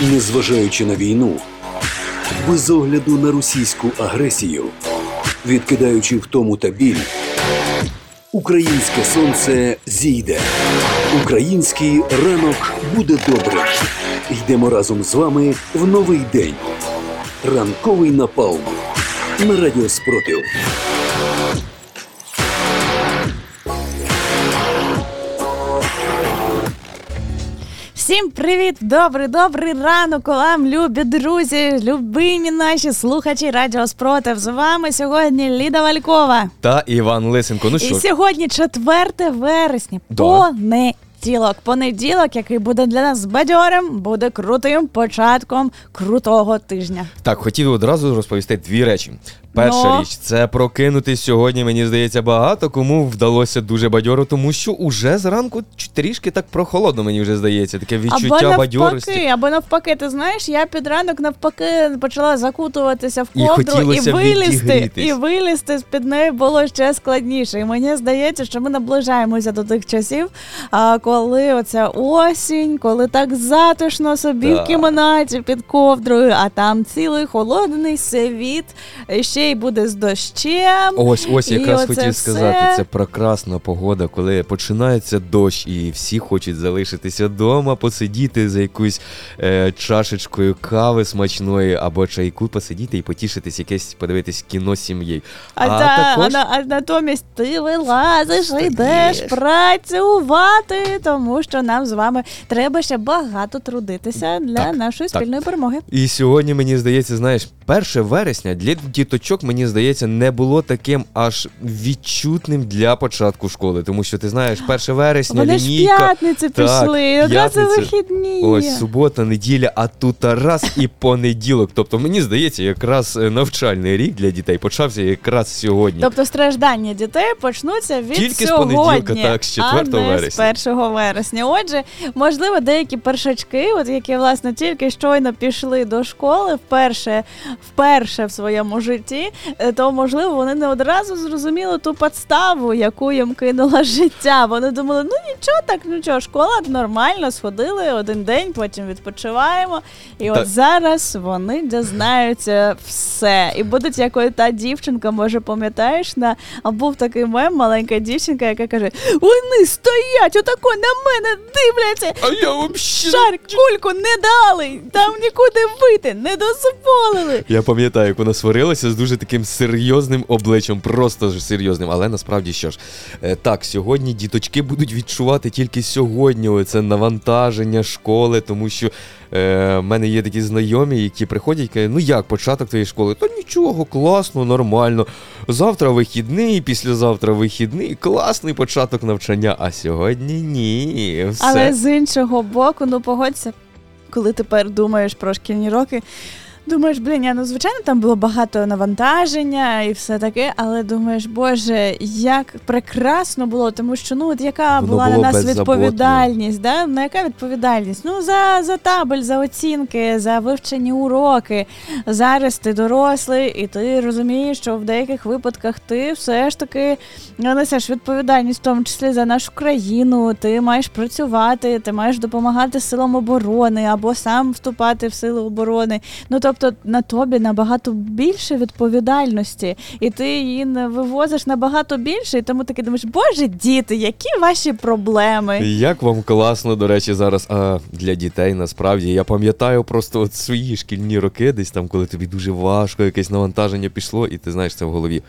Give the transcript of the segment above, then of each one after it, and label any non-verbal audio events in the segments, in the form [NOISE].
Незважаючи на війну, без огляду на російську агресію, відкидаючи втому та біль, українське сонце зійде. Український ранок буде добрим. Йдемо разом з вами в новий день. Ранковий напалм на радіо Спротив. Всім привіт! Добрий, добрий ранок вам, любі друзі, любимі наші слухачі Радіо Спротив. З вами сьогодні Ліда Валькова. Та Іван Лисенко. Ну І що, сьогодні 4 вересня. Да. Понеділок. Понеділок, який буде для нас бадьорим, буде крутим початком крутого тижня. так, хотів одразу розповісти дві речі. Перша Ну? річ це прокинутись сьогодні. Мені здається, багато кому вдалося дуже бадьоро, тому що уже зранку трішки так прохолодно, мені вже здається. Таке або відчуття навпаки, бадьорості. або навпаки, ти знаєш, я під ранок навпаки почала закутуватися в ковдру і, хотілося вилізти, і вилізти з під неї було ще складніше. І мені здається, що ми наближаємося до тих часів, коли оця осінь, коли так затишно собі в Так. кімнаті під ковдрою, а там цілий холодний світ, і ще й буде з дощем. Ось, ось якраз хотів все. сказати, це прекрасна погода, коли починається дощ, і всі хочуть залишитися вдома, посидіти за якусь е, чашечкою кави смачної або чайку, посидіти і потішитись, якесь подивитись кіно з сім'єю. А, та, також а, на- а натомість ти вилазиш, Встаєш. йдеш працювати, тому що нам з вами треба ще багато трудитися для Так, нашої так. спільної перемоги. І сьогодні мені здається, знаєш, 1 вересня для діточок, мені здається, не було таким аж відчутним для початку школи. Тому що ти знаєш, 1 вересня Вони ж лінійка. п'ятницю пішли, одразу вихідні. Ось субота, неділя, а тут раз і понеділок. Тобто, мені здається, якраз е, навчальний рік для дітей почався якраз сьогодні. Тобто страждання дітей почнуться від Тільки з понеділка, так, з 4 а не вересня. з 1 вересня. Отже, можливо, деякі першачки, от які власне тільки щойно пішли до школи, вперше, вперше в своєму житті, е, то можливо вони не одразу зрозуміли ту подставу, яку їм кинуло [LAUGHS] життя. Вони думали, ну нічого, так нічого, школа нормально, сходили один день, потім відпочиваємо. І Так. от зараз вони дізнаються все. І будуть якою та дівчинка, може, пам'ятаєш, на а був такий мем, маленька дівчинка, яка каже: Вони стоять, отако на мене дивляться. А я взагалі... Шар, кульку не дали, там нікуди вийти, не дозволили. Я пам'ятаю, як вона сварилася з дуже таким серйозним обличчям, просто ж серйозним. Але насправді що ж, е, так, сьогодні діточки будуть відчувати тільки сьогодні це навантаження школи, тому що е, в мене є такі знайомі, які приходять і кажуть, ну як початок твоєї школи? Та нічого, класно, нормально. Завтра вихідний, післязавтра вихідний, класний початок навчання. А сьогодні ні. Все. Але з іншого боку, ну погодься, коли тепер думаєш про шкільні роки. Думаєш, блін, я, ну звичайно, там було багато навантаження і все таке, але думаєш, боже, як прекрасно було, тому що ну от яка Воно була на нас беззаботне. відповідальність, да? ну яка відповідальність? Ну за, за табель, за оцінки, за вивчені уроки. Зараз ти дорослий, і ти розумієш, що в деяких випадках ти все ж таки несеш відповідальність, в тому числі за нашу країну. Ти маєш працювати, ти маєш допомагати силам оборони або сам вступати в сили оборони. Ну тобто на тобі набагато більше відповідальності, і ти її вивозиш набагато більше. І тому таки думаєш, боже, діти, які ваші проблеми? Як вам класно, до речі, зараз а, для дітей насправді. Я пам'ятаю просто от свої шкільні роки, десь там, коли тобі дуже важко, якесь навантаження пішло, і ти знаєш це в голові.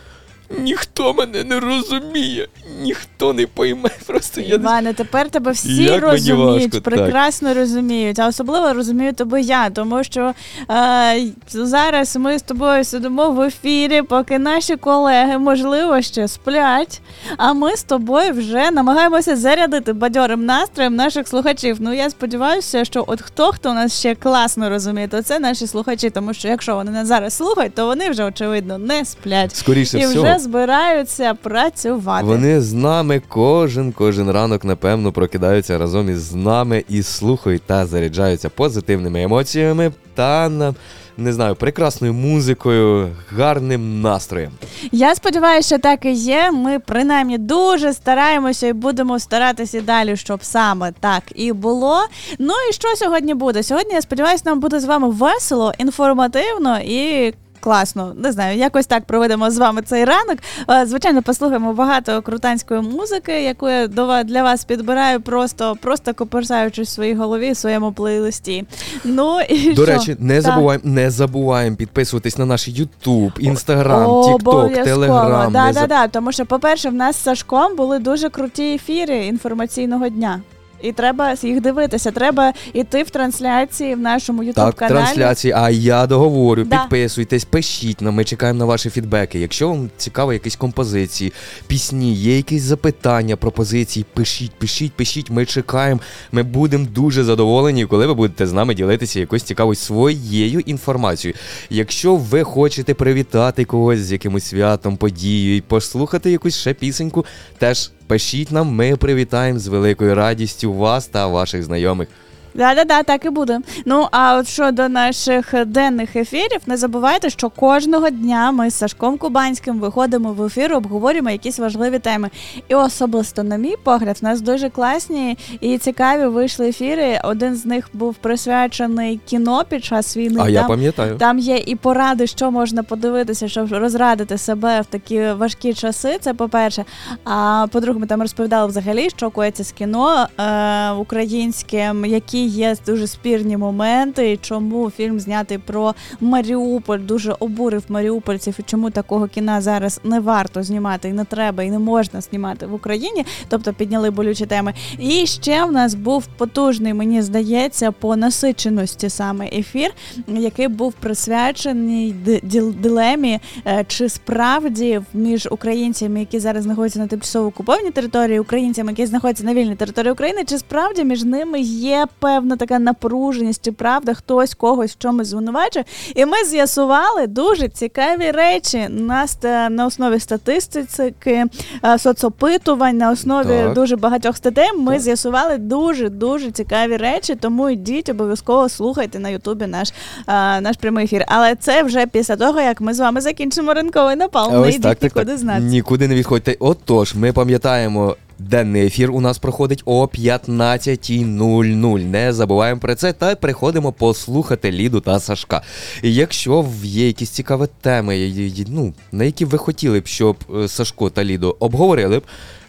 Ніхто мене не розуміє, ніхто не пойме. [LAUGHS] Просто я не Іване, тепер тебе всі Як розуміють, важко, так. прекрасно розуміють, а особливо розумію тебе я, тому що е, зараз ми з тобою сидимо в ефірі, поки наші колеги, можливо, ще сплять. А ми з тобою вже намагаємося зарядити бадьорим настроєм наших слухачів. Ну я сподіваюся, що от хто хто нас ще класно розуміє, то це наші слухачі, тому що якщо вони нас зараз слухають, то вони вже очевидно не сплять скоріше і всього. Збираються працювати. Вони з нами кожен, кожен ранок, напевно, прокидаються разом із нами і слухають та заряджаються позитивними емоціями та на не знаю, прекрасною музикою, гарним настроєм. Я сподіваюся, що так і є. Ми принаймні дуже стараємося і будемо старатися далі, щоб саме так і було. Ну і що сьогодні буде? Сьогодні я сподіваюся, нам буде з вами весело, інформативно і. Класно, не знаю, якось так проведемо з вами цей ранок. Е, Звичайно, послухаємо багато крутанської музики, яку я до для вас підбираю, просто просто коперсаючись в своїй голові, в своєму плейлисті. Ну і До що? речі, не забуваємо, не забуваємо підписуватись на наш YouTube, Instagram, Обов'язково. TikTok, Telegram. Да, да, да. Тому що, по-перше, в нас з Сашком були дуже круті ефіри інформаційного дня. І треба їх дивитися. Треба йти в трансляції в нашому ютуб Так, каналі. трансляції, а я договорю, Да. підписуйтесь, пишіть нам, ми чекаємо на ваші фідбеки. Якщо вам цікаво якісь композиції, пісні, є якісь запитання, пропозиції, пишіть, пишіть, пишіть, ми чекаємо. Ми будемо дуже задоволені, коли ви будете з нами ділитися якоюсь цікавою своєю інформацією. Якщо ви хочете привітати когось з якимось святом, подією, послухати якусь ще пісеньку, теж пишіть нам, ми привітаємо з великою радістю вас та ваших знайомих. Да, да, да, так і буде. Ну а от щодо наших денних ефірів, не забувайте, що кожного дня ми з Сашком Кубанським виходимо в ефір, обговорюємо якісь важливі теми. І особисто, на мій погляд, в нас дуже класні і цікаві вийшли ефіри. Один з них був присвячений кіно під час війни. А я пам'ятаю. Там є і поради, що можна подивитися, щоб розрадити себе в такі важкі часи. Це по-перше. А по-друге, ми там розповідали взагалі, що коїться з кіно е, українським, які є дуже спірні моменти, і чому фільм знятий про Маріуполь дуже обурив маріупольців, і чому такого кіна зараз не варто знімати, і не треба, і не можна знімати в Україні. Тобто підняли болючі теми. І ще в нас був потужний, мені здається, по насиченості саме ефір, який був присвячений дилемі, е, чи справді між українцями, які зараз знаходяться на тимчасово окупованій території, українцями, які знаходяться на вільній території України, чи справді між ними є певна така напруженість, чи правда хтось когось в чомусь звинувачує. І ми з'ясували дуже цікаві речі на, на основі статистики, е, соцопитувань, на основі Так. дуже багатьох статей. Ми Так. з'ясували дуже дуже цікаві речі. Тому йдіть обов'язково слухайте на Ютубі наш, е, наш прямий ефір. Але це вже після того, як ми з вами закінчимо ранковий напал. Не йдіть так, нікуди так. з нас. Нікуди не відходьте. Отож, ми пам'ятаємо. Денний ефір у нас проходить о 15.00. Не забуваємо про це та переходимо послухати Ліду та Сашка. І якщо є якісь цікаві теми, ну, на які ви хотіли б, щоб е, Сашко та Лідо обговорили б,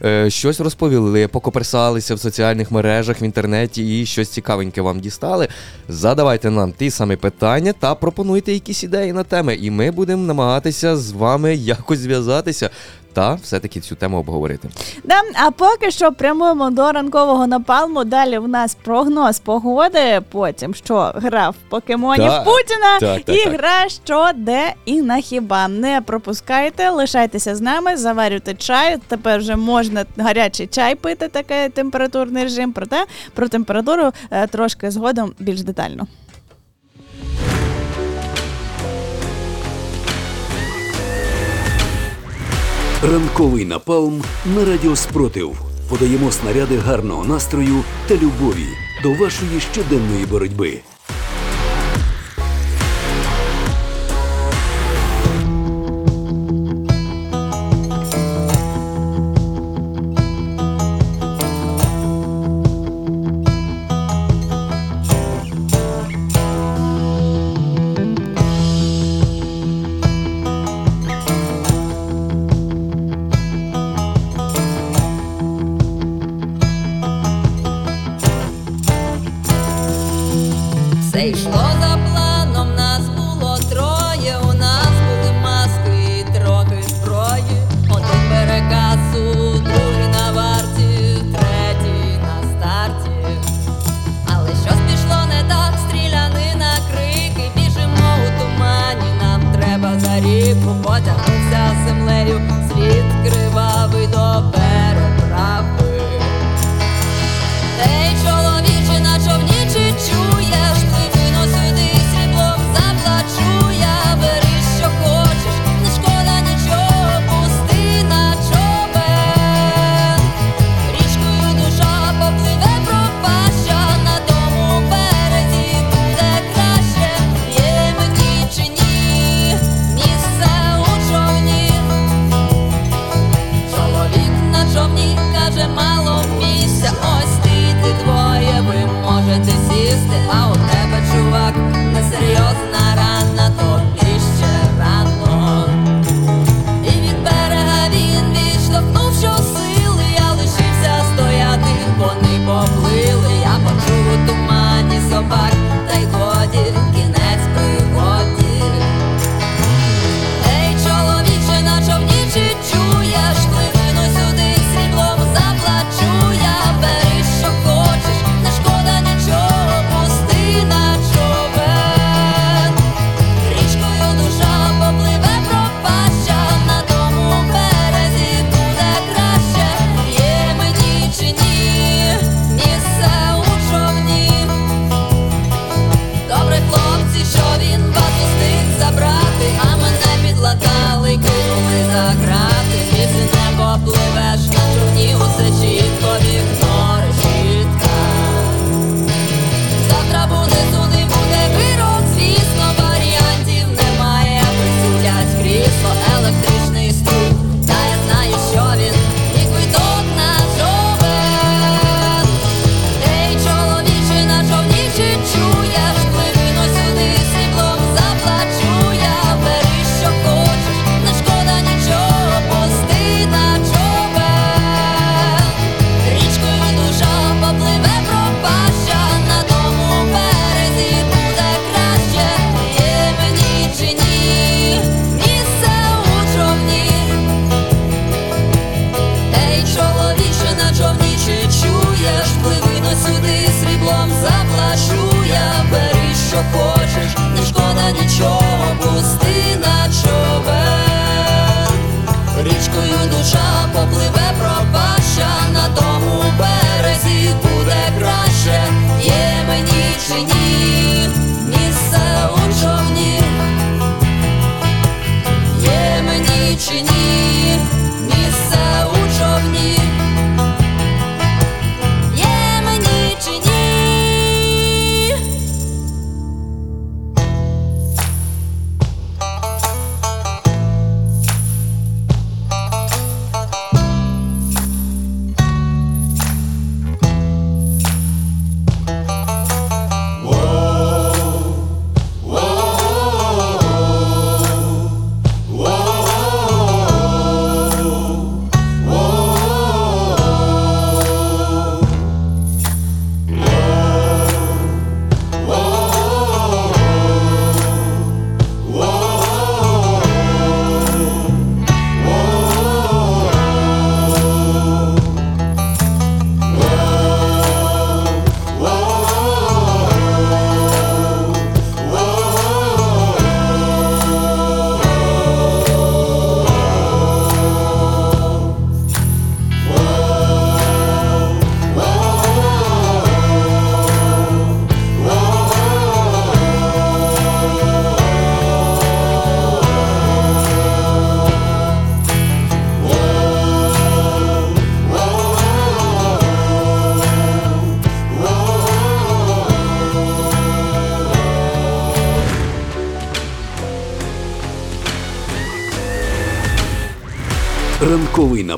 е, щось розповіли, покоперсалися в соціальних мережах, в інтернеті і щось цікавеньке вам дістали, задавайте нам ті самі питання та пропонуйте якісь ідеї на теми. І ми будемо намагатися з вами якось зв'язатися та все-таки цю тему обговорити. Да, а поки що прямуємо до ранкового напалму. Далі в нас прогноз погоди. Потім що гра в покемонів Так, Путіна так, так, і так. гра що де і на хіба. Не пропускайте, лишайтеся з нами, заварюйте чай. Тепер вже можна гарячий чай пити, такий температурний режим. Проте про температуру е, трошки згодом більш детально. Ранковий напалм на радіо Спротив. Подаємо снаряди гарного настрою та любові до вашої щоденної боротьби.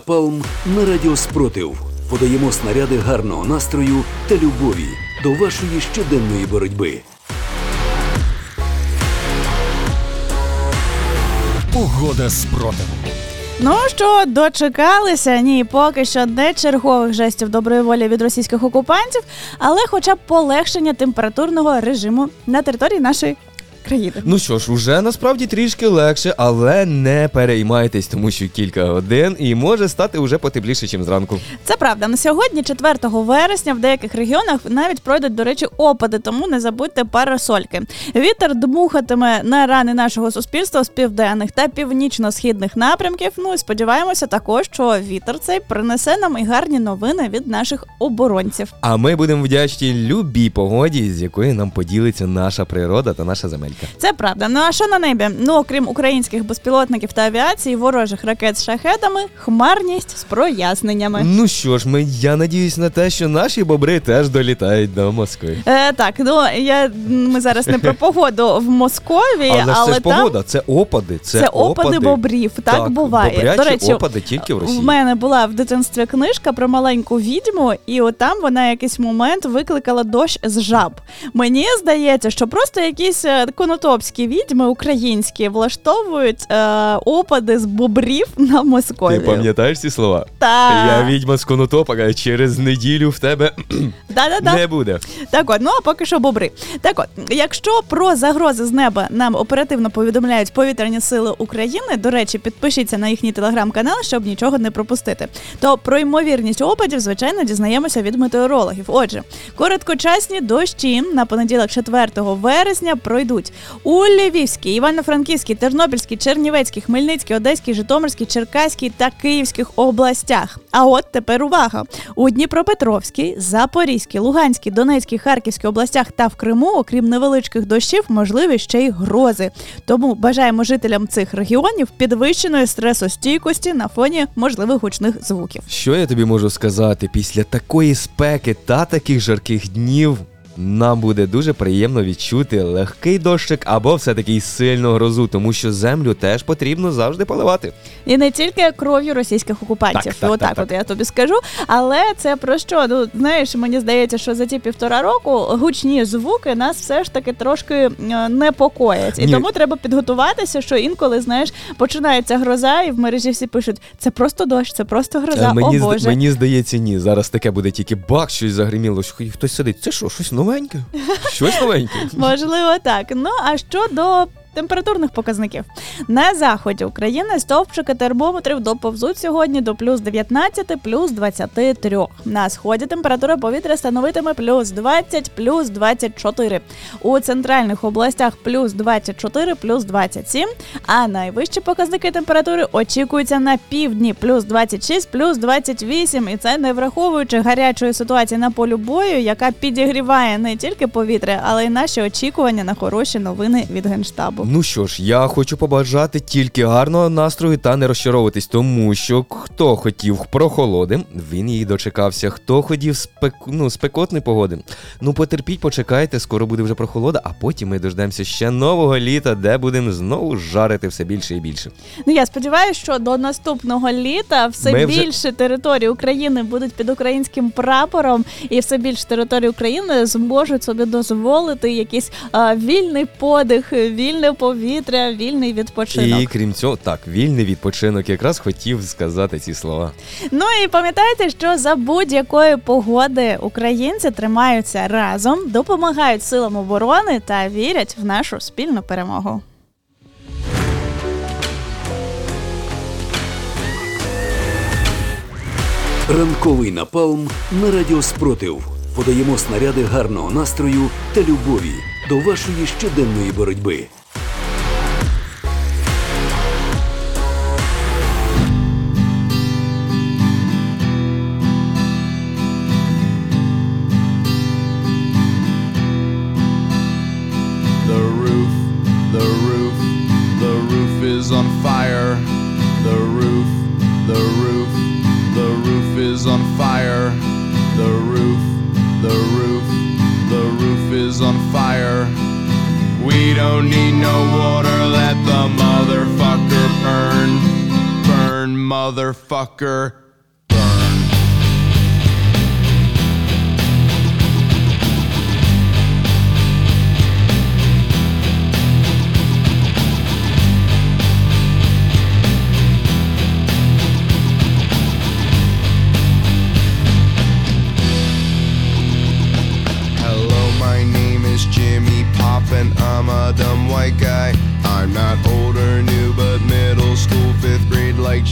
Напалм на радіо Спротив. Подаємо снаряди гарного настрою та любові до вашої щоденної боротьби. Угода спротиву. Ну що, дочекалися? Ні, поки що не чергових жестів доброї волі від російських окупантів, але хоча б полегшення температурного режиму на території нашої країни. Ну що ж, уже насправді трішки легше, але не переймайтесь, тому що кілька годин і може стати уже потепліше, ніж зранку. Це правда. На сьогодні, 4 вересня, в деяких регіонах навіть пройдуть, до речі, опади, тому не забудьте парасольки. Вітер дмухатиме на рани нашого суспільства з південних та північно-східних напрямків. Ну і сподіваємося також, що вітер цей принесе нам і гарні новини від наших оборонців. А ми будемо вдячні любій погоді, з якої нам поділиться наша природа та наша земелька. Це правда. Ну а що на небі? Ну окрім українських безпілотників та авіації, ворожих ракет з шахедами, хмарність з проясненнями. Ну що ж, ми я надіюсь на те, що наші бобри теж долітають до Москви. Е, так, ну я ми зараз не про [LAUGHS] погоду в Московії, Але, але, це ж там погода, це опади. Це, це опади бобрів. Так, буває. Бобрячі До речі, опади тільки в Росії. в мене була в дитинстві книжка про маленьку відьму, і от там вона якийсь момент викликала дощ з жаб. Мені здається, що просто якісь е, конотопські відьми українські влаштовують е, опади з бобрів на Ти пам'ятаєш ці слова? Та Я відьма з конотопа, через неділю в тебе Да-да-да. не буде. Так от, ну а поки що бобри. Так от, якщо про загрози з неба нам оперативно повідомляють повітряні сили України, до речі, підпишіться на їхній телеграм-канал, щоб нічого не пропустити. То про ймовірність опадів, звичайно, дізнаємося від метеорологів. Отже, короткочасні дощі на понеділок, 4 вересня, пройдуть У Львівській, Івано-Франківській, Тернопільській, Чернівецькій, Хмельницькій, Одеській, Житомирській, Черкаській та Київських областях. А от тепер увага! У Дніпропетровській, Запорізькій, Луганській, Донецькій, Харківській областях та в Криму, окрім невеличких дощів, можливі ще й грози. Тому бажаємо жителям цих регіонів підвищеної стресостійкості на фоні можливих гучних звуків. Що я тобі можу сказати? Після такої спеки та таких жарких днів нам буде дуже приємно відчути легкий дощик або все-таки сильну грозу, тому що землю теж потрібно завжди поливати. І не тільки кров'ю російських окупантів. Так, так, Отак, так, так. от я тобі скажу. Але це про що? Ну знаєш, мені здається, що за ті півтора року гучні звуки нас все ж таки трошки е, непокоять. І Ні. тому треба підготуватися, що інколи знаєш, починається гроза, і в мережі всі пишуть: це просто дощ, це просто гроза. Е, мені, О Боже. мені здається, ні. Зараз таке буде тільки бак, щось загриміло. що Хтось сидить. Це що, щось новеньке? [LAUGHS] Щось новеньке. Можливо, так. Ну а що до температурних показників? На заході України стовпчики термометрів доповзуть сьогодні до плюс 19, плюс 23. На сході температура повітря становитиме плюс 20, плюс 24. У центральних областях плюс 24, плюс 27. А найвищі показники температури очікуються на півдні плюс 26, плюс 28. І це не враховуючи гарячої ситуації на полю бою, яка підігріває не тільки повітря, але й наші очікування на хороші новини від генштабу. Ну що ж, я хочу побажати тільки гарного настрою та не розчаровуватись, тому що хто хотів прохолоди, він її дочекався. Хто хотів спек... ну, спекотної погоди. Ну потерпіть, почекайте, скоро буде вже прохолода, а потім ми дождемося ще нового літа, де будемо знову жарити все більше і більше. Ну я сподіваюся, що до наступного літа все Ми вже- більше територій України будуть під українським прапором, і все більше територій України зможуть собі дозволити якийсь а, вільний подих, вільне повітря, вільний відпочинок. І крім цього, так, вільний відпочинок, якраз хотів сказати ці слова. Ну і пам'ятайте, що за будь-якої погоди українці тримаються разом, допомагають силам оборони та вірять в нашу спільну перемогу. Ранковий напалм на радіо Спротив. Подаємо снаряди гарного настрою та любові до вашої щоденної боротьби. Motherfucker, Jimmy I'm a dumb white guy. I'm not old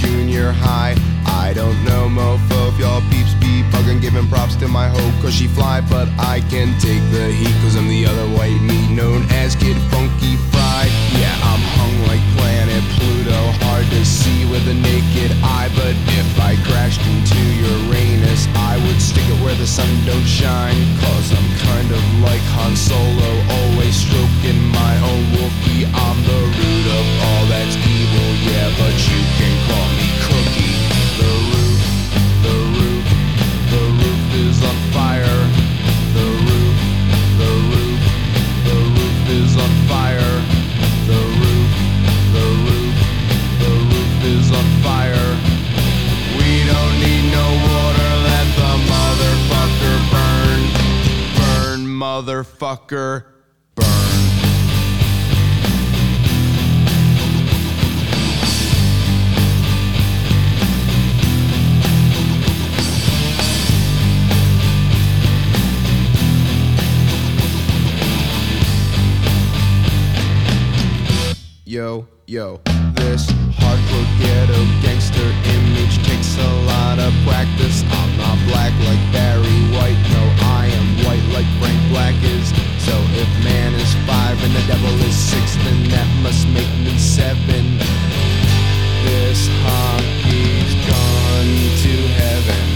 junior high. I don't know, mofo, if y'all peeps be bugging, giving props to my hoe, cause she fly, but I can take the heat, cause I'm the other white meat known as Kid Funky Fried. Yeah, I'm hung like planet Pluto, hard to see with a naked eye, but if I crashed into Uranus, I would stick it where the sun don't shine, cause I'm kind of like Han Solo, always stroking my own Wookiee. I'm the root of all that's evil, yeah, but you motherfucker, burn. Yo, yo, this hardcore ghetto gangster image takes a lot of practice. I'm not black like Barry White, no, I like Frank Black is. So if man is five and the devil is six, then that must make me seven. This hockey's gone to heaven.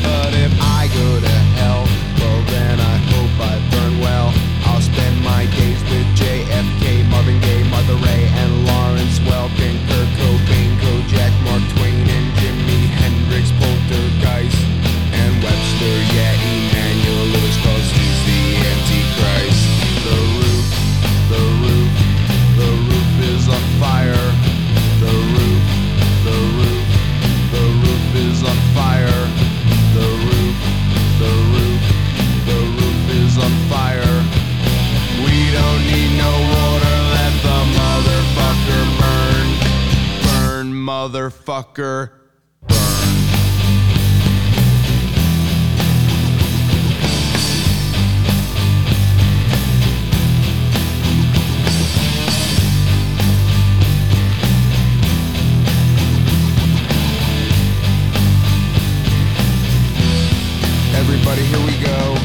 Everybody, here we go.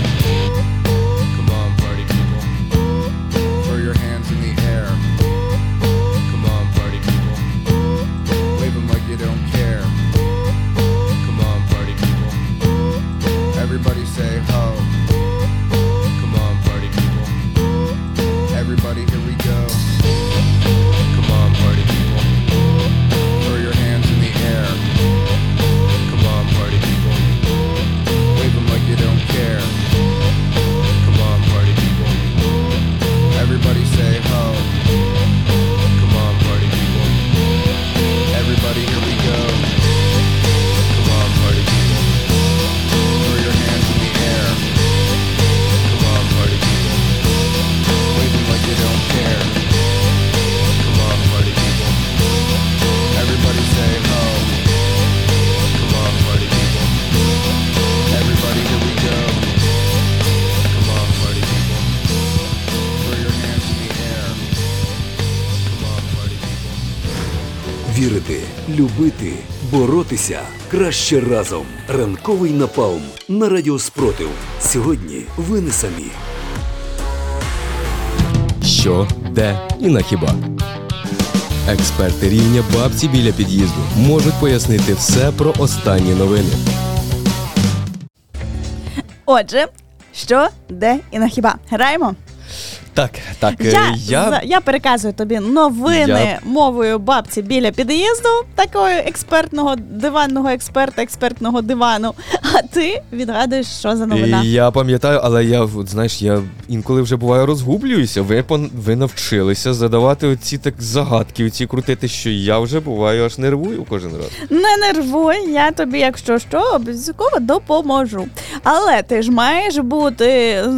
Любити, боротися краще разом. Ранковий напалм на радіо Спротив. Сьогодні ви не самі. Що, де і на хіба. Експерти рівня бабці біля під'їзду можуть пояснити все про останні новини. Отже, що, де і на хіба? Граємо? Так, так, е, Я, я... за- я переказую тобі новини мовою бабці біля під'їзду, такого експертного диванного експерта, експертного дивану. А ти відгадуєш, що за новина. Я пам'ятаю, але я знаєш, я інколи вже буваю розгублююся. Ви ви навчилися задавати оці так загадки, оці крутити, що я вже буваю аж нервую кожен раз. Не нервуй, я тобі, якщо що, обов'язково допоможу. Але ти ж маєш бути,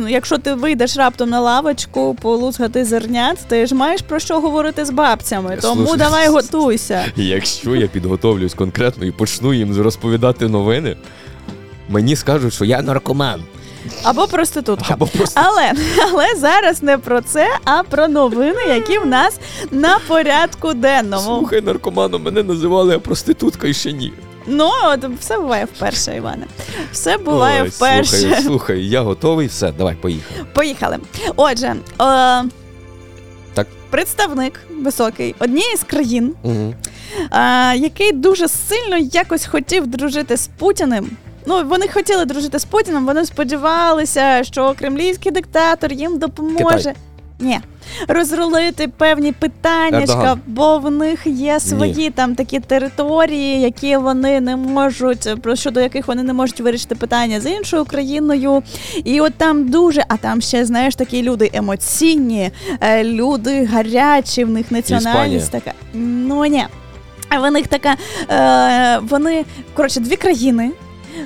якщо ти вийдеш раптом на лавочку полускати зернят, ти ж маєш про що говорити з бабцями. Тому Слушай, давай готуйся. Якщо я підготовлюсь конкретно і почну їм розповідати новини, мені скажуть, що я наркоман. Або проститутка. Або просто Але, але зараз не про це, а про новини, які в нас на порядку денному. слухай наркоманом, мене називали а проститутка і ще ні. Ну, от все буває вперше, Іване. Все буває Ой, вперше. Слухай, слухай, я готовий, все, давай, поїхали. Поїхали. Отже, е, Так. представник високий однієї з країн, Угу. е, який дуже сильно якось хотів дружити з Путіним. Ну, вони хотіли дружити з Путіним, вони сподівалися, що кремлівський диктатор їм допоможе. Китай. Ні, розрулити певні питання, бо в них є свої там такі території, які вони не можуть, про щодо яких вони не можуть вирішити питання з іншою країною. І от там дуже, а там ще знаєш такі люди емоційні, е, люди гарячі, в них національність така. Ну ні. А В них така, е, вони коротше, дві країни.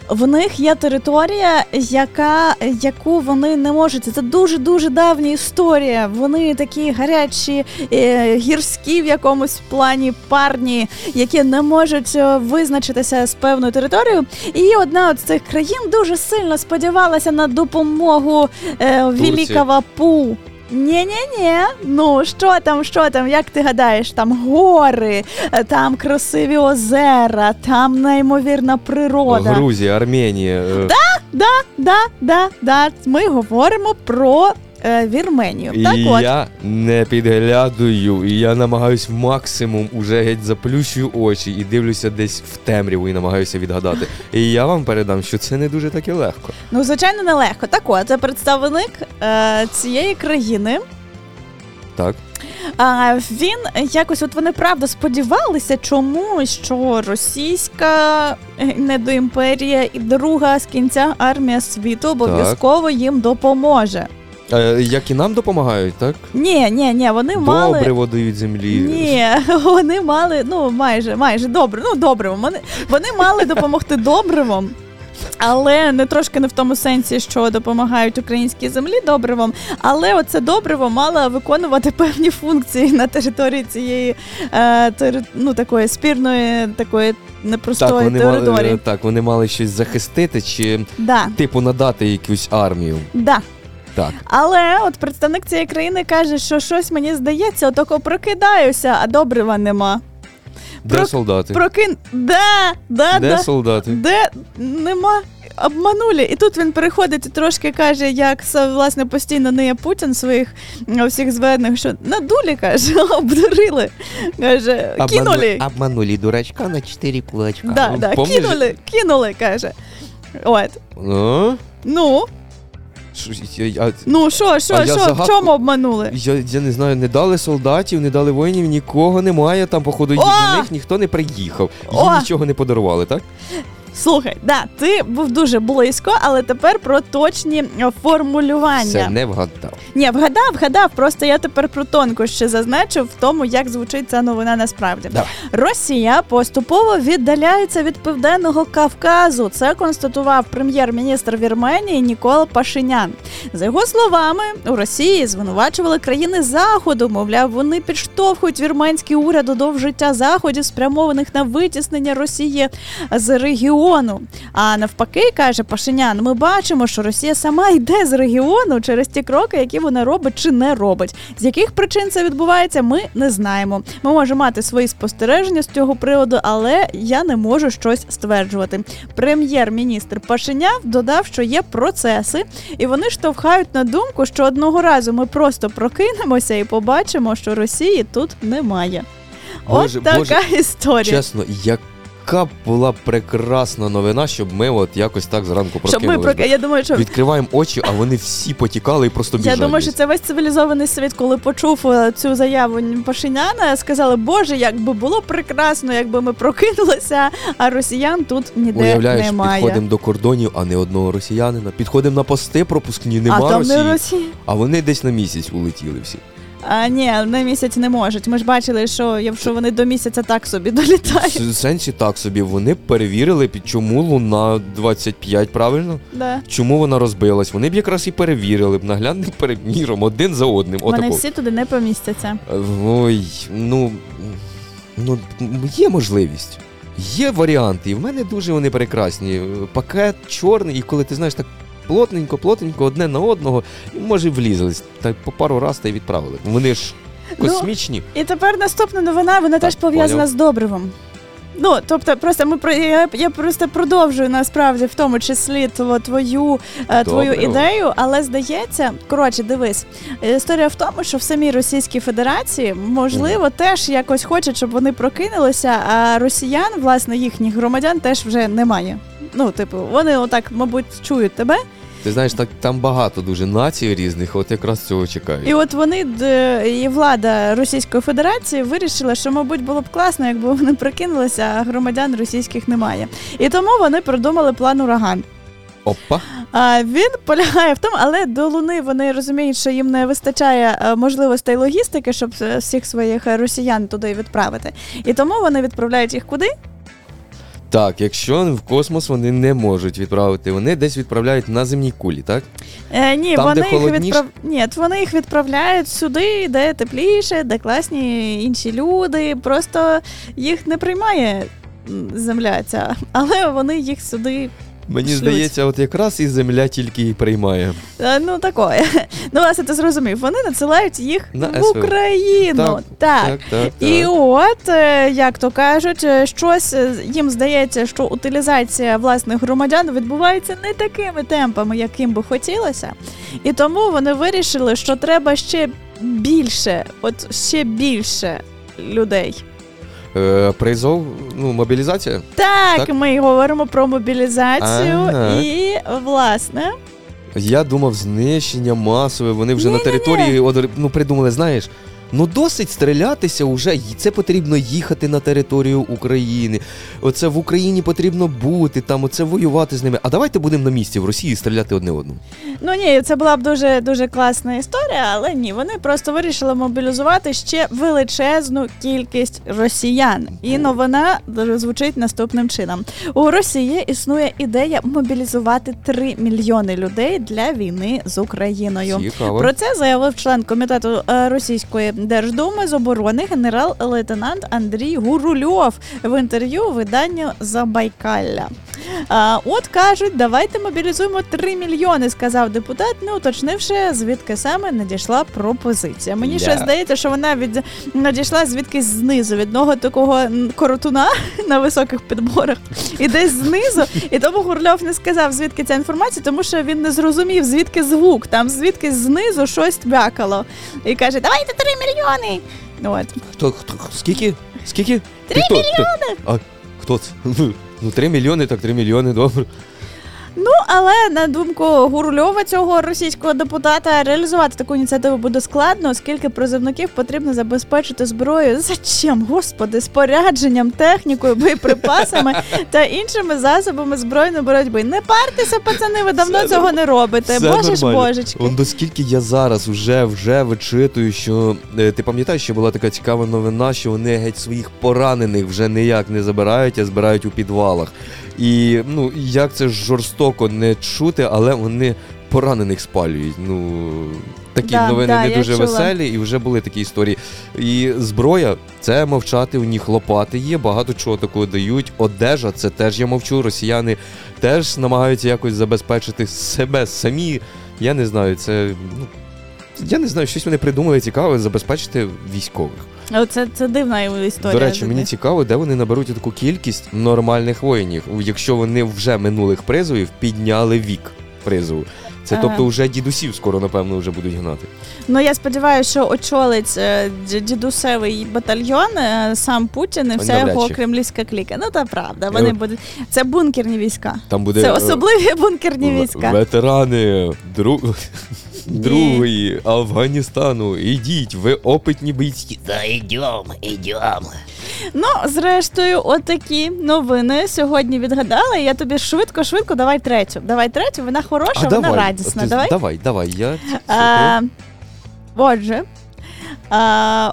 В них є територія, яка, яку вони не можуть. Це дуже дуже давня історія. Вони такі гарячі, е, гірські в якомусь плані парні, які не можуть е, визначитися з певною територією. І одна з цих країн дуже сильно сподівалася на допомогу е, Великого Пу. Ні-ні-ні, ну що там, що там, як ти гадаєш, там гори, е, там красиві озера, там неймовірна природа. Грузія, Арменія. Так, Да, да, да, да. Ми говоримо про е, Вірменію. І так от. я не підглядую, і я намагаюсь максимум уже геть заплющую очі і дивлюся десь в темряву і намагаюся відгадати. [LAUGHS] І я вам передам, що це не дуже таки легко. Ну, звичайно, нелегко. Так от, це представник е, цієї країни. Так? А він якось, от вони правда сподівалися чомусь, що російська е, недоімперія і друга з кінця армія світу обов'язково їм допоможе. Е, як і нам допомагають, так? Ні, ні, ні, вони мали. Добре водають землі. Ні, [LAUGHS] вони мали, ну майже, майже добре. Ну добре, вони, вони мали допомогти добривом. Але не трошки не в тому сенсі, що допомагають українській землі добривом, але оце добриво мало виконувати певні функції на території цієї е, тери, ну, такої спірної, такої непростої Так вони, території. мали, так, вони мали щось захистити чи, Да, типу, надати якусь армію. да. Так. Але от представник цієї країни каже, що щось мені здається, отако прокидаюся, а добрива нема. Де Про- солдати? Прокин. Да, да, Де да. солдати? Де нема. Обманули. І тут він переходить і трошки каже, як власне постійно не є Путін своїх всіх зведених, що надулі, каже, [LAUGHS] обдурили. Каже, кинули. Обманули дурачка на 4 кулачка. Да, да, Помниш? кинули, кинули, каже. От. Ну, Ну, Що, я, я, ну що, що, А я що, в чому обманули? я, я не знаю, не дали солдатів, не дали воїнів, нікого немає. Там, походу, О! до них ніхто не приїхав. Їм О! нічого не подарували, так? Слухай, да, ти був дуже близько, але тепер про точні е, формулювання. Все не вгадав. Ні, вгадав, вгадав. Просто я тепер про тонко ще зазначив в тому, як звучить ця новина насправді. Давай. Росія поступово віддаляється від південного Кавказу. Це констатував прем'єр-міністр Вірменії Нікола Пашинян. За його словами, у Росії звинувачували країни заходу. Мовляв, вони підштовхують вірменський уряд до довжиття заходів, спрямованих на витіснення Росії з регіону. А навпаки, каже Пашинян, ми бачимо, що Росія сама йде з регіону через ті кроки, які вона робить чи не робить. З яких причин це відбувається, ми не знаємо. Ми можемо мати свої спостереження з цього приводу, але я не можу щось стверджувати. Прем'єр-міністр Пашинян додав, що є процеси, і вони штовхають на думку, що одного разу ми просто прокинемося і побачимо, що Росії тут немає. Боже, От така Боже, історія. Чесно, яка була прекрасна новина, щоб ми от якось так зранку Щоб ми прокинулись. про я думаю, що Відкриваємо очі, а вони всі потікали і просто біжать. Я думаю, що це весь цивілізований світ, коли почув е, цю заяву Пашиняна, сказали, Боже, як би було прекрасно, якби ми прокинулися, а росіян тут ніде Уявляєш, немає. підходимо до кордонів, а не одного росіянина. Підходимо на пости пропускні, нема а там Росії, не Росія. а вони десь на місяць улетіли всі. А ні, на місяць не можуть. Ми ж бачили, що якщо вони до місяця так собі [LAUGHS] долітають. В сенсі так собі. Вони перевірили, чому луна 25, правильно? Да. Чому вона розбилась? Вони б якраз і перевірили б наглядним [LAUGHS] переміром один за одним. Вони Отако. всі туди не помістяться. Ой, ну, ну є можливість. Є варіанти, і в мене дуже вони прекрасні. Пакет чорний, і коли ти знаєш так плотненько, плотненько, одне на одного, і може влізлись. Та по пару раз та й відправили. Вони ж Ну, космічні. І тепер наступна новина, вона теж пов'язана поняв. з добривом. Ну, тобто, просто ми про я, я просто продовжую насправді в тому числі тво- твою, е, твою ідею, але здається, коротше, дивись, історія в тому, що в самій Російській Федерації можливо теж якось хочуть, щоб вони прокинулися, а росіян, власне, їхніх громадян теж вже немає. Ну, типу, вони отак, мабуть, чують тебе, Ти знаєш, так там багато дуже націй різних, от якраз цього чекають. І от вони і влада Російської Федерації вирішила, що, мабуть, було б класно, якби вони прикинулися, а громадян російських немає. І тому вони придумали план ураган. Опа. А він полягає в тому, але до Луни вони розуміють, що їм не вистачає е, можливостей логістики, щоб всіх своїх росіян туди відправити. І тому вони відправляють їх куди? Так, якщо в космос вони не можуть відправити, вони десь відправляють на земній кулі, так? Е, ні, Там, вони де їх холодніше? відправ... ні, вони їх відправляють сюди, де тепліше, де класні інші люди. Просто їх не приймає земля ця, але вони їх сюди. Мені Шлють. здається, от якраз і земля тільки і приймає. е, Ну такое. [LAUGHS] Ну, власне, ти зрозумів. Вони надсилають їх На в Україну. Так, так. Так, так, так. І от, е, як то кажуть, е, щось їм здається, що утилізація власних громадян відбувається не такими темпами, яким би хотілося. І тому вони вирішили, що треба ще більше, от ще більше людей. Е, призов, ну, мобілізація? Так, Так. ми говоримо про мобілізацію Ага. і, власне, Я думав, знищення масове. Вони вже на Ні-ні-ні. території ну, придумали, знаєш, Ну досить стрілятися уже. й- Це потрібно їхати на територію України. Оце в Україні потрібно бути, там оце воювати з ними. А давайте будемо на місці в Росії стріляти одне одному. Ну ні, це була б дуже дуже класна історія, але ні, вони просто вирішили мобілізувати ще величезну кількість росіян. І новина звучить наступним чином: у Росії існує ідея мобілізувати 3 мільйони людей для війни з Україною. Цікаво. Про це заявив член комітету е, російської держдуми з оборони генерал-лейтенант Андрій Гурульов в інтерв'ю виданню Забайкалля. А, от кажуть, давайте мобілізуємо 3 мільйони, сказав депутат, не уточнивши, звідки саме надійшла пропозиція. Мені Ля. ще здається, що вона від надійшла звідкись знизу, від одного такого коротуна на високих підборах, і десь знизу. І тому Гурльов не сказав, звідки ця інформація, тому що він не зрозумів, звідки звук. Там звідки знизу щось бякало. І каже: давайте 3 мільйони. От. Хто, хто скільки? Скільки? Три мільйони! А хто це? [LAUGHS] Ну, 3 мільйони, так 3 мільйони, добре. Ну, але на думку Гурльова, цього російського депутата, реалізувати таку ініціативу буде складно, оскільки призовників потрібно забезпечити зброєю. Зачем, господи, спорядженням, технікою, боєприпасами та іншими засобами збройної боротьби. Не партеся, пацани, ви давно Все цього не робите. Все Боже ж божечки. Он доскільки я зараз вже, вже вичитую, що е, ти пам'ятаєш, що була така цікава новина, що вони геть своїх поранених вже ніяк не забирають, а збирають у підвалах. І ну як це жорстоко не чути, але вони поранених спалюють. Ну такі Да, новини да, не дуже чула. веселі, і вже були такі історії. І зброя це мовчати. У них лопати є, багато чого такого дають. Одежа, це теж я мовчу. Росіяни теж намагаються якось забезпечити себе самі. Я не знаю, це ну. Я не знаю, щось вони придумали цікаве забезпечити військових. Оце це дивна історія. До речі, мені цікаво, де вони наберуть таку кількість нормальних воїнів, якщо вони вже минулих призовів підняли вік призову. Це Ага. тобто вже дідусів скоро, напевно, вже будуть гнати. Ну я сподіваюся, що очолить е, дідусевий батальйон е, сам Путін і вся Навряд його чи. кремлівська кліка. Ну та правда, вони Е, будуть. Це бункерні війська. Там буде Це е, особливі бункерні війська. ветерани дру... другої Афганістану. Ідіть, ви опитні бійці. Да идем, идем. Ну, зрештою, отакі новини сьогодні відгадала. Я тобі швидко, швидко давай третю. Давай третю, вона хороша, вона радісна. Ти- Давай. давай, давай. Я... А, отже, а,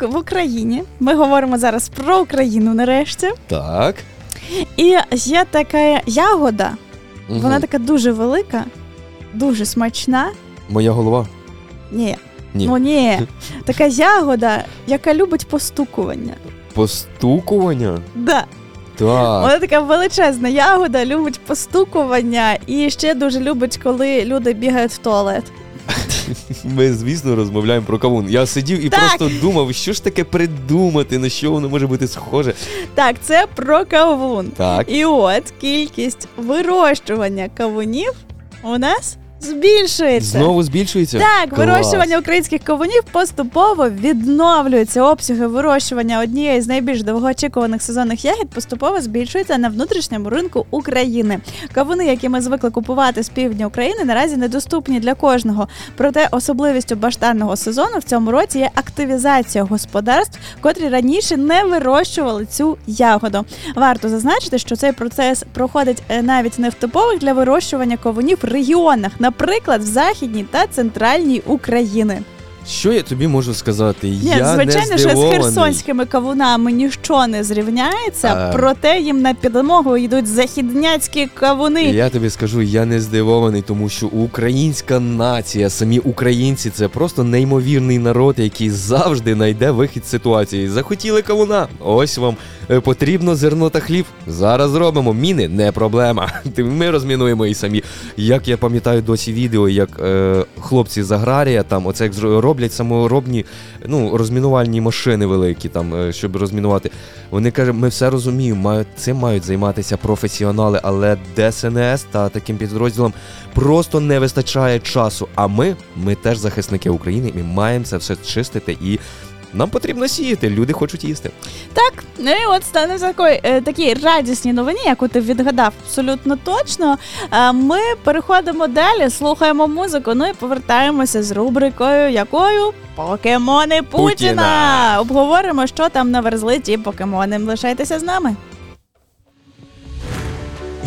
в Україні ми говоримо зараз про Україну нарешті. Так. І є така ягода, Мгм. вона така дуже велика, дуже смачна. Моя голова. Ні. Ні. Ну ні. Така ягода, яка любить постукування. Постукування? Да. Так. Вона така величезна ягода, любить постукування і ще дуже любить, коли люди бігають в туалет. [LAUGHS] Ми, звісно, розмовляємо про кавун. Я сидів і Так. просто думав, що ж таке придумати, на що воно може бути схоже. Так, це про кавун. Так. І от кількість вирощування кавунів у нас збільшується. Знову збільшується? Так, Клас. вирощування українських кавунів поступово відновлюється. Обсяги вирощування однієї з найбільш довгоочікуваних сезонних ягід поступово збільшуються на внутрішньому ринку України. Кавуни, які ми звикли купувати з півдня України, наразі недоступні для кожного. Проте особливістю баштанного сезону в цьому році є активізація господарств, котрі раніше не вирощували цю ягоду. Варто зазначити, що цей процес проходить е, навіть не в типових для вирощування кавунів регіонах, наприклад, в західній та центральній Україні. Що я тобі можу сказати? Ні, я звичайно, не що з херсонськими кавунами ніщо не зрівняється, А. проте їм на підмогу йдуть західняцькі кавуни. Я тобі скажу, я не здивований, тому що українська нація, самі українці, це просто неймовірний народ, який завжди знайде вихід з ситуації. Захотіли кавуна. Ось вам потрібно зерно та хліб. Зараз зробимо. Міни не проблема. [LAUGHS] Ми розмінуємо і самі. Як я пам'ятаю досі відео, як е, хлопці з аграрія там оце як роблять саморобні ну, розмінувальні машини великі, там, е, щоб розмінувати. Вони кажуть, ми все розуміємо, мають, цим мають займатися професіонали, але ДСНС та таким підрозділам просто не вистачає часу. А ми, ми теж захисники України, ми маємо це все чистити і нам потрібно сіяти, люди хочуть їсти. Так, ну і от стане такої е, такі радісні новині, яку ти відгадав абсолютно точно. Е, ми переходимо далі, слухаємо музику. Ну і повертаємося з рубрикою, якою покемони Путіна. Путіна. Обговоримо, що там наверзли ті покемони. Лишайтеся з нами.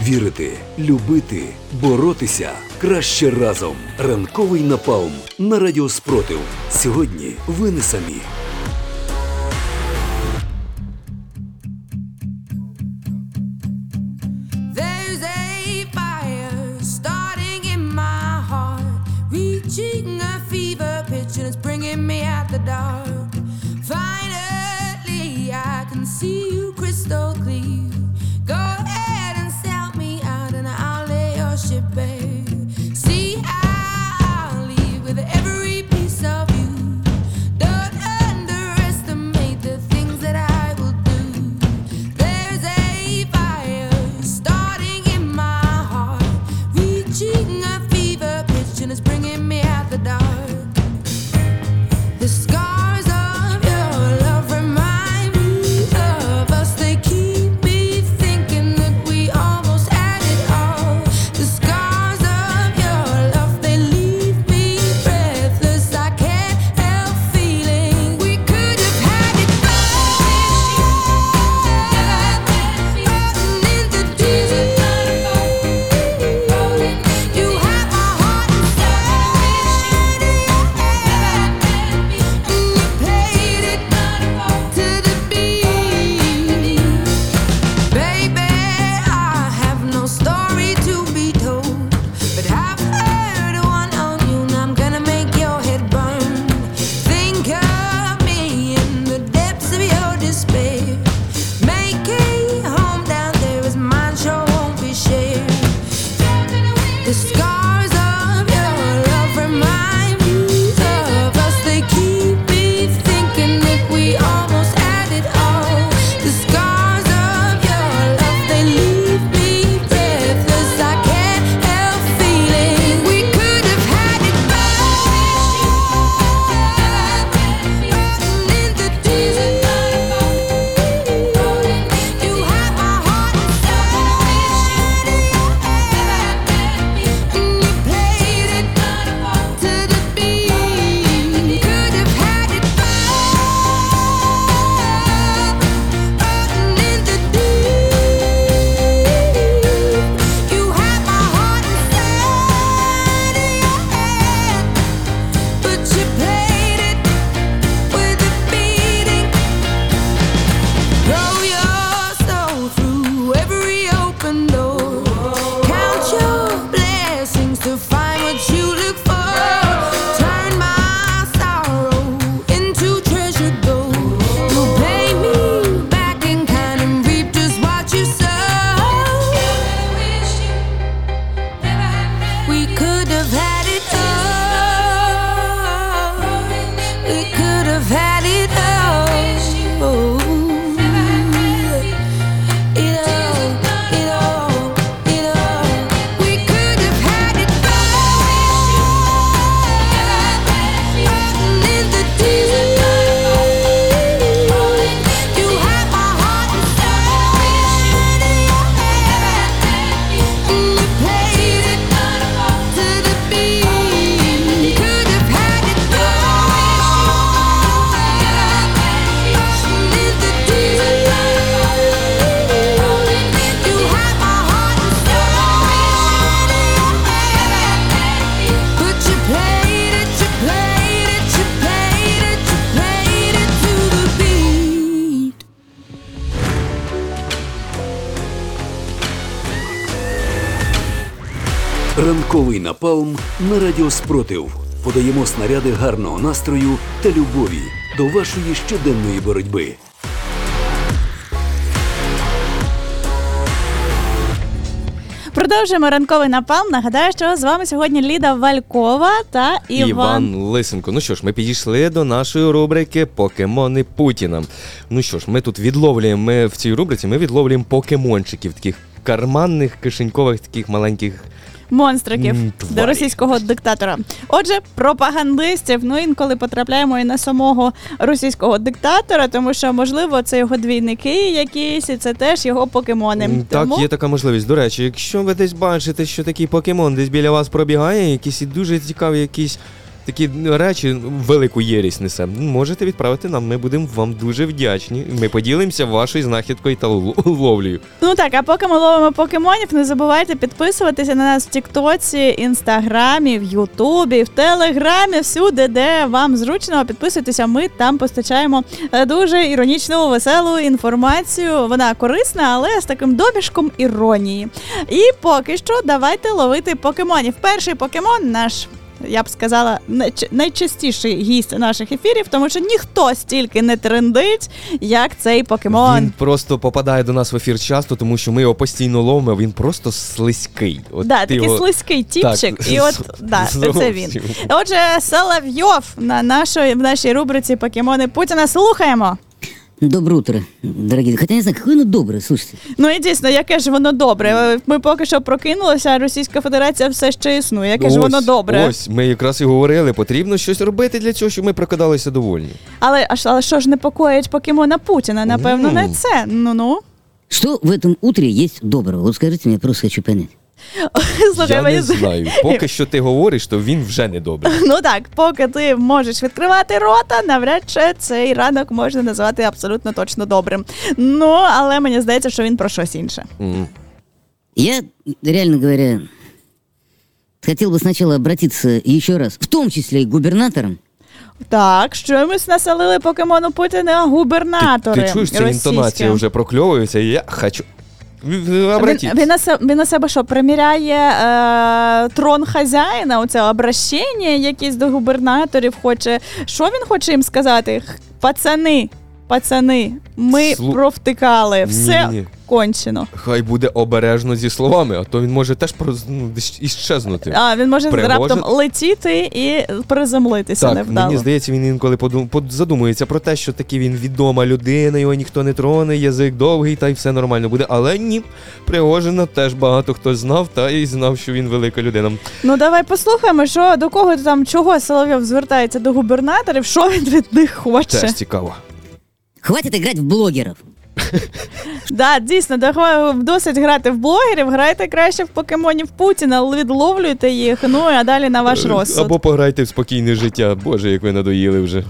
Вірити, любити, боротися краще разом. Ранковий напалм на радіо Спротив. Сьогодні ви не самі. meet me at the dark. Finally, I can see you crystal clear. Напалм на радіо Спротив подаємо снаряди гарного настрою та любові до вашої щоденної боротьби. Продовжуємо ранковий напалм. Нагадаю, що з вами сьогодні Ліда Валькова та Іван, Іван Лисенко. Ну що ж, ми підійшли до нашої рубрики Покемони Путіна. Ну що ж, ми тут відловлюємо ми в цій рубриці. Ми відловлюємо покемончиків таких. Карманних кишенькових таких маленьких монстриків М, до тварі. російського диктатора. Отже, пропагандистів. Ну інколи потрапляємо і на самого російського диктатора, тому що можливо це його двійники якісь, і це теж його покемони. М, Так, тому... є така можливість. До речі, якщо ви десь бачите, що такий покемон десь біля вас пробігає, якісь і дуже цікаві якісь такі ну, речі, велику єрість несе, можете відправити нам. Ми будемо вам дуже вдячні. Ми поділимося вашою знахідкою та ловлею. Ну так, а поки ми ловимо покемонів, не забувайте підписуватися на нас в Тіктоці, Інстаграмі, в Ютубі, в Телеграмі, всюди, де вам зручно. Підписуйтеся, ми там постачаємо е, дуже іронічну, веселу інформацію. Вона корисна, але з таким добішком іронії. І поки що давайте ловити покемонів. Перший покемон наш. Я б сказала, найч- найчастіший гість наших ефірів, тому що ніхто стільки не трендить, як цей покемон. Він просто попадає до нас в ефір часто, тому що ми його постійно ловимо. Він просто слизький. От Да, такий його- слизький тіпчик, Так, і от [LAUGHS] да, це він. Отже, Соловйов на нашої в нашій рубриці Покемони Путіна слухаємо. Доброе утро, дорогие. Хотя не знаю, какое оно доброе, слушайте. Ну і дійсно, яке ж воно добре. Ми поки що прокинулися, а Російська Федерація все ще існує. Яке ж воно добре. Ось, ми якраз і говорили, потрібно щось робити для цього, щоб ми прокидалися довольні. Але а ж- але що ж непокоїть покемона Путіна? Напевно, не Ну. це. Ну ну. Что в этом утре есть доброго? Вот скажите мне, я просто хочу понять. [LAUGHS] Слухай, Я мені не знаю. Поки що ти говориш, то він вже не добрий. [LAUGHS] Ну так, поки ти можеш відкривати рота, навряд чи цей ранок можна назвати абсолютно точно добрим. Ну, але мені здається, що він про щось інше. Я, реально говоря, хотел бы сначала обратиться еще раз, в том числе и к губернаторам, Так, щось населили покемону Путіна губернатори. Ти, ти чуєш, ця російські. інтонація вже прокльовується, і я хочу. Він, він, на себе, на себе що, приміряє е, трон хазяїна, оце обращення якісь до губернаторів хоче. Що він хоче їм сказати? Пацани, пацани, ми Слу- провтикали, все Ні-ні. кончено. Хай буде обережно зі словами, а то він може теж проз- ну, іщезнути. А, він може Пригожин? раптом летіти і приземлитися Так, невдало. мені здається, він інколи подум... задумується про те, що таки він відома людина, його ніхто не троне, язик довгий, та й все нормально буде. Але ні, Пригожина теж багато хто знав, та й знав, що він велика людина. Ну давай послухаємо, що до кого там чого Соловйов звертається до губернаторів, що він від них хоче. Теж цікаво. Хватит играть в блогеров. Да, дійсно, досить грати в блогерів, грайте краще в покемонів Путіна, відловлюйте їх, ну а далі на ваш розсуд. Е, Або пограйте в спокійне життя. Боже, як ви надоїли вже.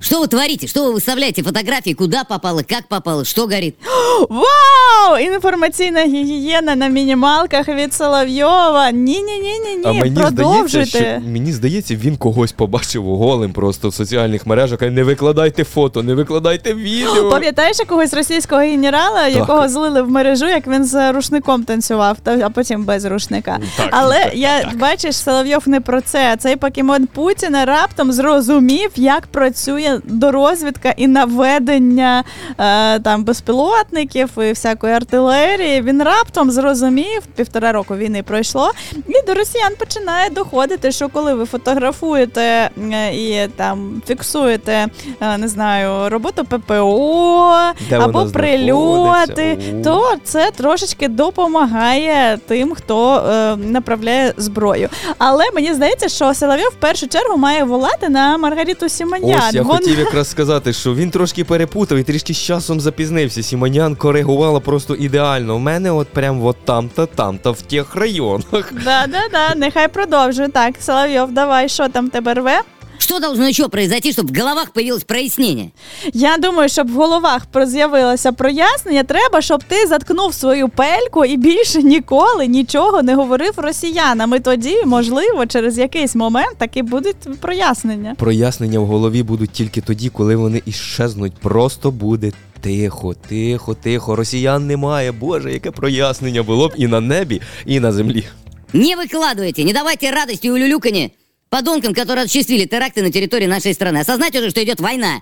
Что вы творите? Что вы выставляете фотографии? Куда попало? Как попало? Что горит? [GASPS] Вау! Інформаційна гігієна на мінімалках від Соловйова. Ні, ні, ні, ні, а ні. мені здається, Продовжуйте. що мені здається, він когось побачив голим просто в соціальних мережах. А не викладайте фото, не викладайте відео. [GASPS] Пам'ятаєш якогось російського генерала, якого злили в мережу, як він з рушником танцював, та- а потім без рушника. Так, Але так, я так. бачиш, Соловйов не про це. Цей покемон Путіна раптом зрозумів, як працює дорозвідка і наведення е, там безпілотників і всякої артилерії. Він раптом зрозумів, півтора року війни пройшло, і до росіян починає доходити, що коли ви фотографуєте е, і там фіксуєте, е, не знаю, роботу ППО Де або прильоти, то це трошечки допомагає тим, хто е, направляє зброю. Але мені здається, що Соловйов в першу чергу має волати на Маргариту Сіманян. Ось я хотів якраз сказати, що він трошки перепутав і трішки з часом запізнився. Сіманян коригувала просто ідеально. У мене от прям от там-та, там-та в тих районах. Да, да, да, нехай продовжує. Так, Соловйов, давай, що там тебе рве? Что должно еще произойти, чтобы в головах появилось прояснение? Я думаю, щоб в головах про- з'явилося прояснення, треба, щоб ти заткнув свою пельку і більше ніколи нічого не говорив росіянам. І тоді, можливо, через якийсь момент таки будуть прояснення. Прояснення в голові будуть тільки тоді, коли вони іщезнуть. Просто буде тихо, тихо, тихо. Росіян немає. Боже, яке прояснення було б і на небі, і на землі. Не выкладывайте, не давайте радости и улюлюканье Подонкам, которые осуществили теракты на территории нашей страны. Осознать уже, что идет война.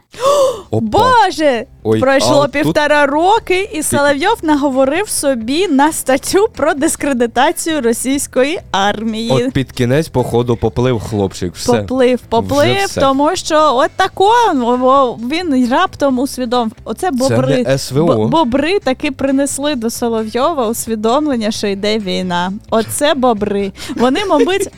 Опа. Боже! Ой, Пройшло а тут- півтора роки, і Соловйов наговорив собі на статтю про дискредитацію російської армії. От під кінець, походу, поплив хлопчик. Все. Поплив, поплив, Вже все. тому що от тако о, о, він раптом усвідомив. Оце бобри. не СВО. Бо- бобри таки принесли до Соловйова усвідомлення, що йде війна. Оце бобри. Вони, мабуть.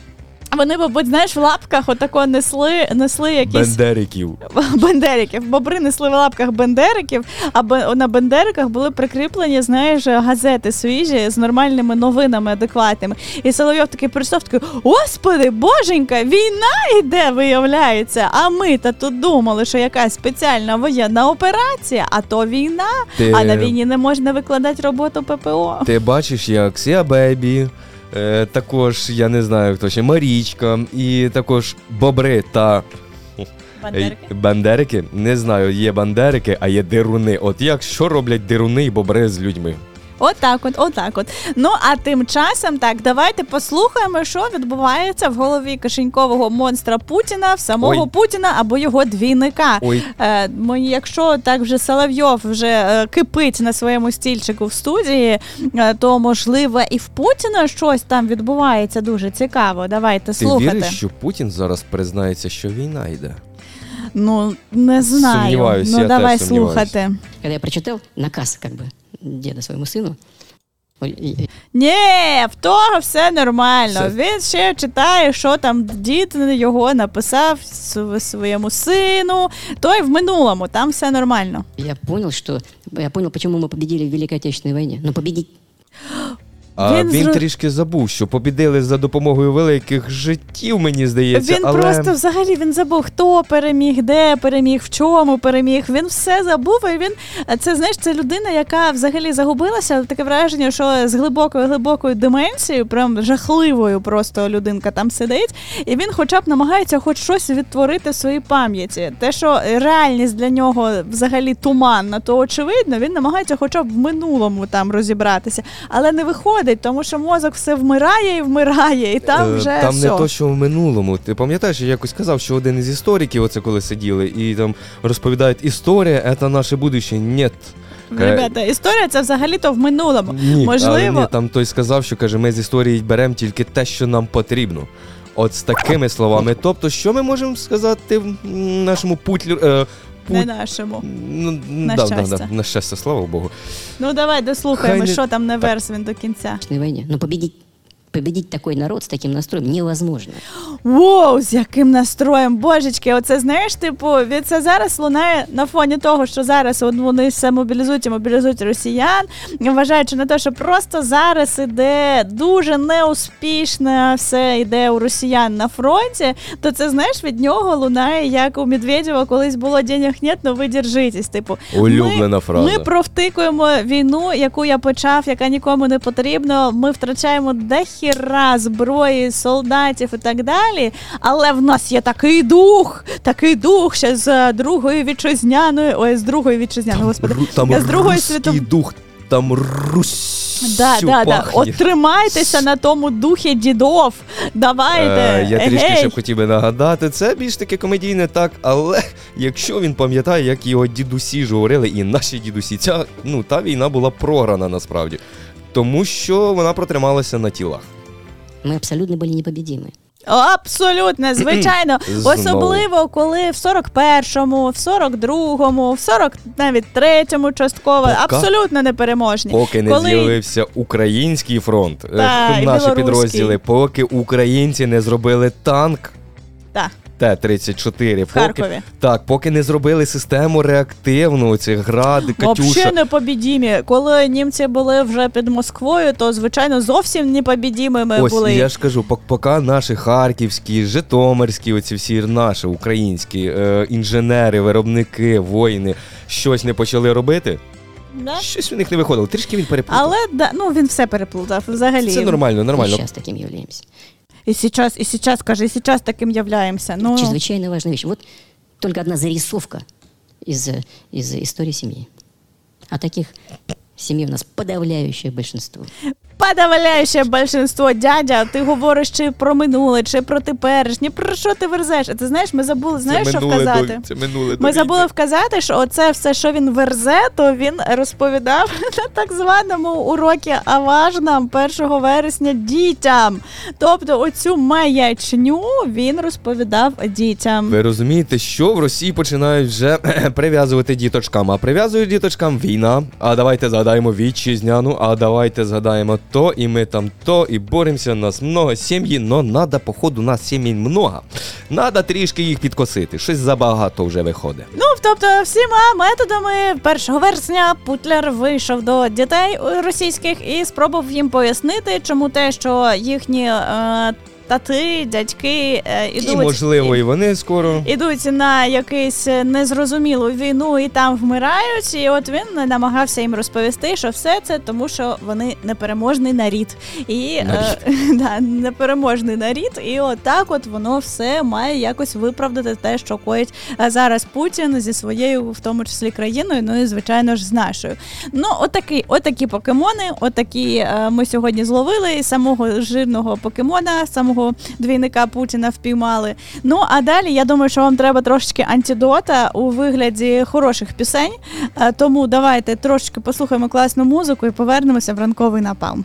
Вони, мабуть, знаєш, в лапках отако несли, несли якісь Бендериків. [LAUGHS] бендериків. Бобри несли в лапках бендериків, а на бендериках були прикріплені, знаєш, газети свіжі з нормальними новинами адекватними. І Соловйов такий прийшов, такий, господи, боженька, війна йде, виявляється. А ми та тут думали, що якась спеціальна воєнна операція, а то війна. Ти- А на війні не можна викладати роботу ППО. Ти бачиш, як Сія Бейбі, е, також, я не знаю хто ще, Марічка, і також бобри та Бандерики. е, бандерики. Не знаю, є бандерики, а є дируни. От як що роблять дируни і бобри з людьми? Отак, от, отак, от. Ну а тим часом так, давайте послухаємо, що відбувається в голові кишенькового монстра Путіна, в самого Ой. Путіна або його двійника. Ой. Е, якщо так вже Соловйов вже е, кипить на своєму стільчику в студії, е, то можливо і в Путіна щось там відбувається дуже цікаво. Давайте Ти слухати. віриш, що Путін зараз признається, що війна йде? Ну не знаю. Сумніваюсь, ну я давай теж сумніваюсь. слухати. Когда я прочитал наказ как бы деда своєму и- Ні, в того все нормально. Все. Він ще читає, що там дід його написав своєму сину. Той в минулому, там все нормально. я понял, что я понял, чому ми победили в Великій Отечественній війні. Ну, победить А Він він, зро- трішки забув, що побідили за допомогою великих життів, мені здається. він але... просто взагалі він забув, хто переміг, де переміг, в чому переміг. Він все забув. І він це знаєш, це людина, яка взагалі загубилася. Таке враження, що з глибокою глибокою деменцією, прям жахливою, просто людинка там сидить, і він, хоча б намагається хоч щось відтворити в своїй пам'яті. Те, що реальність для нього взагалі туманна, то очевидно, він намагається, хоча б в минулому там розібратися, але не виходить, тому що мозок все вмирає і вмирає, і там Е, вже там все. не то, що в минулому. Ти пам'ятаєш, я якось казав, що один із істориків, оце коли сиділи, і там розповідають, історія це наше будуще. Ні. Ребята, історія це взагалі-то в минулому. Ні, Можливо, ні, там той сказав, що каже, ми з історії беремо тільки те, що нам потрібно. От з такими словами. Тобто, що ми можемо сказати нашому путлю. Е, не нашому. ну, На да, щастя. Да, да, на щастя, слава Богу. Ну давай дослухаємо, Хай не- що там не Так. верс він до кінця. Отечественной ну Но победить, такой народ с таким настроем невозможно. Воу, з яким настроєм, божечки, оце знаєш, типу, від це зараз лунає на фоні того, що зараз вони все мобілізують і мобілізують росіян, вважаючи на те, що просто зараз іде дуже неуспішно все йде у росіян на фронті, то це знаєш від нього лунає, як у Медведєва колись було денег нет, но ви держитесь. Типу, Улюблена ми, фраза. Ми провтикуємо війну, яку я почав, яка нікому не потрібна. Ми втрачаємо дехіра зброї, солдатів і так далі. Але в нас є такий дух, такий дух ще з другої вітчизняної, ой, з другої вітчизняної, господи, там з другої світової. дух, там Русь. Да, да, да. пахне. От тримайтеся на тому духі дідов. Давайте. Е, я трішки Егей. ще б хотів би нагадати, це більш таке комедійне, так, але якщо він пам'ятає, як його дідусі ж говорили, і наші дідусі, ця ну та війна була програна насправді, тому що вона протрималася на тілах. Мы абсолютно были непобедимы. Абсолютно, звичайно. Знову. [CLEARS THROAT] Особливо, коли в 41-му, в 42-му, в 40 навіть третьому частково Пока- абсолютно непереможні. Поки не Коли- з'явився український фронт, е, Та, і наші білоруський. підрозділи, поки українці не зробили танк. Так. Т-34, В поки, Харкові. так, поки не зробили систему реактивну, ці гради, Катюша. Взагалі непобідімі. Коли німці були вже під Москвою, то звичайно зовсім непобідімими Ось були. я ж кажу, пок- поки наші харківські, житомирські, оці всі наші українські е, інженери, виробники, воїни щось не почали робити, Да? щось у них не виходило. Трішки він переплутав. Але да, ну він все переплутав взагалі. Це нормально, нормально. сейчас таким являемся. І сейчас, і сейчас, каже, і сейчас таким являємося. Ну, Чрезвычайно важная вещь. Вот только одна зарисовка из, э, из истории семьи. А таких семей у нас подавляющее большинство. Подавляюче більшинство дядя, ти говориш чи про минуле, чи про теперішнє, про що ти верзеш? А ти знаєш, ми забули, знаєш, що вказати? Це минуле Ми забули вказати, що оце все, що він верзе, то він розповідав [LAUGHS] на так званому уроці Аважнам 1 вересня дітям. Тобто, оцю маячню він розповідав дітям. Ви розумієте, що в Росії починають вже [CLEARS THROAT] прив'язувати діточкам. А прив'язують діточкам війна. А давайте згадаємо вітчизняну, а давайте згадаємо то, і ми там то, і боремося. Нас много сім'ї, но надо, походу, нас сім'ї много. Надо трішки їх підкосити. Щось забагато вже виходить. Ну, тобто, всіма методами 1 вересня Путлер вийшов до дітей російських і спробував їм пояснити, чому те, що їхні е, тати, дядьки е, ідуть І можливо, і вони скоро. ідуть на якусь незрозумілу війну і там вмирають. І от він намагався їм розповісти, що все це тому, що вони непереможний нарід. І е, [LAUGHS] да, непереможний нарід. І от так от воно все має якось виправдати те, що коїть е, зараз Путін зі своєю, в тому числі країною, ну і звичайно ж з нашою. Ну, отакі, отакі покемони, отакі е, ми сьогодні зловили. Самого жирного покемона, самого двійника Путіна впіймали. Ну а далі я думаю, що вам треба трошечки антидота у вигляді хороших пісень. Е, Тому давайте трошечки послухаємо класну музику і повернемося в ранковий напалм.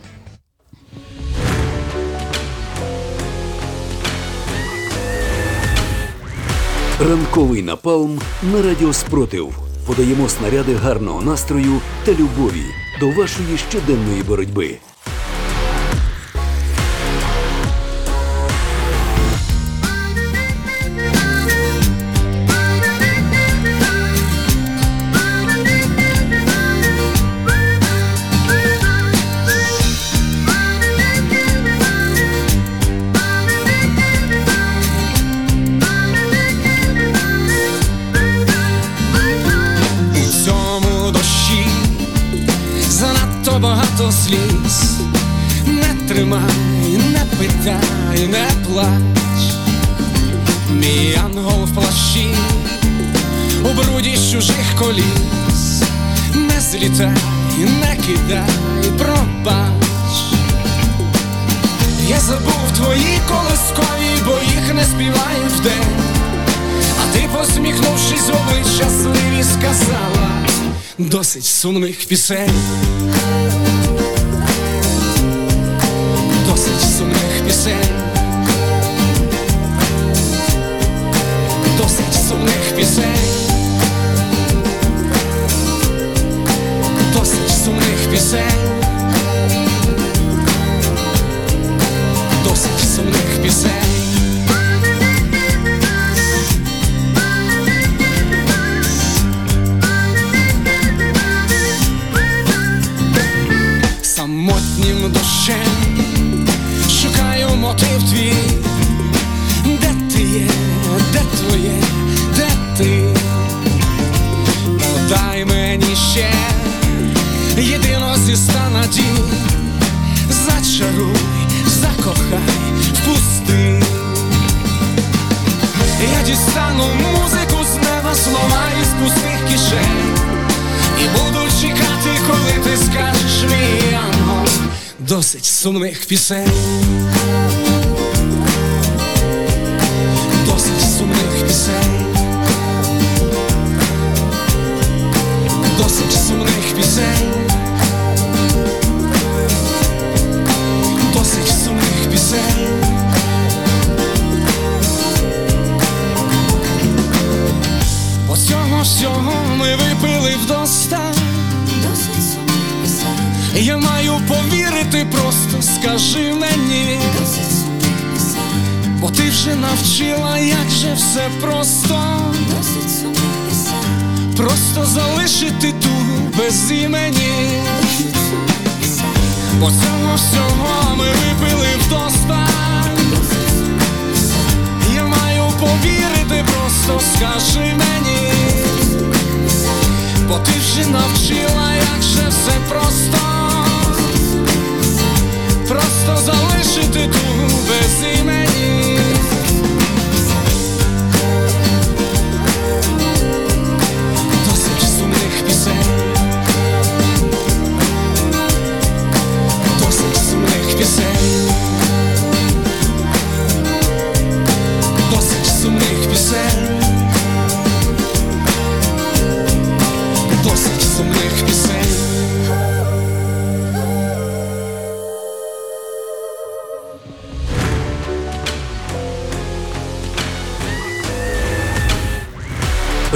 Ранковий напалм на радіо Спротив. Подаємо снаряди гарного настрою та любові до вашої щоденної боротьби. Чужих. Не злітай, не кидай, пробач. Я забув твої колискові, бо їх не співаю вдень. А ти, посміхнувшись обличчя щасливі, сказала досить сумних пісень. Досить сумних пісень. Досить сумних пісень. Сумних пісень Досить сумних пісень. Досить сумних пісень. Досить сумних пісень. По цього всього ми випили вдоста. Я маю повірити просто, скажи мені. Бо ти вже навчила, як же все просто. Просто залишити ту без імені. По цього всього ми випили вдоста. Я маю повірити, просто скажи мені. Бо ти вже навчила, як же все просто. Prosto zalešiti tu bez ime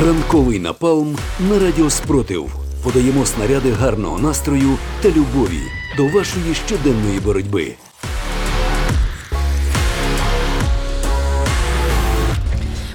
Ранковий напалм на радіо Спротив. Подаємо снаряди гарного настрою та любові до вашої щоденної боротьби.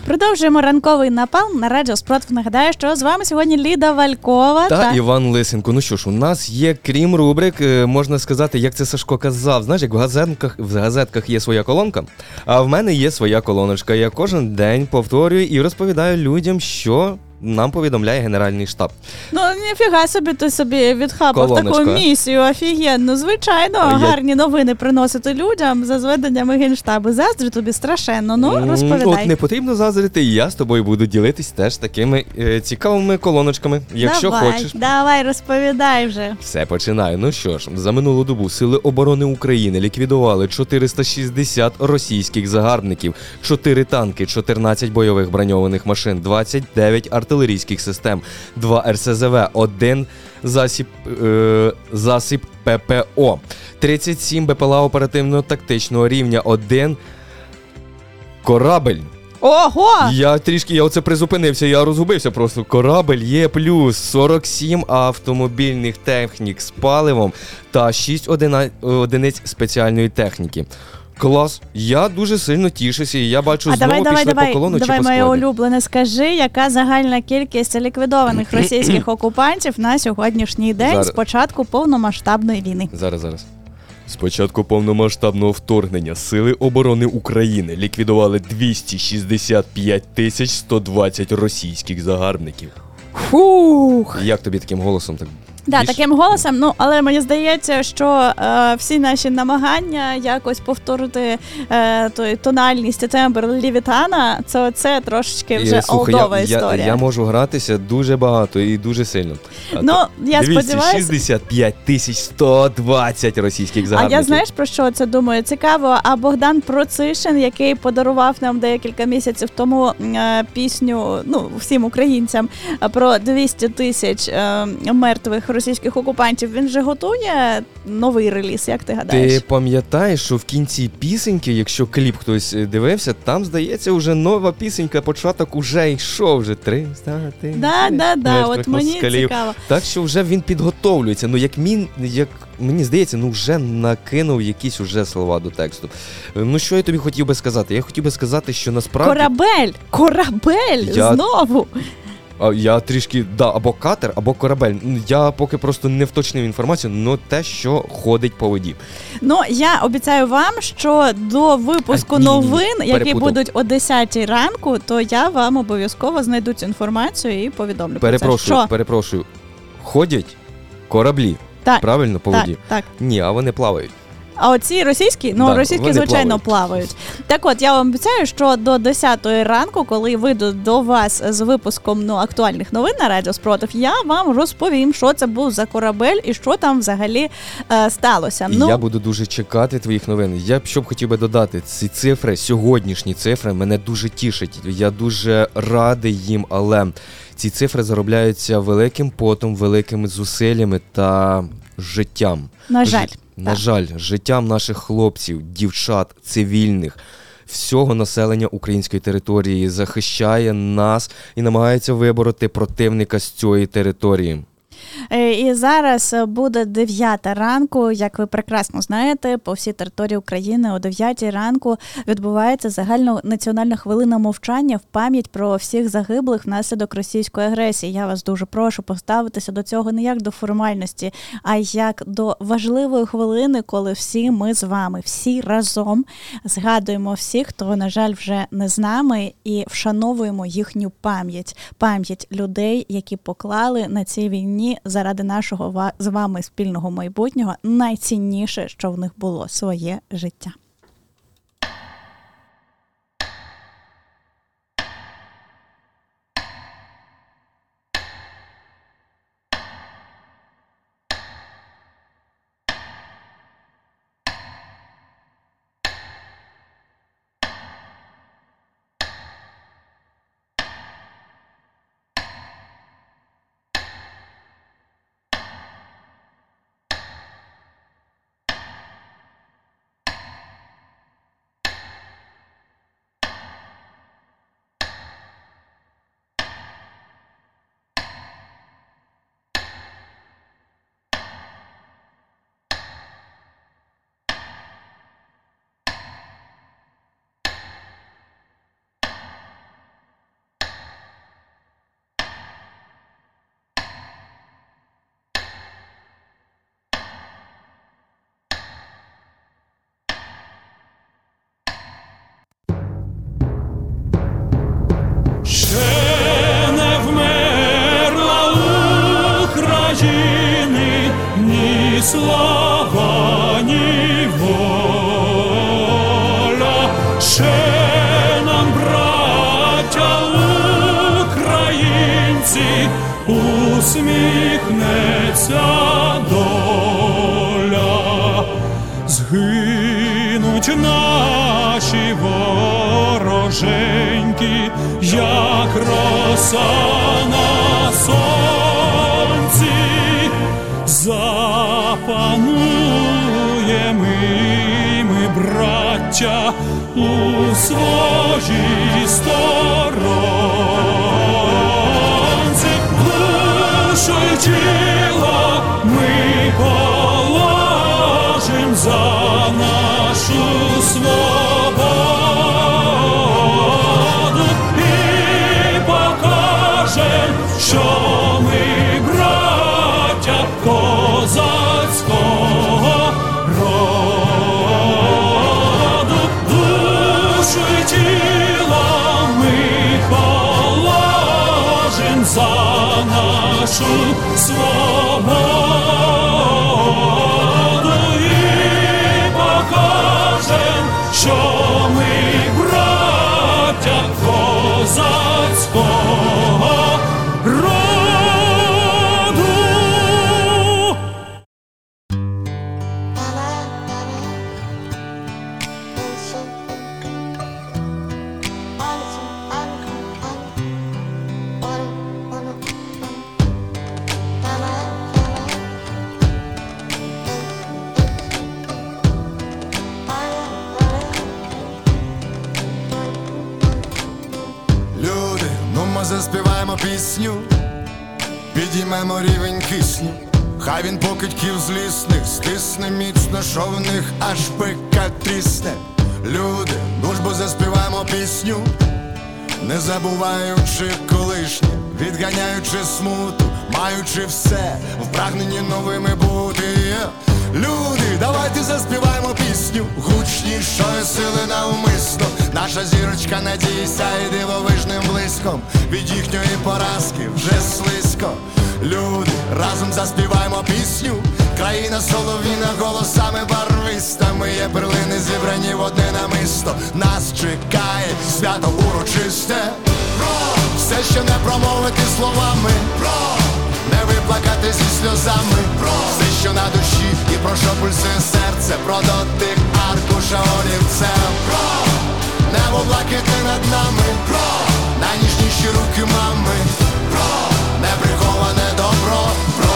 Продовжуємо ранковий напал на радіо Спротив. Нагадаю, що з вами сьогодні Ліда Валькова Та Іван Лисенко. Ну що ж, у нас є, крім рубрик, е, можна сказати, як це Сашко казав. Знаєш, як в газетках, в газетках є своя колонка, а в мене є своя колоночка. Я кожен день повторюю і розповідаю людям, що нам повідомляє Генеральний штаб. Ну ніфіга собі ти собі відхапав таку місію. Офігенно. Звичайно, А я- гарні новини приносити людям за зведеннями генштабу. Заздрю тобі страшенно. Ну розповідай. От не потрібно заздрити, і я з тобою буду ділитись теж такими е, цікавими колоночками, якщо давай, хочеш. давай, розповідай вже. Все починаю. Ну що ж, за минулу добу Сили оборони України ліквідували 460 російських загарбників, 4 танки, 14 бойових броньованих машин, 29 артилерійських систем, 2 РСЗВ, 1 засіб, е, засіб ППО, 37 БПЛА оперативно-тактичного рівня, 1 корабель. Ого! Я трішки я оце призупинився, я розгубився просто. Корабель є плюс 47 автомобільних технік з паливом та 6 одиниць спеціальної техніки. Клас, я дуже сильно тішуся, і я бачу А знову давай, давай, пішли давай, по колону давай чи по моє складі. улюблене. Скажи, яка загальна кількість ліквідованих [CLEARS THROAT] російських окупантів на сьогоднішній день Зараз. з початку повномасштабної війни? Зараз, зараз. З початку повномасштабного вторгнення Сили оборони України ліквідували 265 тисяч 120 російських загарбників. Фух. Як тобі таким голосом так? Да, більш? таким голосом. Ну але мені здається, що е, всі наші намагання якось повторити е, той тональність і тембр Лівітана, це це трошечки вже І, слухай, олдова я, історія. Я, я можу гратися дуже багато і дуже сильно. Ну, то- я дивіться, сподіваюся- 65 тисяч 120 російських А я знаєш про що це думаю? Цікаво. А Богдан Процишин, який подарував нам декілька місяців тому е, пісню, ну всім українцям е, про 200 тисяч е, мертвих російських окупантів. Він же готує новий реліз. Як ти гадаєш? Ти пам'ятаєш, що в кінці пісеньки, якщо кліп хтось е, дивився, там здається, вже нова пісенька, початок уже йшов, вже 300 тисяч Да, да, да. От мені москалів. цікаво. Так що вже він підготовлюється. Ну як мін, як мені здається, ну вже накинув якісь уже слова до тексту. Е, Ну що я тобі хотів би сказати? Я хотів би сказати, що насправді. Корабель! Корабель! Я- Знову! Я трішки да, або катер, або корабель. Я поки просто не вточнив інформацію, але те, що ходить по воді. Ну я обіцяю вам, що до випуску А, ні, ні, ні, новин, які будуть о 10 ранку, то я вам обов'язково знайду цю інформацію і повідомлю. про це. Що? перепрошую. Ходять кораблі, Так, правильно, по так, воді? так. Ні, а вони плавають. А оці російські, ну Да, російські, звичайно, плавають. Так от я вам обіцяю, що до 10 ранку, коли вийду до вас з випуском ну, актуальних новин на Радіо Спротив, я вам розповім, що це був за корабель і що там взагалі е, сталося. І ну, я буду дуже чекати твоїх новин. Я б що б хотів би додати, ці цифри, сьогоднішні цифри, мене дуже тішать. Я дуже радий їм, але ці цифри заробляються великим потом, великими зусиллями та життям. на жаль. На так. жаль, життям наших хлопців, дівчат, цивільних. Всього населення української території захищає нас і намагається вибороти противника з цієї території. Е, І зараз е, буде 9 ранку. Як ви прекрасно знаєте, по всій території України о 9 ранку відбувається загальнонаціональна хвилина мовчання в пам'ять про всіх загиблих внаслідок російської агресії. Я вас дуже прошу поставитися до цього не як до формальності, а як до важливої хвилини, коли всі ми з вами, всі разом згадуємо всіх, хто, на жаль, вже не з нами, і вшановуємо їхню пам'ять, пам'ять людей, які поклали на цій війні заради нашого з вами спільного майбутнього найцінніше, що в них було своє життя. Слава, ні ще нам, браття українці, усміхнеться доля. Згинуть наші вороженьки, як роса на сонці, браття, у своїй сторонці, душу нашу маючи все, в прагненні новими бути. Люди, давайте заспіваємо пісню, гучнішої сили навмисно. Наша зірочка надії сяє дивовижним блиском. Від їхньої поразки вже слизько. Люди, разом заспіваємо пісню. Країна соловіна голосами барвистами є перлини зібрані в одне намисто. Нас чекає свято урочисте. Про все, що не промовити словами. Про виплакати зі сльозами. Про все, що на душі, і про що пульсує серце, про дотик аркуша олівцем. Про небо блакити над нами. Про найніжніші руки мами. Про неприховане добро. Про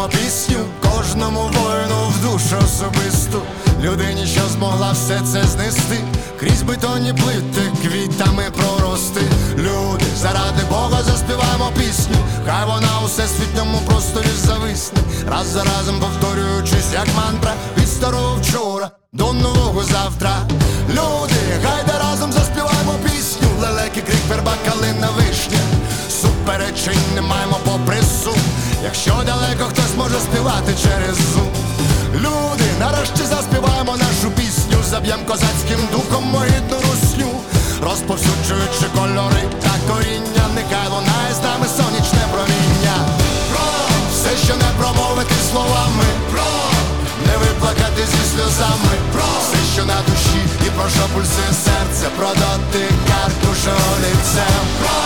заспіваємо пісню кожному воїну в душу особисту. Людині, що змогла все це знести, крізь бетонні плити, квітами прорости. Люди, заради Бога заспіваємо пісню, хай вона у всесвітньому просторі зависне, раз за разом повторюючись, як мантра, від старого вчора до нового завтра. Може співати через зум Люди, нарешті заспіваємо нашу пісню Заб'єм козацьким духом могидну русню. Розповсюджуючи кольори та коріння Нехай лунає з нами сонячне проміння. Про все, що не промовити словами. Про не виплакати зі сльозами. Про все, що на душі і про що пульсує серце Про дотик аркуша олівцем. Про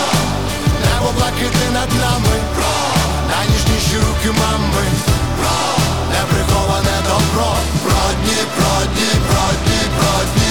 Небо блакити над нами, про найніжніші руки мами, про неприховане добро, про дні, про дні, про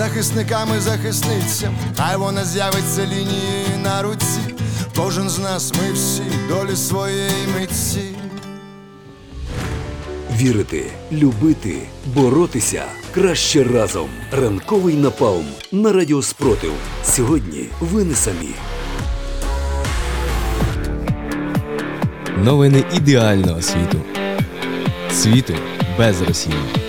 нашим захисникам і захисницям. Хай вона з'явиться лінією на руці. Кожен з нас, ми всі долі своєї митці. Вірити, любити, боротися краще разом. Ранковий напалм на радіо Спротив. Сьогодні ви не самі. Новини ідеального світу. Світу без Росії.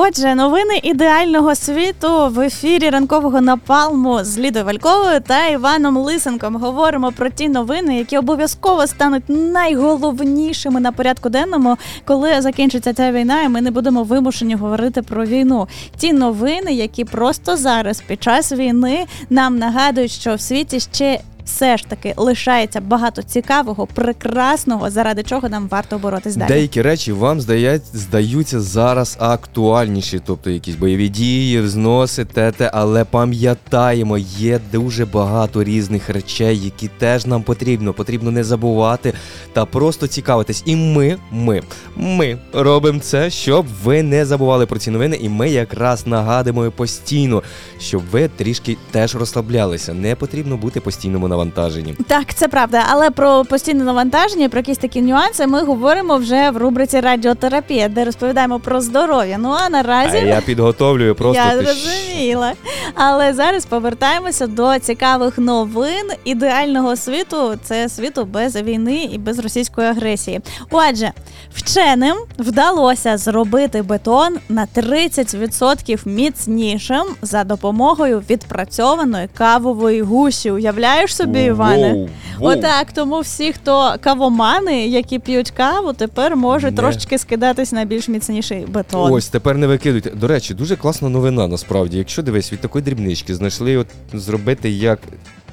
Отже, новини ідеального світу в ефірі ранкового напалму з Лідою Вальковою та Іваном Лисенком. Говоримо про ті новини, які обов'язково стануть найголовнішими на порядку денному, коли закінчиться ця війна, і ми не будемо вимушені говорити про війну. Ті новини, які просто зараз під час війни нам нагадують, що в світі ще. Все ж таки лишається багато цікавого, прекрасного, заради чого нам варто боротись далі. Деякі речі вам здають, здаються зараз актуальніші, тобто якісь бойові дії, взноси, тете, але пам'ятаємо, є дуже багато різних речей, які теж нам потрібно. Потрібно не забувати та просто цікавитись. І ми, ми, ми робимо це, щоб ви не забували про ці новини. І ми якраз нагадуємо постійно, щоб ви трішки теж розслаблялися. Не потрібно бути постійному навантаженні. Так, це правда. Але про постійне навантаження, про якісь такі нюанси ми говоримо вже в рубриці Радіотерапія, де розповідаємо про здоров'я. Ну а наразі А я підготовлюю просто я зрозуміла. Але зараз повертаємося до цікавих новин ідеального світу. Це світу без війни і без російської агресії. Отже, вченим вдалося зробити бетон на 30% міцнішим за допомогою відпрацьованої кавової гущі. Уявляєш собі, Іване? Воу, воу. Отак, тому всі, хто кавомани, які п'ють каву, тепер можуть Не. трошечки скидатись на більш міцніший бетон. Ось тепер не викидуйте. До речі, дуже класна новина насправді. Якщо дивись, від такої дрібнички знайшли от зробити як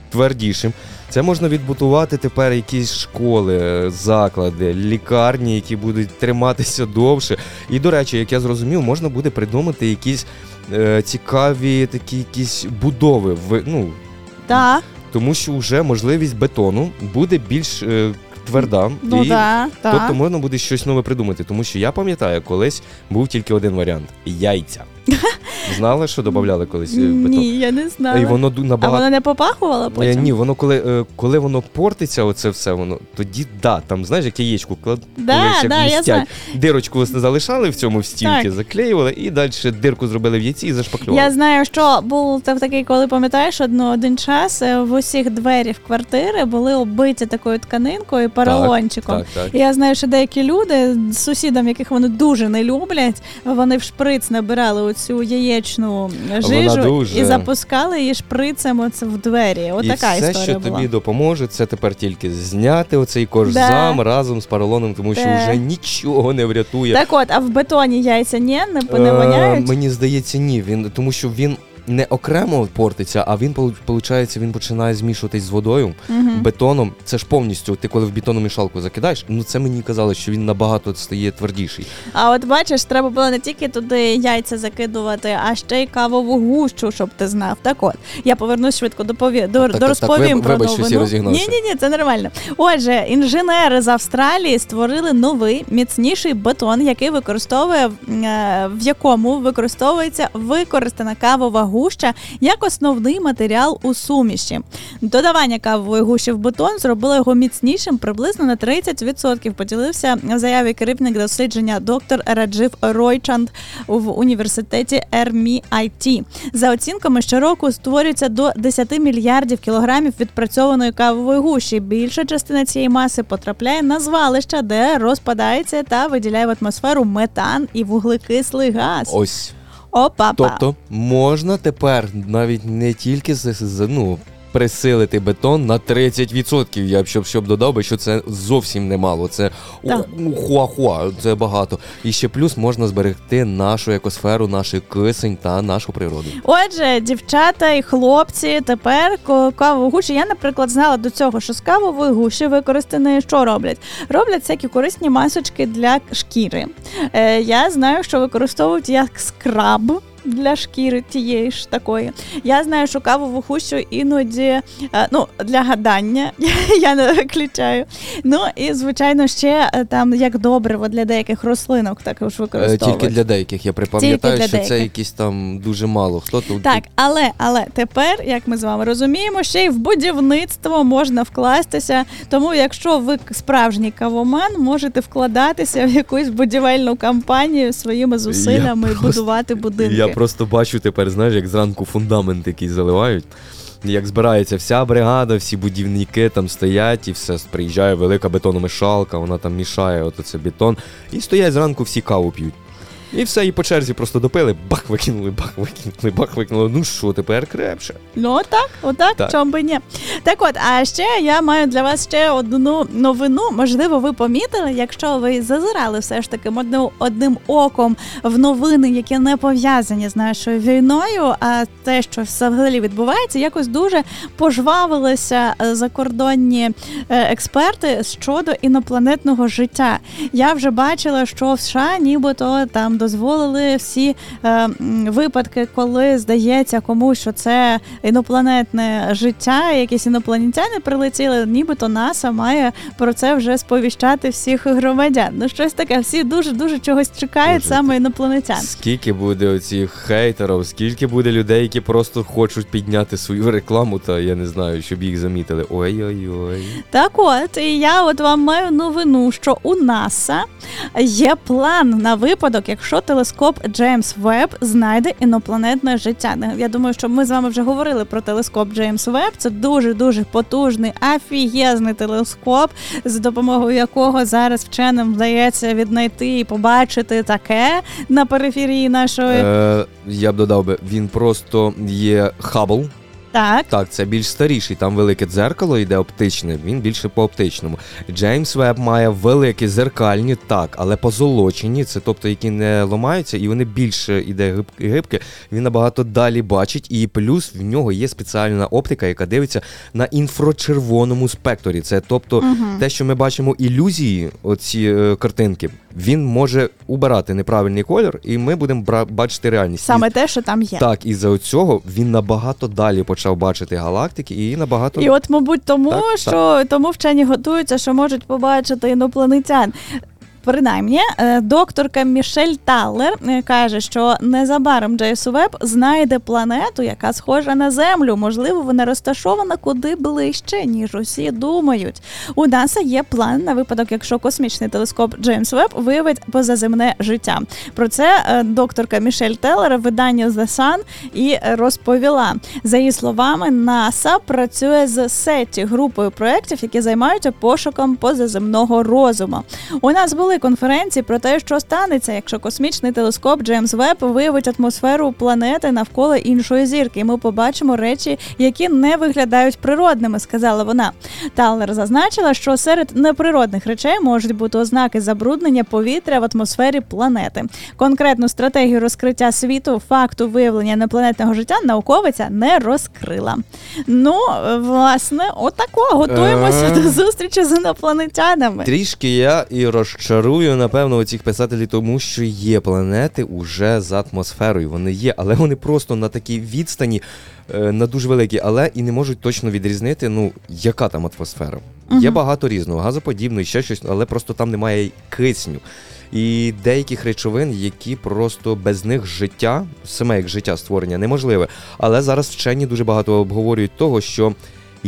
твердішим. Це можна відбудувати тепер якісь школи, заклади, лікарні, які будуть триматися довше. І до речі, як я зрозумів, можна буде придумати якісь е, цікаві такі якісь будови. В, ну, Так. Тому що вже можливість бетону буде більш е, тверда. Ну і да, так. Тобто можна буде щось нове придумати, тому що я пам'ятаю, колись був тільки один варіант яйця. [LAUGHS] Знали, що додавали колись е, бетон? Ні, я не знала. І воно ду- А воно не попахувало Е, потім? Ні, воно коли, е, коли воно портиться, оце все воно, тоді да, там знаєш, як яєчку клад, Да, колись як да, я містять. знаю. Дирочку залишали в цьому в Так. заклеювали і далі дирку зробили в яйці і зашпаклювали. Я знаю, що був та- такий, коли пам'ятаєш, одно один час в усіх двері в квартири були оббиті такою тканинкою, поролончиком. Так, так. І Я знаю, що деякі люди сусідам, яких вони дуже не люблять, вони в шприц набирали оцю яєчну жижу дуже- і запускали її шприцем оце в двері. Отака і все, історія що була. тобі допоможе, це тепер тільки зняти оцей кожзам разом з поролоном, тому що Да. вже нічого не врятує. Так от, а в бетоні яйця ні, не, не Е. Мені здається, ні. Він тому, що він не окремо портиться, а він виходить, він починає змішуватись з водою, Мгм. бетоном. Це ж повністю. Ти коли в бетономішалку закидаєш, ну це мені казали, що він набагато стає твердіший. А от бачиш, треба було не тільки туди яйця закидувати, а ще й кавову гущу, щоб ти знав. Так от, я повернусь швидко до пові... до, так, до так, розповім виб- про вибач, новину. Ні, ні, ні, це нормально. Отже, інженери з Австралії створили новий міцніший бетон, який використовує е, в якому використовується використана кавова гуща як основний матеріал у суміші. Додавання кавової гущі в бетон зробило його міцнішим приблизно на 30%. Поділився в заяві керівник дослідження доктор Раджив Ройчанд в університеті RMIT. За оцінками, щороку створюється до 10 мільярдів кілограмів відпрацьованої кавової гущі. Більша частина цієї маси потрапляє на звалища, де розпадається та виділяє в атмосферу метан і вуглекислий газ. Ось. Опа. Тобто можна тепер навіть не тільки з, ну, присилити бетон на 30%. Я б щоб, щоб додав би, що це зовсім немало. Це ну, хуа-хуа, це багато. І ще плюс можна зберегти нашу екосферу, наш кисень та нашу природу. Отже, дівчата і хлопці тепер кавову гущу. Я, наприклад, знала до цього, що з кавової гущі використаної що роблять? Роблять всякі корисні масочки для шкіри. Е, я знаю, що використовують як скраб. Для шкіри тієї ж такої. Я знаю, що кавову гущу іноді е, ну, для гадання [LAUGHS] я не виключаю. Ну і звичайно, ще е, там як добриво для деяких рослинок також Е, використовують. Тільки для деяких. Я припам'ятаю, для що це якісь там дуже мало. Хто тут Так, але але тепер, як ми з вами розуміємо, ще й в будівництво можна вкластися. Тому, якщо ви справжній кавоман, можете вкладатися в якусь будівельну кампанію своїми зусиллями і просто- будувати будинки. Я просто бачу тепер, знаєш, як зранку фундамент який заливають. Як збирається вся бригада, всі будівники там стоять, і все приїжджає велика бетономішалка, вона там мішає от оце бетон. І стоять зранку, всі каву п'ють. І все, і по черзі просто допили, бах викинули, бах викинули, бах викинули. Ну що, тепер крепше. Ну отак, отак, Так. чому би ні. Так от, а ще я маю для вас ще одну новину. Можливо, ви помітили, якщо ви зазирали все ж таки одним, одним оком в новини, які не пов'язані з нашою війною, а те, що взагалі відбувається, якось дуже пожвавилися е, закордонні е, експерти щодо інопланетного життя. Я вже бачила, що в США нібито там дозволили всі е, випадки, коли здається комусь, що це інопланетне життя, якісь інопланетяни прилетіли, нібито НАСА має про це вже сповіщати всіх громадян. Ну щось таке, всі дуже дуже чогось чекають Боже, саме інопланетян. Скільки буде оцих хейтерів, скільки буде людей, які просто хочуть підняти свою рекламу, та я не знаю, щоб їх замітили. Ой-ой-ой. Так от, і я от вам маю новину, що у НАСА є план на випадок, якщо телескоп Джеймс Веб знайде інопланетне життя. Не- Я думаю, що ми з вами вже говорили про телескоп Джеймс Веб. Це дуже дуже потужний, афієзний телескоп, за допомогою якого зараз вченим вдається віднайти і побачити таке на периферії нашої. Е, я б додав би, він просто є Хаббл. Так. Так, це більш старіший, там велике дзеркало йде оптичне, він більше по оптичному. Джеймс Веб має великі зеркальні, так, але позолочені, це тобто, які не ламаються, і вони більше іде гиб- гибке, він набагато далі бачить, і плюс в нього є спеціальна оптика, яка дивиться на інфрачервоному спекторі. Це тобто те, що ми бачимо ілюзії, оці е, картинки, він може убирати неправильний колір, і ми будемо бачити реальність. І Саме те, що там є. так, і за цього він набагато далі почав бачити галактики і набагато І от, мабуть, тому Так, що тому вчені готуються, що можуть побачити інопланетян. Принаймні, е, докторка Мішель Таллер е, каже, що незабаром Джейс Веб знайде планету, яка схожа на Землю. Можливо, вона розташована куди ближче, ніж усі думають. У НАСА є план на випадок, якщо космічний телескоп Джеймс Веб виявить позаземне життя. Про це е, докторка Мішель Теллер в виданні The Sun і розповіла. За її словами, НАСА працює з сеті групою проєктів, які займаються пошуком позаземного розуму. У нас були конференції про те, що станеться, якщо космічний телескоп Джеймс Веб виявить атмосферу планети навколо іншої зірки. І ми побачимо речі, які не виглядають природними, сказала вона. Таллер зазначила, що серед неприродних речей можуть бути ознаки забруднення повітря в атмосфері планети. Конкретну стратегію розкриття світу факту виявлення інопланетного життя науковиця не розкрила. Ну, власне, отако готуємося до зустрічі з інопланетянами. Трішки я і розчарую, напевно, цих писателів, тому що є планети уже з атмосферою. Вони є, але вони просто на такій відстані, е, на дуже великій, але і не можуть точно відрізнити, ну, яка там атмосфера. Є багато різного, газоподібного, і ще щось, але просто там немає кисню. І деяких речовин, які просто без них життя, саме як життя створення, неможливе. Але зараз вчені дуже багато обговорюють того, що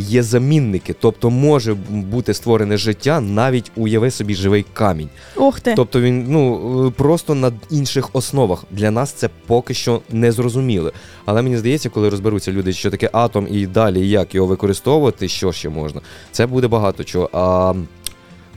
є замінники, тобто може бути створене життя, навіть уяви собі живий камінь. Ух ти. Тобто він ну е, просто на інших основах. Для нас це поки що не зрозуміло. Але мені здається, коли розберуться люди, що таке атом і далі як його використовувати, що ще можна, це буде багато чого. А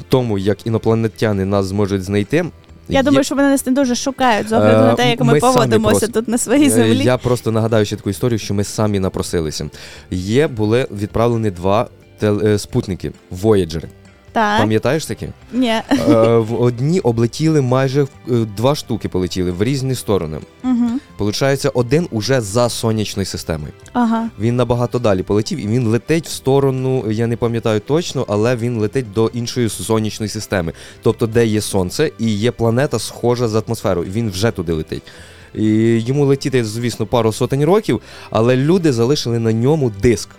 тому, як інопланетяни нас зможуть знайти. Я є- думаю, що вони нас не дуже шукають з огляду Е, на те, як ми, ми поводимося прос... тут на своїй Е, землі. Я просто нагадаю ще таку історію, що ми самі напросилися. Є були відправлені два тел- е, спутники Voyager. Так, Пам'ятаєш такі? ні. Е, в одні облетіли майже е, два штуки полетіли в різні сторони. Угу. Получається, один уже за сонячною системою. Ага. Він набагато далі полетів, і він летить в сторону, я не пам'ятаю точно, але він летить до іншої сонячної системи. Тобто, де є сонце і є планета схожа з атмосферою. Він вже туди летить. І йому летіти, звісно, пару сотень років, але люди залишили на ньому диск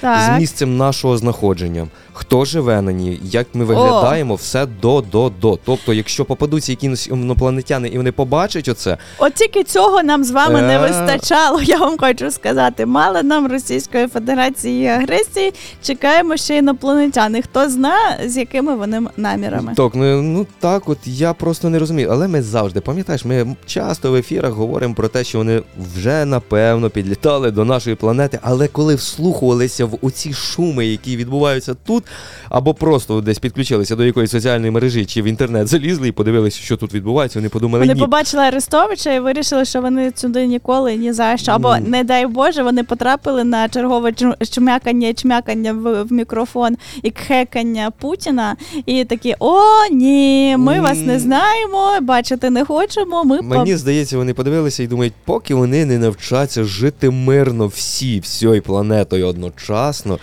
Так. з місцем нашого знаходження. Хто живе на ній, як ми виглядаємо, все до до до. Тобто, якщо попадуться якісь інопланетяни і вони побачать оце, От тільки цього нам з вами не Е. вистачало, я вам хочу сказати. Мало нам Російської Федерації агресії. Чекаємо ще інопланетяни. Хто зна, з якими вони намірами. Так, ну, ну так, от я просто не розумію. Але ми завжди, пам'ятаєш, ми часто в ефірах говоримо про те, що вони вже напевно підлітали до нашої планети. Але коли вслухувалися в оці шуми, які відбуваються тут, або просто десь підключилися до якоїсь соціальної мережі чи в інтернет залізли і подивилися, що тут відбувається, вони подумали, Вони ні. побачили Арестовича і вирішили, що вони сюди ніколи ні за що. Або, не дай Боже, вони потрапили на чергове чмякання чмякання в, в мікрофон і кхекання Путіна. І такі: о, ні, ми вас не знаємо, бачити не хочемо. Ми Мені здається, вони подивилися і думають, поки вони не навчаться жити мирно всі всією планетою одночасно.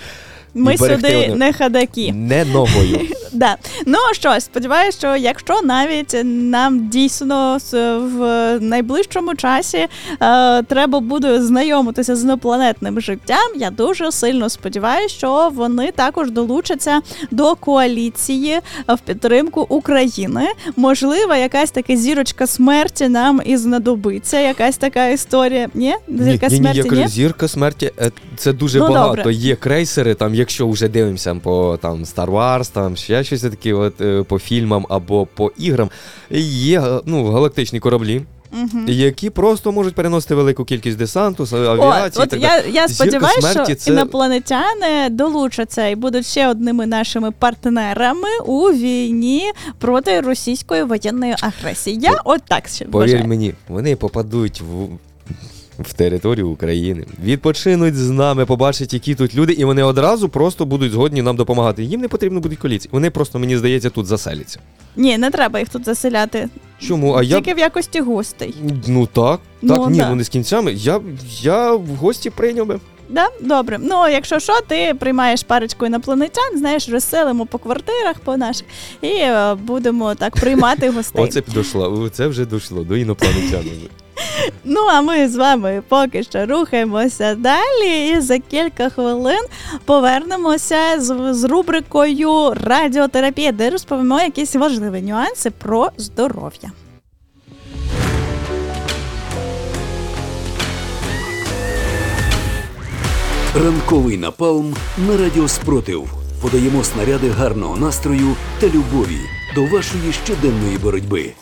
Ми сюди одне- не хадаки. Не ногою. [LAUGHS] Да. Ну що, сподіваюся, що якщо навіть нам дійсно в найближчому часі е, треба буде знайомитися з інопланетним життям, я дуже сильно сподіваюся, що вони також долучаться до коаліції в підтримку України. Можливо, якась така зірочка смерті нам і знадобиться. Якась така історія. Ні? Зірка ні, ні, смерті, я кажу, ні? зірка смерті е, це дуже Ну, багато. добре. Є крейсери, там, якщо вже дивимося по там Star Wars, там ще щось таке, от е, по фільмам або по іграм. Є е, ну, галактичні кораблі. Які просто можуть переносити велику кількість десанту, авіації. От, і от так я, я сподіваюся, що це інопланетяни долучаться і будуть ще одними нашими партнерами у війні проти російської воєнної агресії. Я от так ще Повір вважаю. мені, вони попадуть в, в територію України, відпочинуть з нами, побачать, які тут люди, і вони одразу просто будуть згодні нам допомагати. Їм не потрібно будуть коліці. Вони просто, мені здається, тут заселяться. Ні, не треба їх тут заселяти. Чому? А я Тільки в якості гостей. ну так, Ну, так, ні, да. ну не з кінцями. Я, я в гості прийняв би. Да? Добре. Ну, якщо що, ти приймаєш парочку інопланетян, знаєш, розселимо по квартирах по наших і е, будемо так приймати [LAUGHS] гостей. Оце підійшло. Це вже дійшло до інопланетян. вже. Ну, а ми з вами поки що рухаємося далі, і за кілька хвилин повернемося з, з рубрикою Радіотерапія, де розповімо якісь важливі нюанси про здоров'я. Ранковий напалм на радіо Спротив. Подаємо снаряди гарного настрою та любові до вашої щоденної боротьби.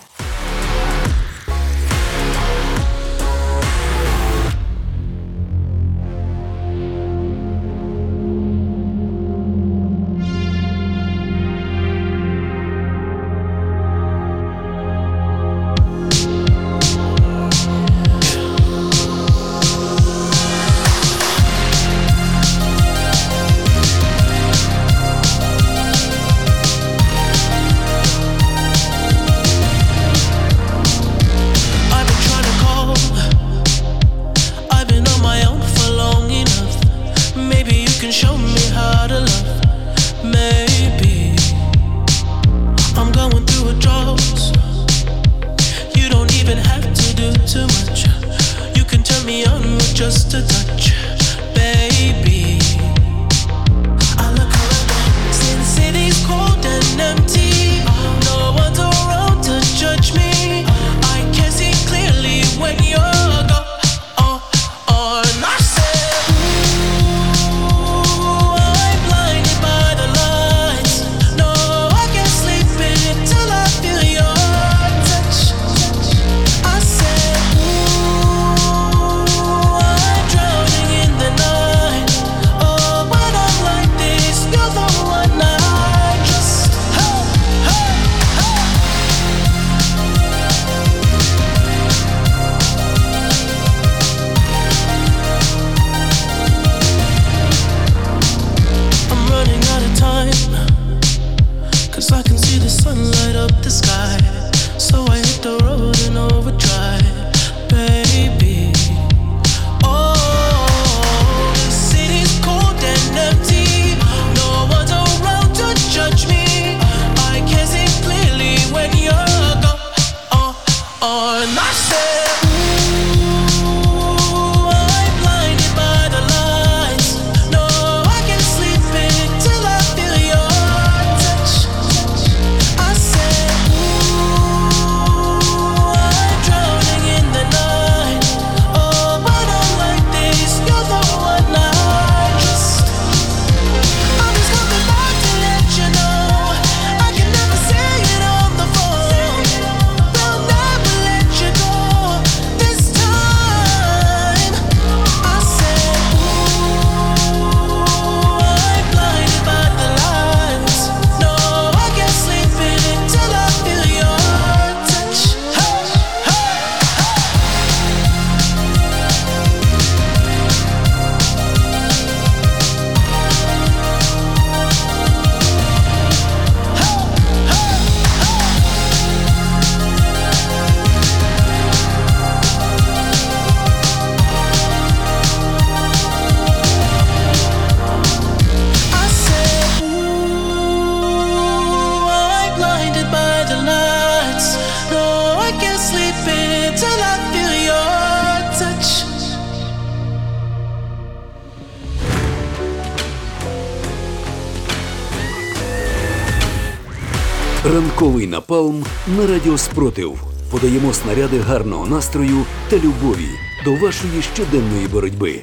Спротив. Подаємо снаряди гарного настрою та любові до вашої щоденної боротьби.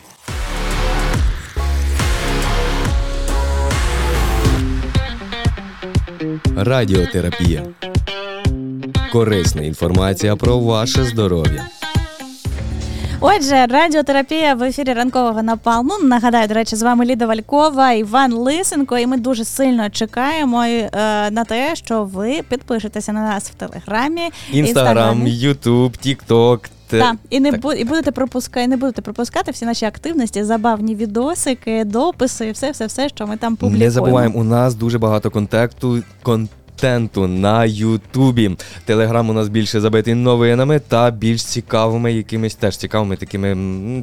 Радіотерапія. Корисна інформація про ваше здоров'я. Отже, радіотерапія в ефірі ранкового напалму. Нагадаю, до речі, з вами Ліда Валькова, Іван Лисенко, і ми дуже сильно чекаємо е, на те, що ви підпишетеся на нас в телеграмі, Інстаграм, Ютуб, Тікток. Так, і не бу- і будете пропускати, не будете пропускати всі наші активності, забавні відосики, дописи, все, все, все, що ми там публікуємо. Не забуваємо, у нас дуже багато контакту. Контенту на Ютубі. Телеграм у нас більше забитий новинами та більш цікавими, якимись теж цікавими такими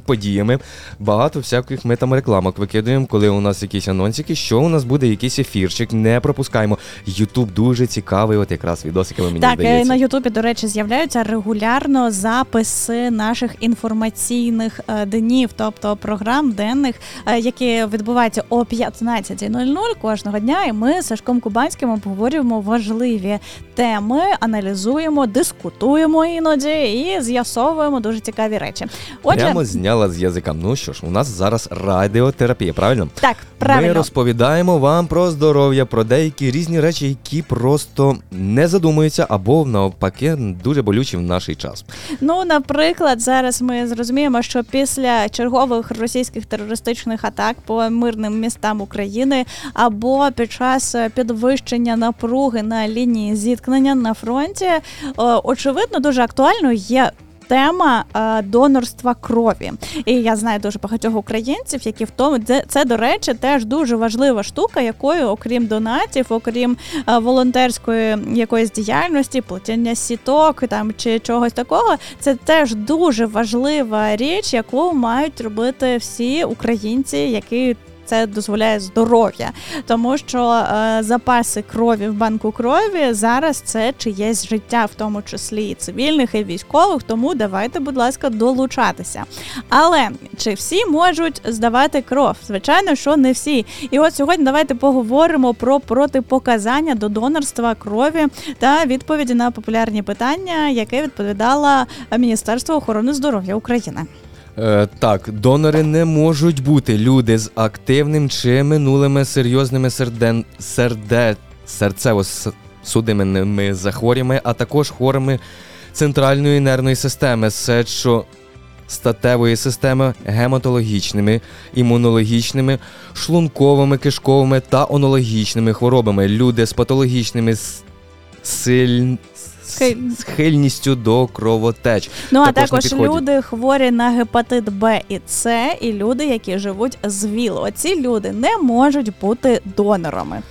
подіями. Багато всяких ми там рекламок викидуємо, коли у нас якісь анонсики, що у нас буде якийсь ефірчик. Не пропускаємо. Ютуб дуже цікавий, от якраз відосиками мені Так, е, здається. на Ютубі, до речі, з'являються регулярно записи наших інформаційних е, днів, тобто програм денних, е, які відбуваються о 15.00 кожного дня. І ми з Сашком Кубанським обговорюємо важливі теми, аналізуємо, дискутуємо іноді і з'ясовуємо дуже цікаві речі. Отже, Прямо зняла з язика. Ну що ж, у нас зараз радіотерапія, правильно? так, правильно. Ми розповідаємо вам про здоров'я, про деякі різні речі, які просто не задумуються або навпаки дуже болючі в наш час. Ну, наприклад, зараз ми зрозуміємо, що після чергових російських терористичних атак по мирним містам України або під час підвищення напруги на лінії зіткнення на фронті, е, очевидно, дуже актуальною є. Тема е, донорства крові, і я знаю дуже багатьох українців, які в тому це, це до речі, теж дуже важлива штука, якою, окрім донатів, окрім е, волонтерської якоїсь діяльності, плетіння сіток там чи чогось такого, це теж дуже важлива річ, яку мають робити всі українці, які. Це дозволяє здоров'я, тому що е, запаси крові в банку крові зараз це чиєсь життя, в тому числі і цивільних, і військових. Тому давайте, будь ласка, долучатися. Але чи всі можуть здавати кров? Звичайно, що не всі. І от сьогодні давайте поговоримо про протипоказання до донорства крові та відповіді на популярні питання, яке відповідало Міністерство охорони здоров'я України. Е, так, донори не можуть бути люди з активним чи минулими серйозними серден... серде... серцево-судинними захворюваннями, а також хворими центральної нервної системи, сечо статевої системи, гематологічними, імунологічними, шлунковими, кишковими та онологічними хворобами. Люди з патологічними с- силь... Схиль- схильністю до кровотеч. Ну а Також також люди хворі на гепатит Б і С, і люди, які живуть з ВІЛ. Оці люди не можуть бути донорами.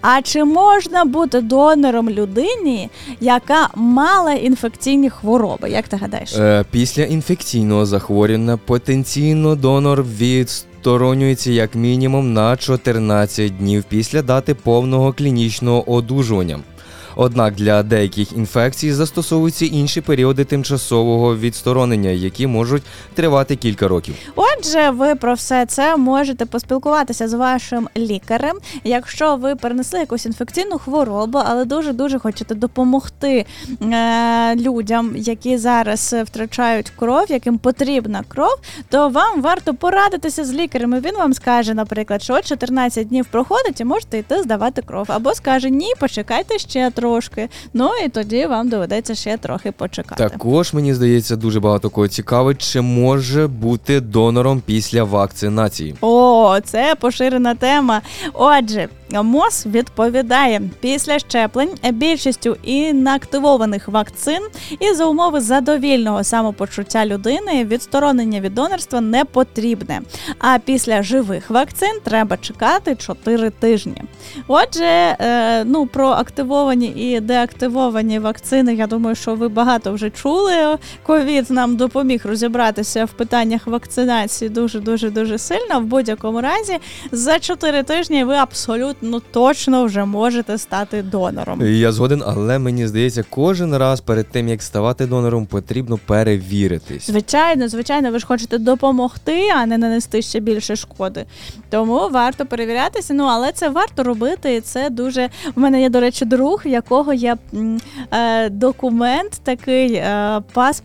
А чи можна бути донором людині, яка мала інфекційні хвороби? Як ти гадаєш? Е, після інфекційного захворювання потенційно донор відсторонюється як мінімум на 14 днів після дати повного клінічного одужування. Однак для деяких інфекцій застосовуються інші періоди тимчасового відсторонення, які можуть тривати кілька років. Отже, ви про все це можете поспілкуватися з вашим лікарем. Якщо ви перенесли якусь інфекційну хворобу, але дуже дуже хочете допомогти е, людям, які зараз втрачають кров, яким потрібна кров, то вам варто порадитися з лікарем. І Він вам скаже, наприклад, що 14 днів проходить і можете йти здавати кров, або скаже ні, почекайте ще трошки. Ну і тоді вам доведеться ще трохи почекати. Також мені здається, дуже багато кого цікавить, чи може бути донором після вакцинації. О, це поширена тема. Отже, МОЗ відповідає після щеплень більшістю інактивованих вакцин і за умови задовільного самопочуття людини відсторонення від донорства не потрібне. А після живих вакцин треба чекати 4 тижні. Отже, е, ну про активовані і деактивовані вакцини, я думаю, що ви багато вже чули. Ковід нам допоміг розібратися в питаннях вакцинації дуже дуже дуже сильно. В будь-якому разі за 4 тижні ви абсолютно точно вже можете стати донором. Я згоден, але мені здається, кожен раз перед тим як ставати донором, потрібно перевіритись. Звичайно, звичайно, ви ж хочете допомогти, а не нанести ще більше шкоди. Тому варто перевірятися. Ну але це варто робити. І це дуже. У мене є, до речі, друг, як якого є е, документ такий е,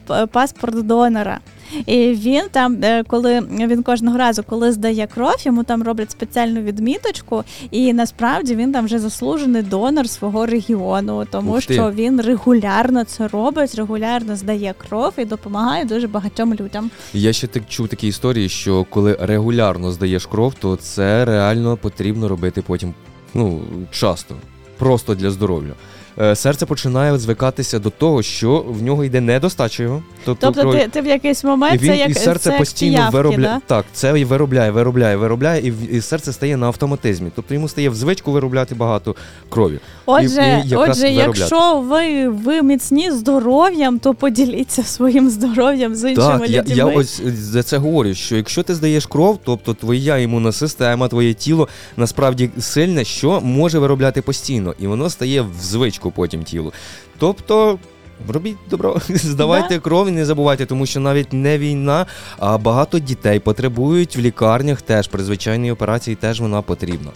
е, паспорт донора. І він там, коли він кожного разу, коли здає кров, йому там роблять спеціальну відміточку, і насправді він там вже заслужений донор свого регіону, тому Ух що він регулярно це робить, регулярно здає кров і допомагає дуже багатьом людям. Я ще так чув такі історії, що коли регулярно здаєш кров, то це реально потрібно робити потім ну, часто, просто для здоров'я. Е, Серце починає звикатися до того, що в нього йде недостача його. Тобто, Тобто, ти, ти в якийсь і момент він це як і серце це як постійно піявки, виробляє. да? Так, це і виробляє, виробляє, виробляє, і, і серце стає на автоматизмі. Тобто йому стає в звичку виробляти багато крові. Отже, і якраз отже, виробляти. якщо ви, ви міцні здоров'ям, то поділіться своїм здоров'ям з іншими Так, я, людьми. я ось за це говорю, що якщо ти здаєш кров, тобто твоя імунна система, твоє тіло насправді сильне, що може виробляти постійно, і воно стає в звичку потім тілу. Тобто. Робіть добро, [LAUGHS] здавайте кров і не забувайте, тому що навіть не війна, а багато дітей потребують в лікарнях теж при звичайній операції теж вона потрібна.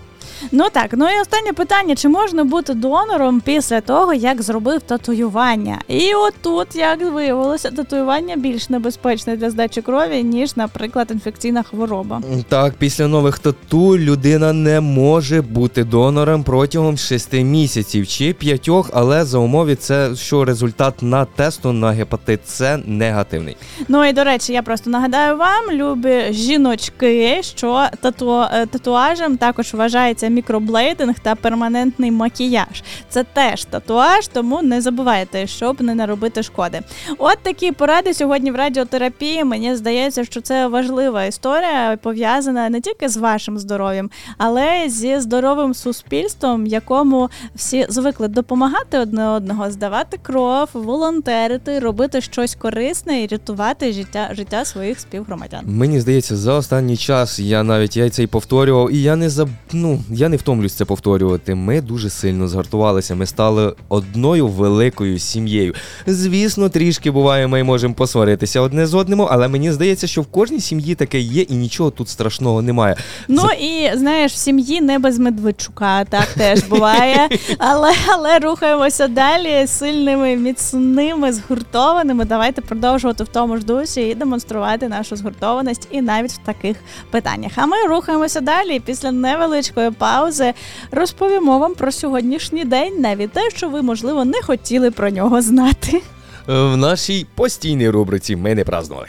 Ну так, ну і останнє питання: чи можна бути донором після того, як зробив татуювання? І отут, як виявилося, татуювання більш небезпечне для здачі крові, ніж, наприклад, інфекційна хвороба. Так, після нових тату людина не може бути донором протягом 6 місяців чи 5, але за умови це що результат на тесту на гепатит С негативний. Ну і до речі, я просто нагадаю вам, любі жіночки, що тату, е, татуажем також вважається мікроблейдинг та перманентний макіяж. Це теж татуаж, тому не забувайте, щоб не наробити шкоди. От такі поради сьогодні в радіотерапії. Мені здається, що це важлива історія, пов'язана не тільки з вашим здоров'ям, але зі здоровим суспільством, якому всі звикли допомагати одне одного, здавати кров, волонтерити, робити щось корисне і рятувати життя, життя своїх співгромадян. Мені здається, за останній час я навіть я це повторював, і я не заб... ну, я не втомлюсь це повторювати. Ми дуже сильно згартувалися. Ми стали одною великою сім'єю. Звісно, трішки буває, ми можемо посваритися одне з одним, але мені здається, що в кожній сім'ї таке є, і нічого тут страшного немає. Ну і знаєш, в сім'ї не без Медведчука, так теж буває. [LAUGHS] Але але рухаємося далі сильними, міцними, згуртованими. Давайте продовжувати в тому ж дусі і демонструвати нашу згуртованість і навіть в таких питаннях. А ми рухаємося далі. Після невеличкої паузи розповімо вам про сьогоднішній день, навіть те, що ви можливо не хотіли про нього знати. Е, В нашій постійній рубриці ми не празднували.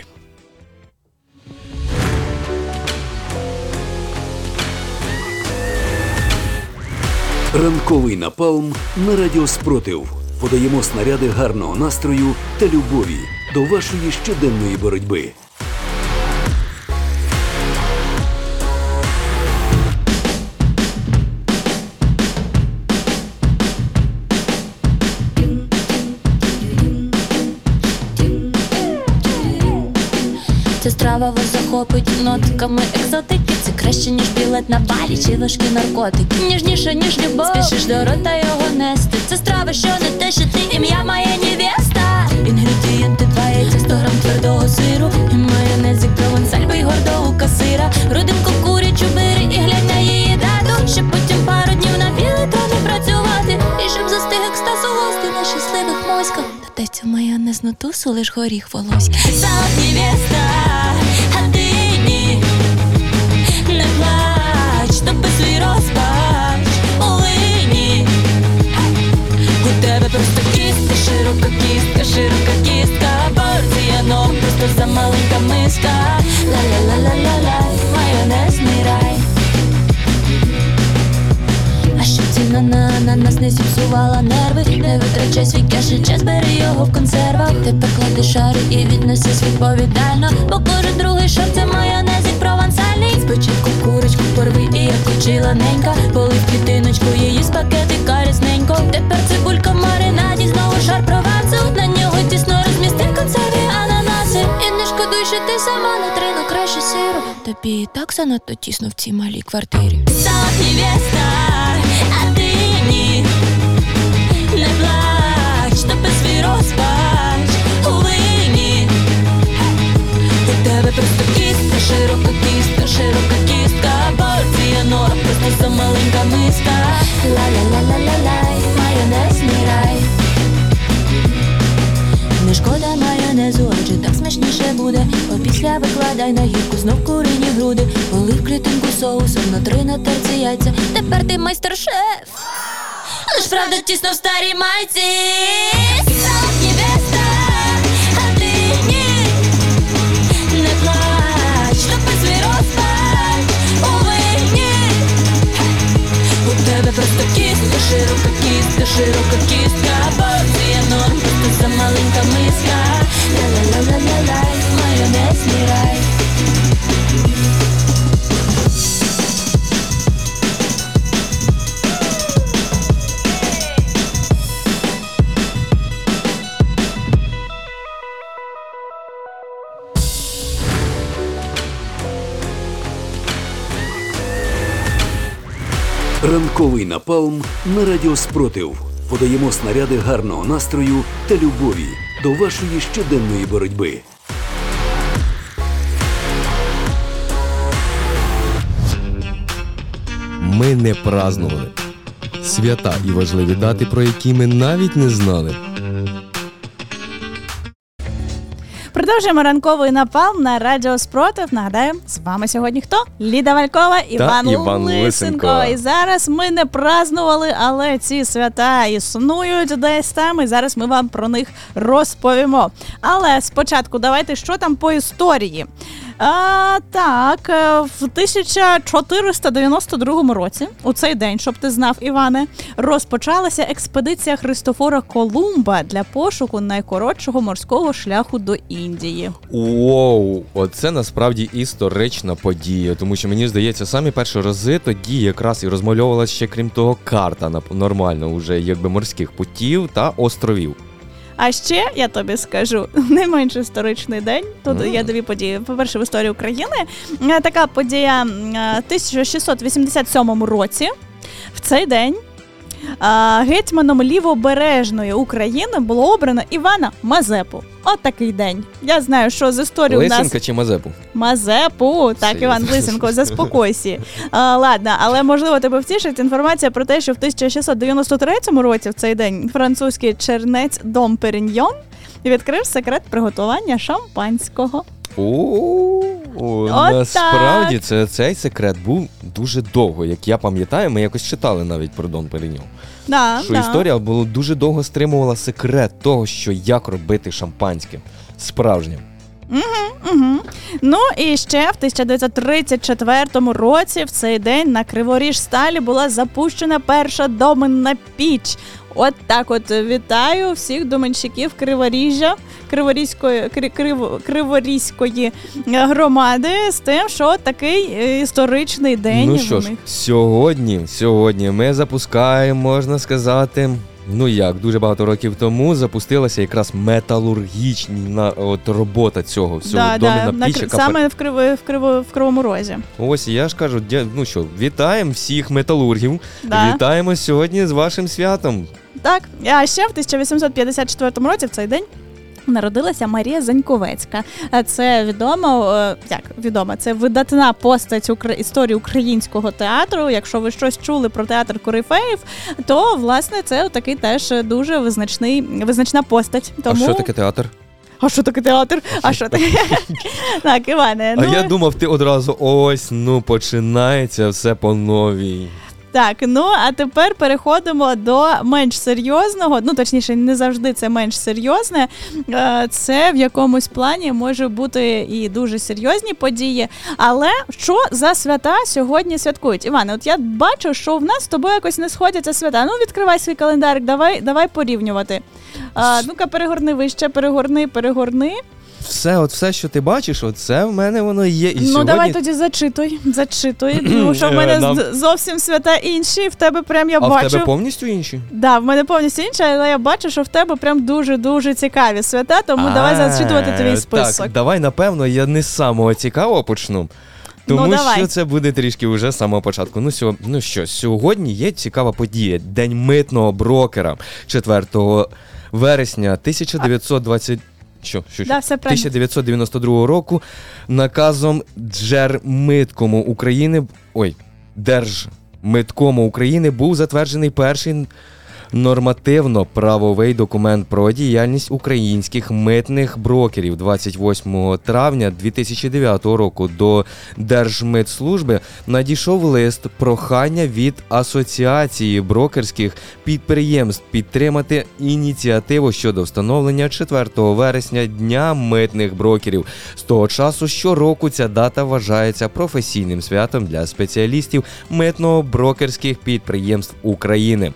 Ранковий напалм на радіо Спротив. Подаємо снаряди гарного настрою та любові до вашої щоденної боротьби. Ця страва вас захопить нотками екзотики. Це краще, ніж білет на балі чи важкі наркотики. Ніжніше, ніж любов, спішиш до рота його нести. Це страва, що не те, що ти ім'я моя невеста. Інгредієнти два яйця, 100 грам твердого сиру. І майонезик провансаль, бий гордого касира. Родинку курячу бери екстаз на щасливих моськах. Додається майонезну тусу, лиш горіх волоський. Сам невеста, а ти ні. Не плач, топи свій розпач у вині. У тебе просто кістка, широка кістка, широка кістка, порція ног, просто замаленька миска. Ла-ла-ла-ла-ла-ла, щоб ціна на ананас не зіпсувала нерви. Не витрачай свій кеш і час, бери його в консервах. Тепер клади шари і віднесись відповідально Бо кожен другий шар це майонезик провансальний. Спочатку курочку порви і як учила ненька. Полив клітиночку її з пакетика різненько Тепер цибулька в маринаді, знову шар провансу На нього тісно розмісти консерві ананаси. І не шкодуй, що ти сама натрину краще сиру. Тобі і так занадто тісно в цій малій квартирі. Сам невеста, а ти мені, не плач, тебе свій розпач у вині У тебе просто кістка, широка кістка, широка кістка, порція нора, просто замаленька миска. Ла-ля-ля-ля-ля-лай, майонезний рай. Не шкода майонезу, адже так смачніше буде. Після викладай на гірку, знов курині груди, полив клітинку соусом на три на терці яйця. Тепер ти майстер-шеф. Лиш правда тісно в ти ні. Не плач, топи свій у. Тебе просто кістка, широка кістка, широка кістка, порція норм, просто замаленька миска. Ля-ля-ля-ля-ля-лай, майонезний рай. Ранковий напалм на радіо Спротив. Подаємо снаряди гарного настрою та любові до вашої щоденної боротьби. Ми не празнували. Свята і важливі дати, про які ми навіть не знали. Продовжуємо ранковий напал на радіо Спротив. Нагадаю, з вами сьогодні хто? Ліда Валькова, Іван, Іван Лисенко. Лисенко. І зараз ми не празнували, але ці свята існують десь там, і зараз ми вам про них розповімо. Але спочатку давайте що там по історії. А, так, е, в 1492 році, у цей день, щоб ти знав, Іване, розпочалася експедиція Христофора Колумба для пошуку найкоротшого морського шляху до Індії. Воу, оце насправді історична подія, тому що мені здається, самі перші рази тоді якраз і розмальовувалася ще крім того карта нормально уже якби морських путів та островів. А ще я тобі скажу [LAUGHS] не менш історичний день. Тут mm. є дві події. По-перше, в історії України Е, така подія е, 1687 році. В цей день гетьманом лівобережної України було обрано Івана Мазепу. От такий день. Я знаю, що з історії у нас Лисенка чи Мазепу? Мазепу. Так, Серйозно? Іван Лисенко, заспокойся. А, ладно, але можливо тебе втішить інформація про те, що в 1693 році в цей день французький чернець Дом Періньйон відкрив секрет приготування шампанського. О, насправді це цей секрет був дуже довго. Як я пам'ятаю, ми якось читали навіть про Дон Періньон. Да, Що да. історія була дуже довго стримувала секрет того, що як робити шампанське справжнє. Угу. Ну і ще в 1934 році в цей день на Криворіж сталі була запущена перша доменна піч. От так от вітаю всіх доменщиків Криворіжжя, Криворізької, Кри- Криво- Криворізької е, громади з тим, що такий е, історичний день ну що ж, них. сьогодні, сьогодні ми запускаємо, можна сказати. Ну як, дуже багато років тому запустилася якраз металургічна от робота цього всього Да, доміна да, піч, Кри- яка саме в, Криво, в, Криво, в Кривому Розі. Ось я ж кажу, дя- ну що, вітаємо всіх металургів. Да. Вітаємо сьогодні з вашим святом. Так, а ще в 1854 році в цей день. Народилася Марія Заньковецька. Е, Це відомо, е, як відомо, це видатна постать історії українського театру. Якщо ви щось чули про театр Корифеїв, то власне це такий теж дуже визначний, визначна постать. Тому А що таке театр? А що таке театр? А що таке? [LAUGHS] так, Іване. А Ну я думав, ти одразу ось, ну починається все по новій. Так, ну а тепер переходимо до менш серйозного. Ну точніше, не завжди це менш серйозне. Е, Це в якомусь плані може бути і дуже серйозні події. Але що за свята сьогодні святкують? Іване, от я бачу, що в нас з тобою якось не сходяться свята. Ну, відкривай свій календарик, давай, давай порівнювати. А, ну-ка, перегорни вище, перегорни, перегорни. Все, от все, що ти бачиш, от це в мене воно є. І ну, сьогодні... давай тоді зачитуй, зачитуй. [CLEARS THROAT] Тому що в мене Е, нам- зовсім свята інші, в тебе прям я А бачу. в тебе повністю інші? Да, в мене повністю інше, але я бачу, що в тебе прям дуже дуже цікаві свята, тому давай А, зачитувати твій список. Так, давай, напевно, я не з самого цікавого почну. Тому Ну, що це буде трішки вже з самого початку. Ну, сьо, ну що, сьогодні є цікава подія. День митного брокера 4 вересня 1920... Що, що, що? Да, все правильно. 1992 року наказом Джермиткому України. Ой, Держмиткому України був затверджений перший нормативно-правовий документ про діяльність українських митних брокерів 28 травня 2009 року до Держмитслужби надійшов лист прохання від Асоціації брокерських підприємств підтримати ініціативу щодо встановлення 4 вересня Дня митних брокерів. З того часу щороку ця дата вважається професійним святом для спеціалістів митно-брокерських підприємств України.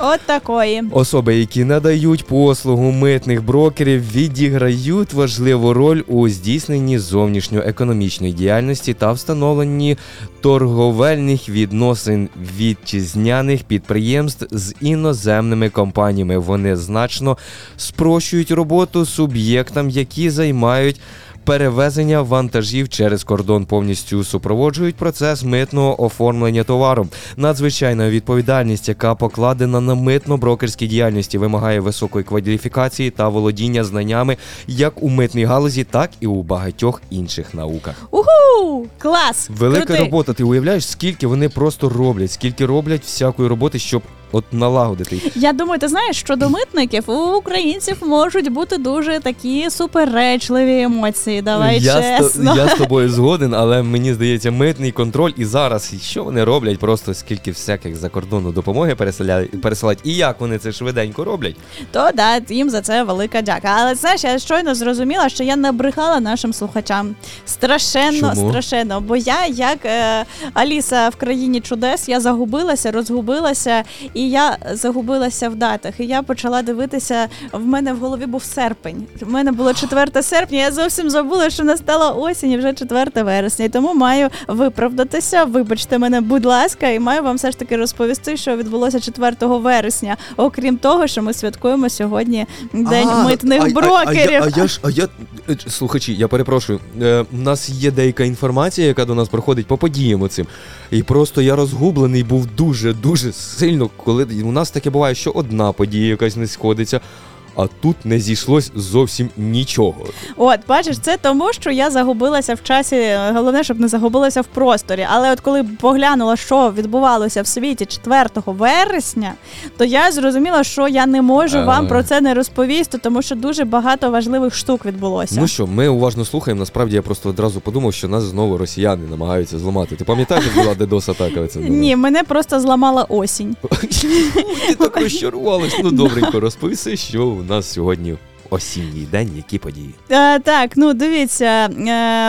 От такої. Особи, які надають послугу митних брокерів, відіграють важливу роль у здійсненні зовнішньоекономічної діяльності та встановленні торговельних відносин вітчизняних підприємств з іноземними компаніями. Вони значно спрощують роботу суб'єктам, які займають. Перевезення вантажів через кордон повністю супроводжують процес митного оформлення товару. Надзвичайна відповідальність, яка покладена на митно-брокерській діяльності, вимагає високої кваліфікації та володіння знаннями як у митній галузі, так і у багатьох інших науках. Уху! Клас! Велика Крутий. робота. Ти уявляєш, скільки вони просто роблять, скільки роблять всякої роботи, щоб от налагодити. Я думаю, ти знаєш, що до митників у українців можуть бути дуже такі суперечливі емоції. Давай я, з чесно. то- я з [LAUGHS] тобою згоден, але мені здається, митний контроль і зараз, що вони роблять, просто скільки всяких за кордону допомоги переселяють, пересилають, і як вони це швиденько роблять. То да, їм за це велика дяка. Але знаєш, я щойно зрозуміла, що я набрехала нашим слухачам. Страшенно, Чому? страшенно. Бо я, як е, Аліса в країні чудес, я загубилася, розгубилася, і я загубилася в датах. І я почала дивитися. В мене в голові був серпень. В мене було 4 серпня. Я зовсім забула, що настала осінь, і вже 4 вересня. І тому маю виправдатися. Вибачте мене, будь ласка, і маю вам все ж таки розповісти, що відбулося 4 вересня. Окрім того, що ми святкуємо сьогодні День А, митних а- а- брокерів. А, я, а я ж, а я слухачі, я перепрошую. Е, у нас є деяка інформація, яка до нас проходить по подіям цим. І просто я розгублений був дуже дуже сильно, коли у нас таке буває, що одна подія якась не сходиться. А тут не зійшлось зовсім нічого. От, бачиш, це тому, що я загубилася в часі. Головне, щоб не загубилася в просторі. Але от коли поглянула, що відбувалося в світі 4 вересня, то я зрозуміла, що я не можу вам Е. про це не розповісти, тому що дуже багато важливих штук відбулося. Ну що, ми уважно слухаємо. Насправді я просто одразу подумав, що нас знову росіяни намагаються зламати. Ти пам'ятаєш, як була дедос атака? Ні, мене просто зламала осінь. [LAUGHS] Ти так розчарувалась. Ну добренько, розповіси, що нас сьогодні осінній день, які події. Е, так, ну дивіться, е,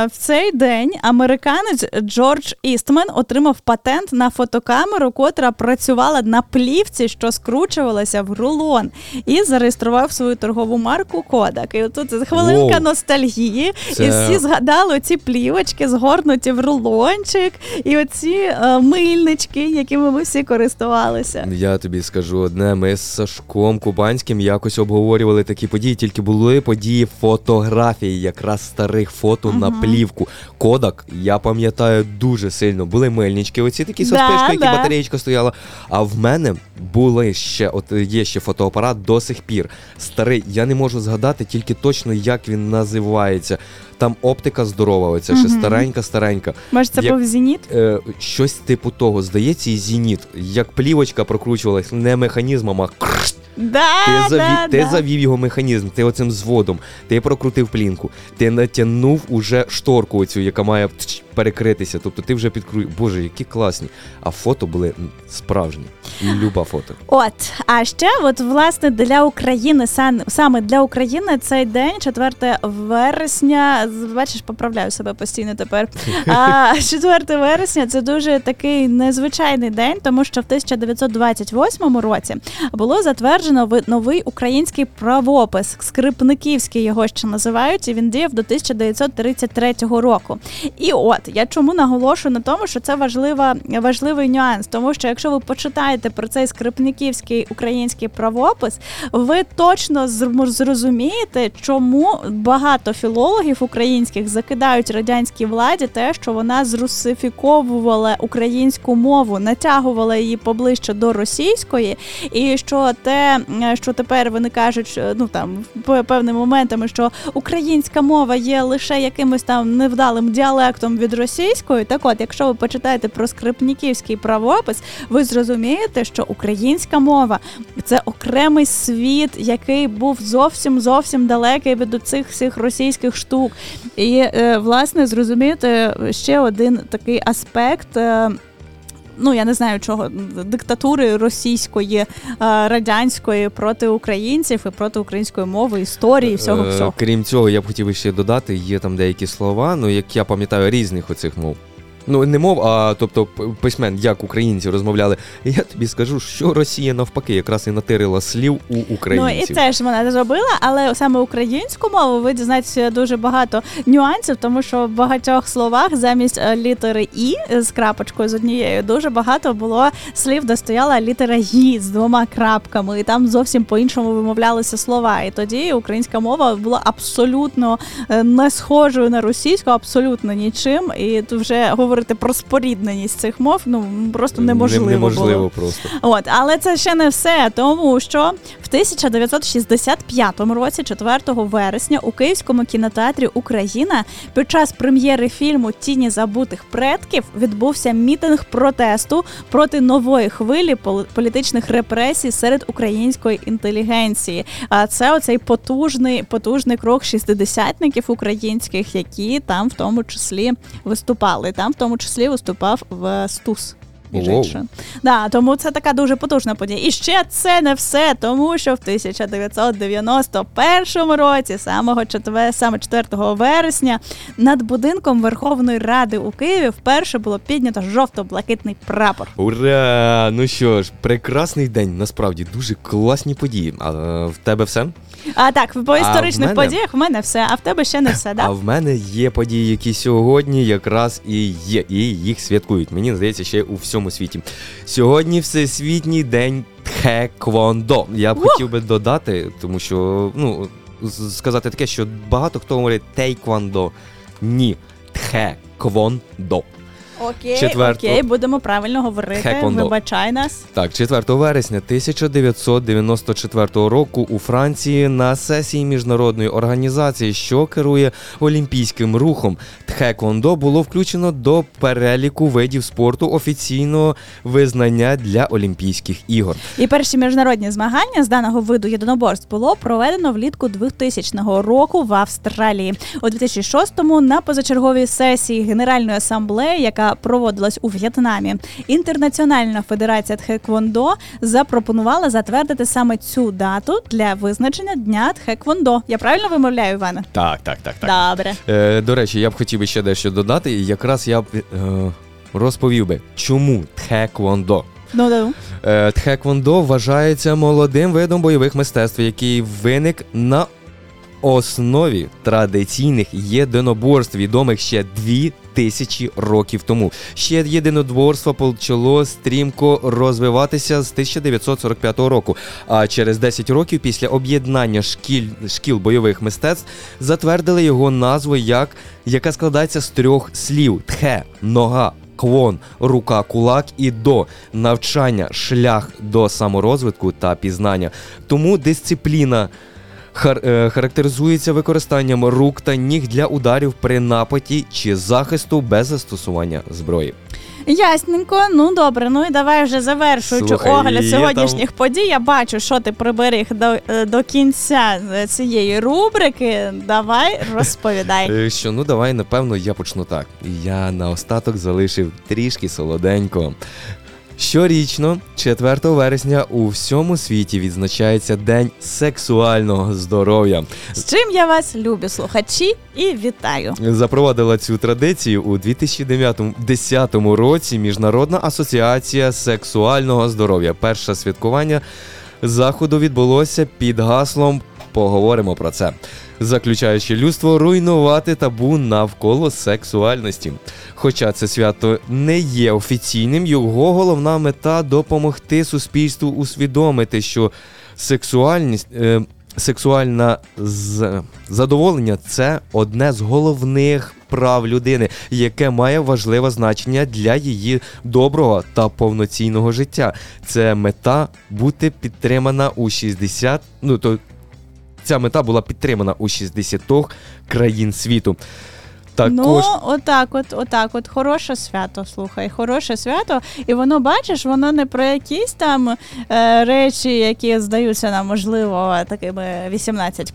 в цей день американець Джордж Істмен отримав патент на фотокамеру, котра працювала на плівці, що скручувалася в рулон, і зареєстрував свою торгову марку Kodak. І тут хвилинка Воу. ностальгії, Це- і всі згадали ці плівочки, згорнуті в рулончик, і оці е, мильнички, якими ми всі користувалися. Я тобі скажу одне, ми з Сашком Кубанським якось обговорювали такі події, тільки були події фотографії, якраз старих фото на плівку. Кодак, я пам'ятаю дуже сильно. Були мельнички, оці такі Да, соспишки, які да. батареєчка стояла. А в мене були ще, от є ще фотоапарат до сих пір. Старий, я не можу згадати тільки точно, як він називається. Там оптика здорова, оця ще Мгм. старенька, старенька. Може, це Як- був зеніт? Е, щось типу того, здається, і зеніт. Як плівочка прокручувалась не механізмом, а кршт. Да, Ти, завів, да, ти да. завів його механізм, ти оцим зводом, ти прокрутив плінку, ти натягнув уже шторку оцю, яка має тч, перекритися. Тобто ти вже підкру... Боже, які класні. А фото були справжні. Люба фото. От, а ще, от власне, для України сан- саме для України цей день, 4 вересня. Бачиш, поправляю себе постійно тепер. [LAUGHS] А 4 вересня це дуже такий незвичайний день, тому що в 1928 році було затверджено ви- новий український правопис. Скрипниківський його ще називають, і він діяв до 1933 року. І от я чому наголошую на тому, що це важлива, важливий нюанс, тому що якщо ви почитаєте про цей скрипниківський український правопис, ви точно зрозумієте, чому багато філологів українських закидають радянській владі те, що вона зрусифіковувала українську мову, натягувала її поближче до російської, і що те, е, що тепер вони кажуть, що ну там певними моментами, що українська мова є лише якимось там невдалим діалектом від російської. Так от, якщо ви почитаєте про скрипніківський правопис, ви зрозумієте, що українська мова це окремий світ, який був зовсім зовсім далекий від цих всіх російських штук. І е, власне зрозуміти ще один такий аспект. е, Ну, я не знаю чого диктатури російської, е, радянської проти українців і проти української мови, історії, всього всього. Крім цього, я б хотів ще додати, є там деякі слова, ну як я пам'ятаю, різних оцих мов. Ну, не мов, а тобто письмен, як українці розмовляли. Я тобі скажу, що Росія навпаки якраз і натирила слів у Ну і це ж вона зробила, але саме українську мову ви дізнаєтеся дуже багато нюансів, тому що в багатьох словах замість е, літери і з крапочкою з однією дуже багато було слів, де стояла літера «ї» з двома крапками, і там зовсім по-іншому вимовлялися слова. І тоді українська мова була абсолютно е, не схожою на російську, абсолютно нічим. І тут вже говорити про спорідненість цих мов ну просто неможливо. Не- неможливо було. просто. От, але це ще не все, тому що в 1965 році, 4 вересня, у Київському кінотеатрі Україна під час прем'єри фільму Тіні забутих предків відбувся мітинг протесту проти нової хвилі пол- політичних репресій серед української інтелігенції. А це оцей потужний, потужний крок шістидесятників українських, які там в тому числі виступали. Там тому числі виступав в Стус. іншим. Да, тому це така дуже потужна подія. І ще це не все, тому що в 1991 році, самого четвер, саме 4 вересня, над будинком Верховної Ради у Києві вперше було піднято жовто-блакитний прапор. Ура! Ну що ж, прекрасний день, насправді дуже класні події. А е, в тебе все? А так, по історичних в мене- подіях в мене все, а в тебе ще не все, А в мене є події, які сьогодні якраз і є, і їх святкують. Мені здається, ще у всьому світі. Сьогодні Всесвітній день Тхеквондо. Я б хотів би додати, тому що ну сказати таке, що багато хто говорить тейквондо. Ні, тхеквондо. Окей, четверто- окей, будемо правильно говорити. Тхеквондо. Вибачай нас. Так, 4 вересня 1994 року у Франції на сесії міжнародної організації, що керує олімпійським рухом, тхеквондо було включено до переліку видів спорту офіційного визнання для Олімпійських ігор. І перші міжнародні змагання з даного виду єдиноборств було проведено влітку 2000 року в Австралії. У 2006-му на позачерговій сесії Генеральної асамблеї, яка проводилась у В'єтнамі, Інтернаціональна федерація Тхеквондо запропонувала затвердити саме цю дату для визначення дня Тхеквондо. Я правильно вимовляю, Іване? Так, так, так, так. Добре. Е, до речі, я б хотів ще дещо додати. і Якраз я б е, розповів би, чому тхеквондо. Ну ну. Е, Тхеквондо вважається молодим видом бойових мистецтв, який виник на основі традиційних єдиноборств, відомих ще дві тисячі років тому. Ще єдиноборство почало стрімко розвиватися з 1945 року. А через 10 років після об'єднання шкіл, шкіл бойових мистецтв затвердили його назву, як, яка складається з трьох слів: тхе, нога, Квон, рука, кулак і до навчання, шлях до саморозвитку та пізнання. Тому дисципліна хар- е, характеризується використанням рук та ніг для ударів при нападі чи захисту без застосування зброї. Ясненько, ну добре, ну і давай вже завершуючи Слухай, огляд сьогоднішніх подій. Я бачу, що ти приберіг до, е, до кінця е, цієї рубрики. Давай розповідай. Що ну давай, напевно, я почну так. Я на остаток залишив трішки солоденько. Щорічно, 4 вересня, у всьому світі відзначається День сексуального здоров'я. З чим я вас любі слухачі і вітаю. Запровадила цю традицію у 2009-2010 році Міжнародна асоціація сексуального здоров'я. Перше святкування заходу відбулося під гаслом Поговоримо про це, заключаючи людство руйнувати табу навколо сексуальності. Хоча це свято не є офіційним, його головна мета допомогти суспільству усвідомити, що сексуальність. Е, Сексуальне задоволення це одне з головних прав людини, яке має важливе значення для її доброго та повноцінного життя. Це мета бути підтримана у 60, ну то ця мета була підтримана у 60 країн світу. Також Ну, отак, от, отак, от хороше свято. Слухай, хороше свято, і воно бачиш, воно не про якісь там е, речі, які здаються нам, можливо, такими 18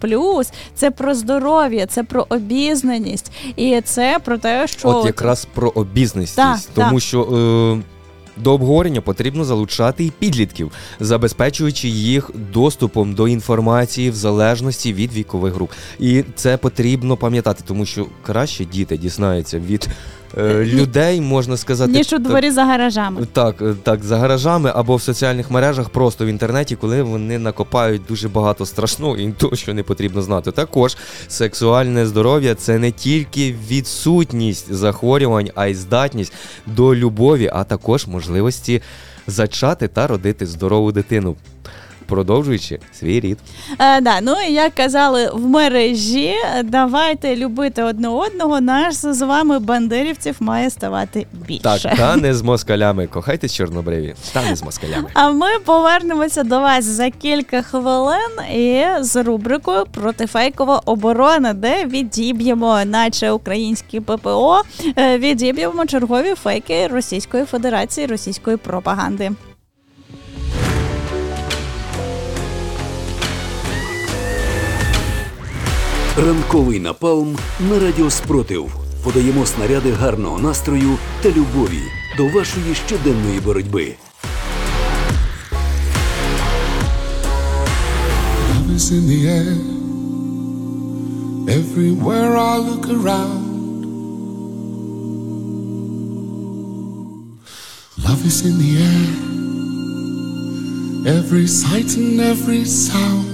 Це про здоров'я, це про обізнаність, і це про те, що От якраз про обізнаність, тому так. що е, до обговорення потрібно залучати і підлітків, забезпечуючи їх доступом до інформації в залежності від вікових груп. І це потрібно пам'ятати, тому що краще діти дізнаються від людей, можна сказати, ніж у дворі за гаражами. так, е, так, за гаражами або в соціальних мережах, просто в інтернеті, коли вони накопають дуже багато страшного і того, що не потрібно знати. Також сексуальне здоров'я це не тільки відсутність захворювань, а й здатність до любові, а також можливості зачати та родити здорову дитину, продовжуючи свій рід. Е, да, ну і як казали в мережі, давайте любити одне одного. Наш з вами бандерівців має ставати більше. Так, та не з москалями. Кохайтесь чорнобриві, та не з москалями. А ми повернемося до вас за кілька хвилин і з рубрикою Протифейкова оборона, де відіб'ємо, наче українські ППО, е, відіб'ємо чергові фейки Російської Федерації, російської пропаганди. Ранковий напалм на радіо Спротив. Подаємо снаряди гарного настрою та любові до вашої щоденної боротьби. Is in the air. Everywhere I look around. Love is in the air. Every sight and every sound.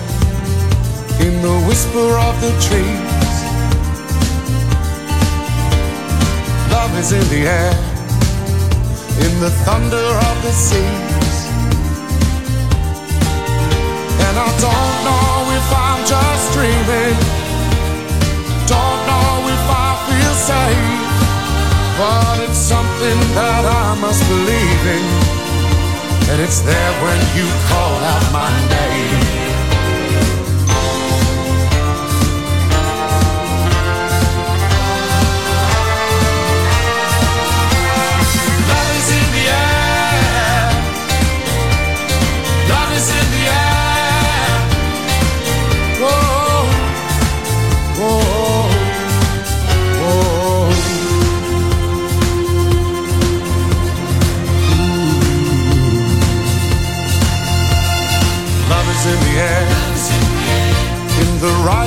in the whisper of the trees. Love is in the air, in the thunder of the seas. And I don't know if I'm just dreaming, don't know if I feel safe, but it's something that I must believe in. And it's there when you call out my name.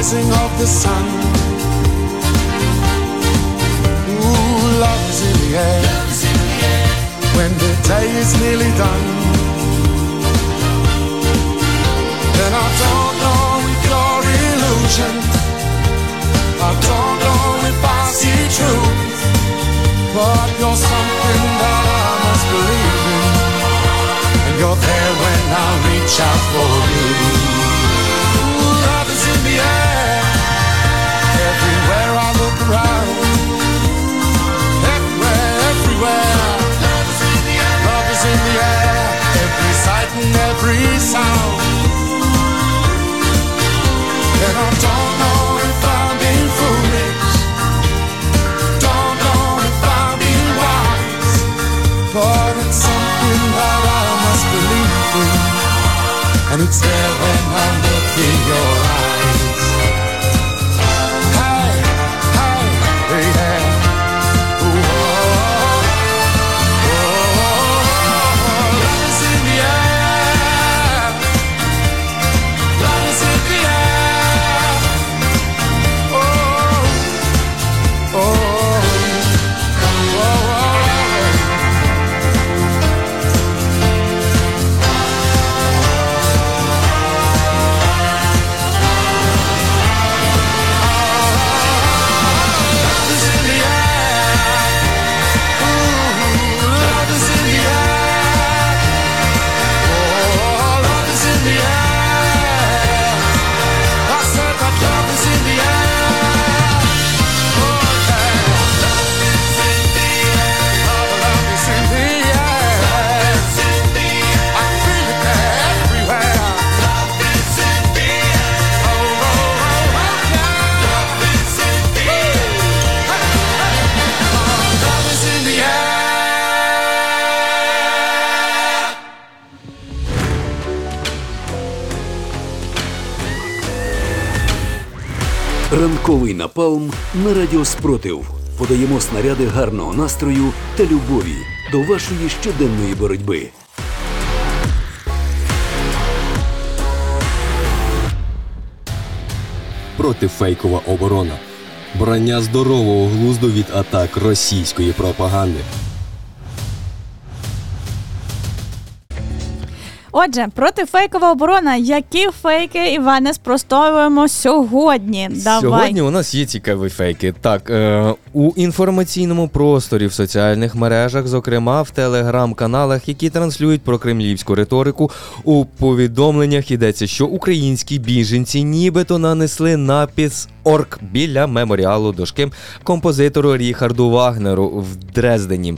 Rising of the sun. Ooh, love is in the air, when the day is nearly done. Then I don't know if you're illusion, I don't know if I see truth, but you're something that I must believe in. And you're there when I reach out for you. Every sound. And I'm talking. Напалм на радіо Спротив. Подаємо снаряди гарного настрою та любові до вашої щоденної боротьби. Протифейкова оборона. Брання здорового глузду від атак російської пропаганди. Отже, протифейкова оборона. Які фейки, Іване, спростовуємо сьогодні? Давай. Сьогодні у нас є цікаві фейки. Так, е, у інформаційному просторі в соціальних мережах, зокрема в телеграм-каналах, які транслюють про кремлівську риторику, у повідомленнях йдеться, що українські біженці нібито нанесли напис орк біля меморіалу дошки композитору Ріхарду Вагнеру в Дрездені.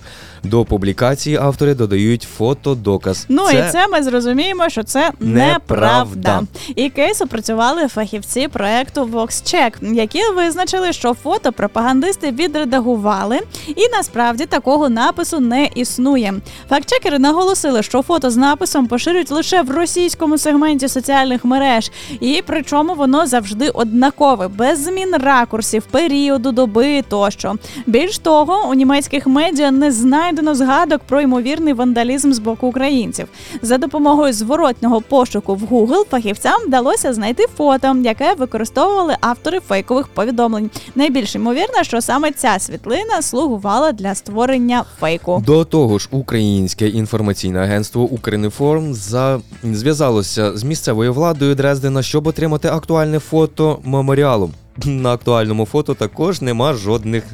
До публікації автори додають фотодоказ. Ну і це ми зрозуміємо, що це Неправда. І кейс опрацювали фахівці проекту VoxCheck, які визначили, що фото пропагандисти відредагували, і насправді такого напису не існує. Фактчекери наголосили, що фото з написом поширюють лише в російському сегменті соціальних мереж, і причому воно завжди однакове, без змін ракурсів, періоду, доби тощо. Більш того, у німецьких медіа не знайдено згадок про ймовірний вандалізм з боку українців. За допомогою зворотнього пошуку в Google фахівцям вдалося знайти фото, яке використовували автори фейкових повідомлень. Найбільш ймовірно, що саме ця світлина слугувала для створення фейку. До того ж, українське інформаційне агентство Укрінформ за... зв'язалося з місцевою владою Дрездена, щоб отримати актуальне фото меморіалу. На актуальному фото також нема жодних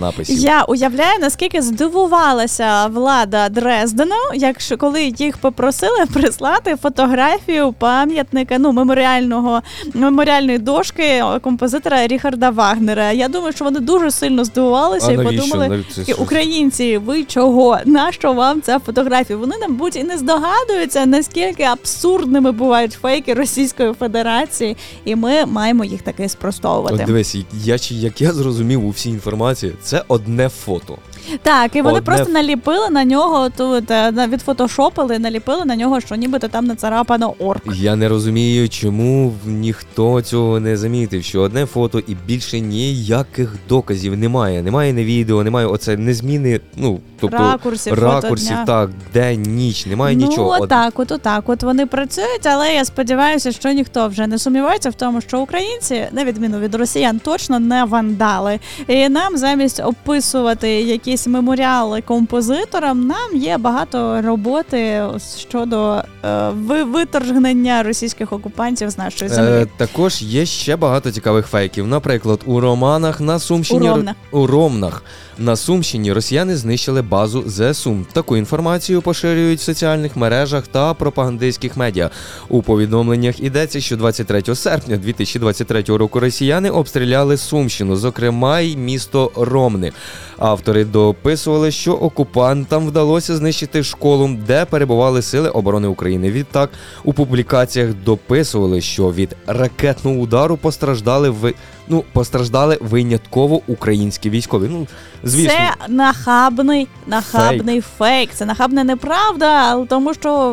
написів. Я уявляю, наскільки здивувалася влада Дрездену, якщо коли їх попросили прислати фотографію пам'ятника ну меморіального меморіальної дошки композитора Ріхарда Вагнера. Я думаю, що вони дуже сильно здивувалися А і навіщо? подумали, Навіщо? Українці, ви чого? Нащо вам ця фотографія? Вони, мабуть, і не здогадуються, наскільки абсурдними бувають фейки Російської Федерації, і ми маємо їх таки спростовувати. Дивись, я чи як я зрозумів у всій інформації, це одне фото. Так, і вони Одне просто наліпили на нього тут е, відфотошопили, наліпили на нього, що нібито там нацарапано орк. Я не розумію, чому ніхто цього не замітив, що одне фото і більше ніяких доказів немає. Немає не відео, немає оце не зміни, ну тобто Ракурсів, ракурсів так, день, ніч, немає ну, нічого. Од- отак, от отак. От вони працюють, але я сподіваюся, що ніхто вже не сумнівається в тому, що українці, на відміну від росіян, точно не вандали. І нам замість описувати якісь меморіали композиторам, нам є багато роботи щодо е, виторгнення російських окупантів з нашої землі. Е, також є ще багато цікавих фейків. Наприклад, у романах на Сумщині У Ромнах. у Ромнах на Сумщині росіяни знищили базу ЗСУ. Таку інформацію поширюють в соціальних мережах та пропагандистських медіа. У повідомленнях йдеться, що 23 серпня 2023 року росіяни обстріляли Сумщину, зокрема й місто Ромни. Автори дописували, що окупантам вдалося знищити школу, де перебували сили оборони України. Відтак у публікаціях дописували, що від ракетного удару постраждали ви. Ну, постраждали винятково українські військові. Ну, звісно, Це нахабний, нахабний фейк. Це нахабна неправда, тому що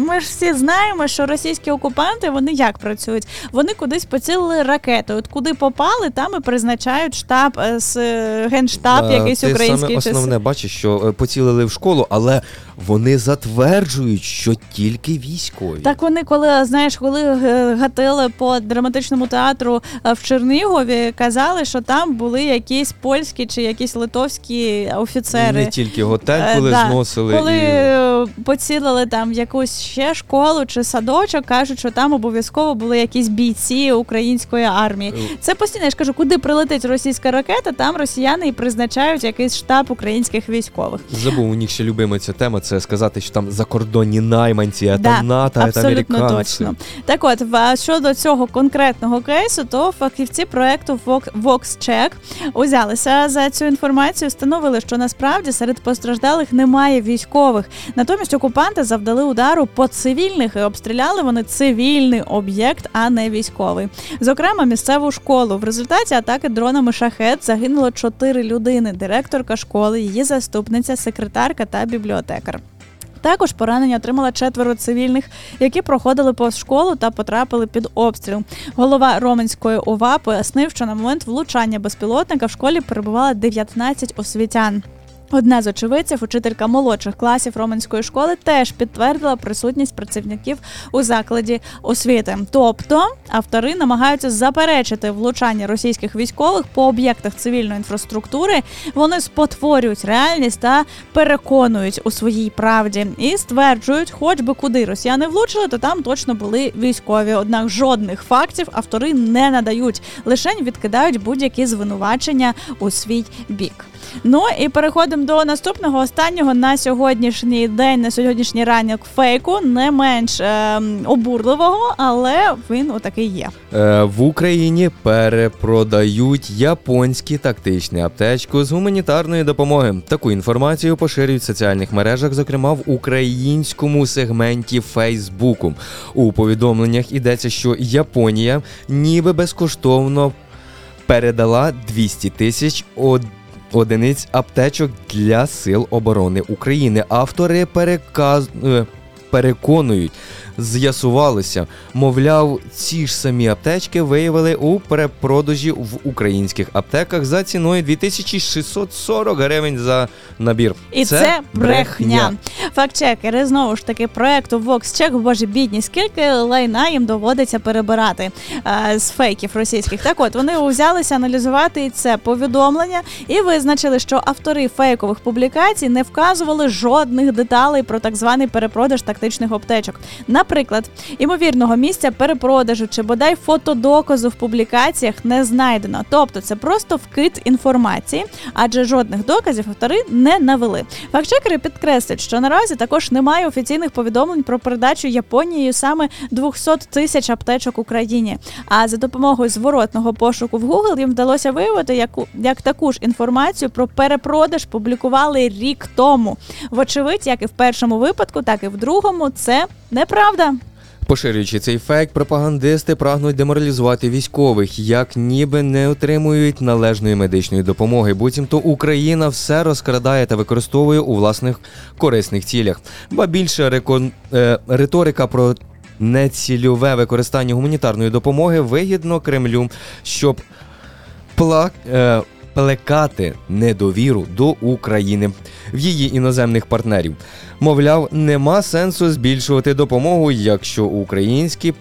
ми ж всі знаємо, що російські окупанти вони як працюють? Вони кудись поцілили ракети. От куди попали, там і призначають штаб е, з е, генштаб, Е, якийсь ти український саме основне бачиш, що е, поцілили в школу, але вони затверджують, що тільки військові. Так вони, коли знаєш, коли е, гатили по драматичному театру е, в Чернігові, казали, що там були якісь польські чи якісь литовські офіцери. Не тільки готель, Е, коли да. зносили Коли і. е, поцілили там якусь ще школу чи садочок, кажуть, що там обов'язково були якісь бійці української армії. Е. Це постійно я ж кажу, куди прилетить російська ракета, там росіяни і призначають якийсь штаб українських військових. Забув у них ще любима ця тема. Це сказати, що там закордонні найманці, а Да, там НАТО, а там американці. точно. Так от, щодо цього конкретного кейсу, то фахівці проекту Vox- VoxCheck узялися за цю інформацію, встановили, що насправді серед постраждалих немає військових. Натомість окупанти завдали удару по цивільних і обстріляли вони цивільний об'єкт, а не військовий. Зокрема, місцеву школу. В результаті атаки дронами шахет загинуло чотири людини: директорка школи, її заступниця, секретарка та бібліотекар. Також поранення отримала четверо цивільних, які проходили повз школу та потрапили під обстріл. Голова Роменської ОВА пояснив, що на момент влучання безпілотника в школі перебувало 19 освітян. Одна з очевидців, учителька молодших класів Роменської школи, теж підтвердила присутність працівників у закладі освіти. Тобто автори намагаються заперечити влучання російських військових по об'єктах цивільної інфраструктури. Вони спотворюють реальність та переконують у своїй правді і стверджують, хоч би куди росіяни влучили, то там точно були військові. Однак жодних фактів автори не надають, лише відкидають будь-які звинувачення у свій бік. Ну і переходимо до наступного останнього на сьогоднішній день, на сьогоднішній ранок фейку, не менш е, обурливого, але він отакий є. Е, в Україні перепродають японські тактичні аптечку з гуманітарної допомоги. Таку інформацію поширюють в соціальних мережах, зокрема в українському сегменті Фейсбуку. У повідомленнях йдеться, що Японія ніби безкоштовно передала 200 тисяч од- одиниць аптечок для сил оборони України. Автори переказ... е, переконують, з'ясувалося, мовляв, ці ж самі аптечки виявили у перепродажі в українських аптеках за ціною 2640 гривень за набір. І це, брехня. Фактчекери знову ж таки проекту VoxCheck, боже бідні, скільки лайна їм доводиться перебирати е, з фейків російських. Так от вони взялися аналізувати і це повідомлення і визначили, що автори фейкових публікацій не вказували жодних деталей про так званий перепродаж тактичних аптечок. Наприклад, імовірного місця перепродажу чи бодай фотодоказу в публікаціях не знайдено. Тобто це просто вкид інформації, адже жодних доказів автори не навели. Фактчекери підкреслюють, що наразі також немає офіційних повідомлень про передачу Японією саме 200 тисяч аптечок Україні. А за допомогою зворотного пошуку в Google їм вдалося виявити, яку як таку ж інформацію про перепродаж публікували рік тому. Вочевидь, як і в першому випадку, так і в другому, це неправда. Поширюючи цей фейк, пропагандисти прагнуть деморалізувати військових, як ніби не отримують належної медичної допомоги. Буцімто Україна все розкрадає та використовує у власних корисних цілях. Ба більше рекон... е, риторика про нецільове використання гуманітарної допомоги вигідно Кремлю, щоб пла... е, плекати недовіру до України в її іноземних партнерів. Мовляв, нема сенсу збільшувати допомогу, якщо українські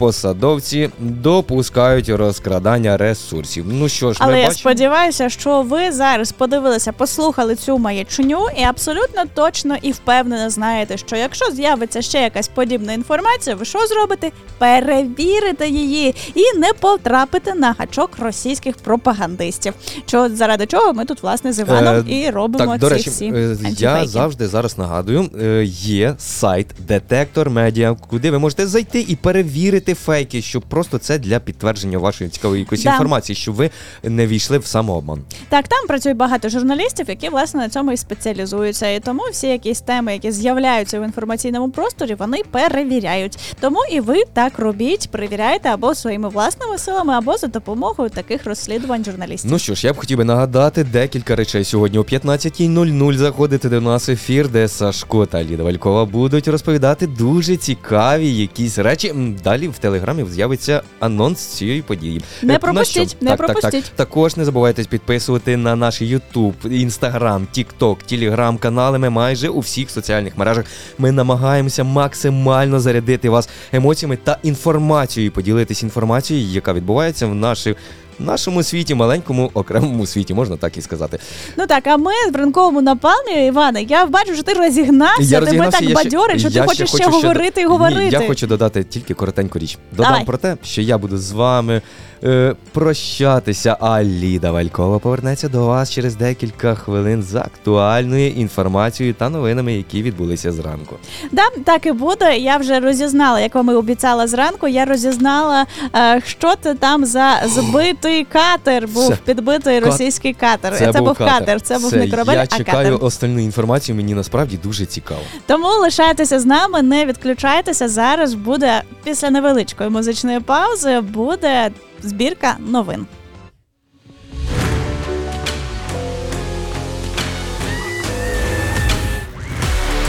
посадовці допускають розкрадання ресурсів. Ну що ж, Але ми я бачимо. сподіваюся, що ви зараз подивилися, послухали цю маячню і абсолютно точно і впевнено знаєте, що якщо з'явиться ще якась подібна інформація, ви що зробите? Перевірите її і не потрапите на гачок російських пропагандистів. Що заради чого ми тут власне з Іваном Е, і робимо так, до ці речі, всі е, я завжди зараз нагадую, е, є сайт Детектор Медіа, куди ви можете зайти і перевірити фейки, щоб просто це для підтвердження вашої цікавої якоїсь Да. інформації, щоб ви не війшли в самообман. Так, там працює багато журналістів, які власне на цьому і спеціалізуються. І тому всі якісь теми, які з'являються в інформаційному просторі, вони перевіряють. Тому і ви так робіть, перевіряйте або своїми власними силами, або за допомогою таких розслідувань журналістів. Ну що ж, я б хотів би нагадати декілька речей сьогодні о 15.00 заходити до нас ефір, де Сашко та Ліда Валькова будуть розповідати дуже цікаві якісь речі. Далі в телеграмі з'явиться анонс цієї події. Не Е, пропустіть, не так, Так, пропустіть. так. Також не забувайте підписувати на наш Ютуб, Інстаграм, Тікток, Телеграм-канали. Ми майже у всіх соціальних мережах. Ми намагаємося максимально зарядити вас емоціями та інформацією, поділитись інформацією, яка відбувається в нашій. В нашому світі, маленькому окремому світі, можна так і сказати. Ну так, а ми в ранковому напалмі, Іване, я бачу, що ти розігнався, тебе розігнався, так я ще- бадьорить, що ти я хочеш ще, хочу говорити і Ні, говорити. я хочу додати тільки коротеньку річ. Додам Давай. про те, що я буду з вами е, прощатися, а Ліда Валькова повернеться до вас через декілька хвилин з актуальною інформацією та новинами, які відбулися зранку. Да, так і буде. Я вже розізнала, як вам і обіцяла зранку. Я розізнала, е, що це там за збитий катер був Це- підбитий Кат- російський катер. Це, був катер, це був не корабель, Я а чекаю катер. остальну інформацію. Мені насправді дуже цікаво. Тому лишайтеся з нами, не відключайтеся. Зараз буде після невеличкої музичної паузи буде збірка новин.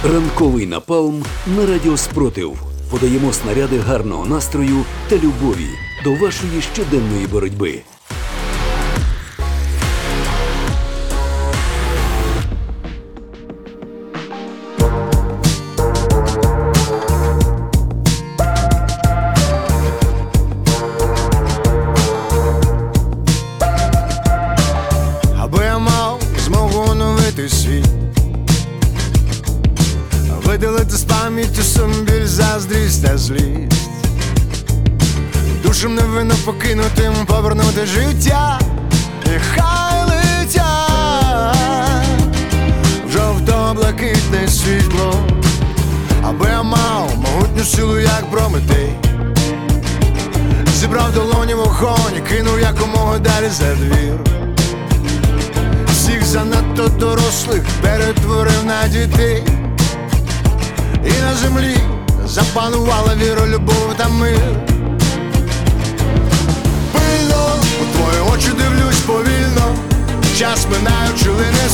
Ранковий напалм на радіо Спротив. Подаємо снаряди гарного настрою та любові до вашої щоденної боротьби. Заздрість та злість, душам невинно покинутим повернути життя, і хай летять. В жовто-блакитне світло, аби я мав могутню силу, як Прометей. Зібрав долоні вогонь, кинув якомога далі за двір. Всіх занадто дорослих перетворив на дітей, і на землі запанувала віра, любов та мир. Пильно у твої очі дивлюсь повільно, час минаючи лине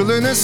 минаючи лине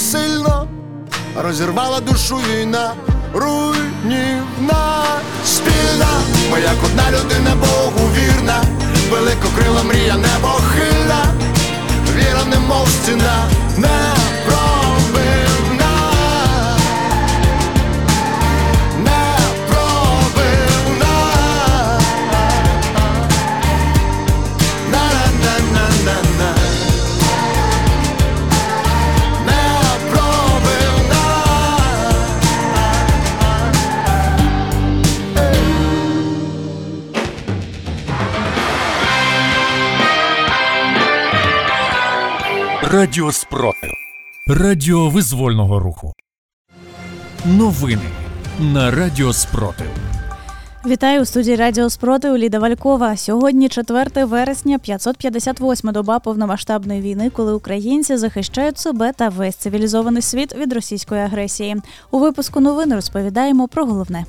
Радіо визвольного руху. Новини на Радіо Спротив. Вітаю у студії Радіо Спротив Ліда Валькова. Сьогодні 4 вересня, 558 доба повномасштабної війни, коли українці захищають себе та весь цивілізований світ від російської агресії. У випуску новин розповідаємо про головне.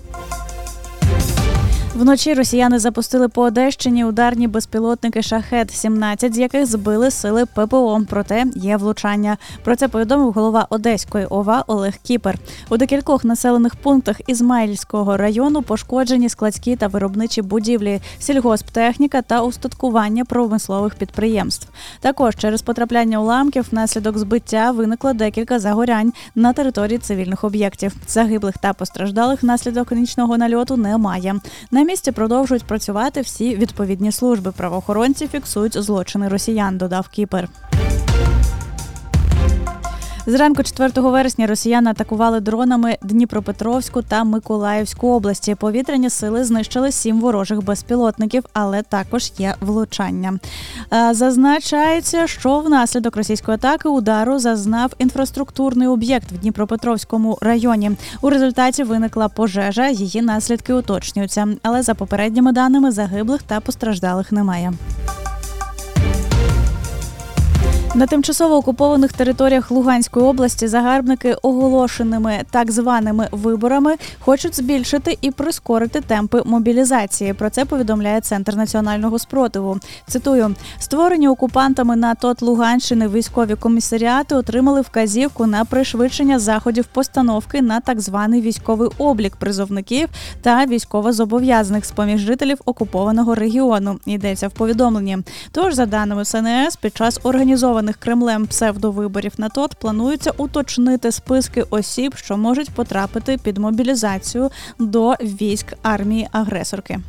Вночі росіяни запустили по Одещині ударні безпілотники шахет 17 з яких збили сили ППО. Проте є влучання. Про це повідомив голова Одеської ОВА Олег Кіпер. У декількох населених пунктах Ізмаїльського району пошкоджені складські та виробничі будівлі, сільгосптехніка та устаткування промислових підприємств. Також через потрапляння уламків внаслідок збиття виникло декілька загорянь на території цивільних об'єктів. Загиблих та постраждалих внаслідок нічного нальоту немає. На місці продовжують працювати всі відповідні служби. Правоохоронці фіксують злочини росіян, додав Кіпер. Зранку 4 вересня росіяни атакували дронами Дніпропетровську та Миколаївську області. Повітряні сили знищили сім ворожих безпілотників, але також є влучання. Е, Зазначається, що внаслідок російської атаки удару зазнав інфраструктурний об'єкт в Дніпропетровському районі. У результаті виникла пожежа. Її наслідки уточнюються, але за попередніми даними загиблих та постраждалих немає. На тимчасово окупованих територіях Луганської області загарбники оголошеними так званими виборами хочуть збільшити і прискорити темпи мобілізації. Про це повідомляє Центр національного спротиву. Цитую: створені окупантами на ТОТ Луганщини військові комісаріати отримали вказівку на пришвидшення заходів постановки на так званий військовий облік призовників та військовозобов'язаних з поміж жителів окупованого регіону. Йдеться в повідомленні. Тож, за даними СНС, під час організованих Кремлем псевдовиборів на ТОТ планується уточнити списки осіб, що можуть потрапити під мобілізацію до військ армії агресорки.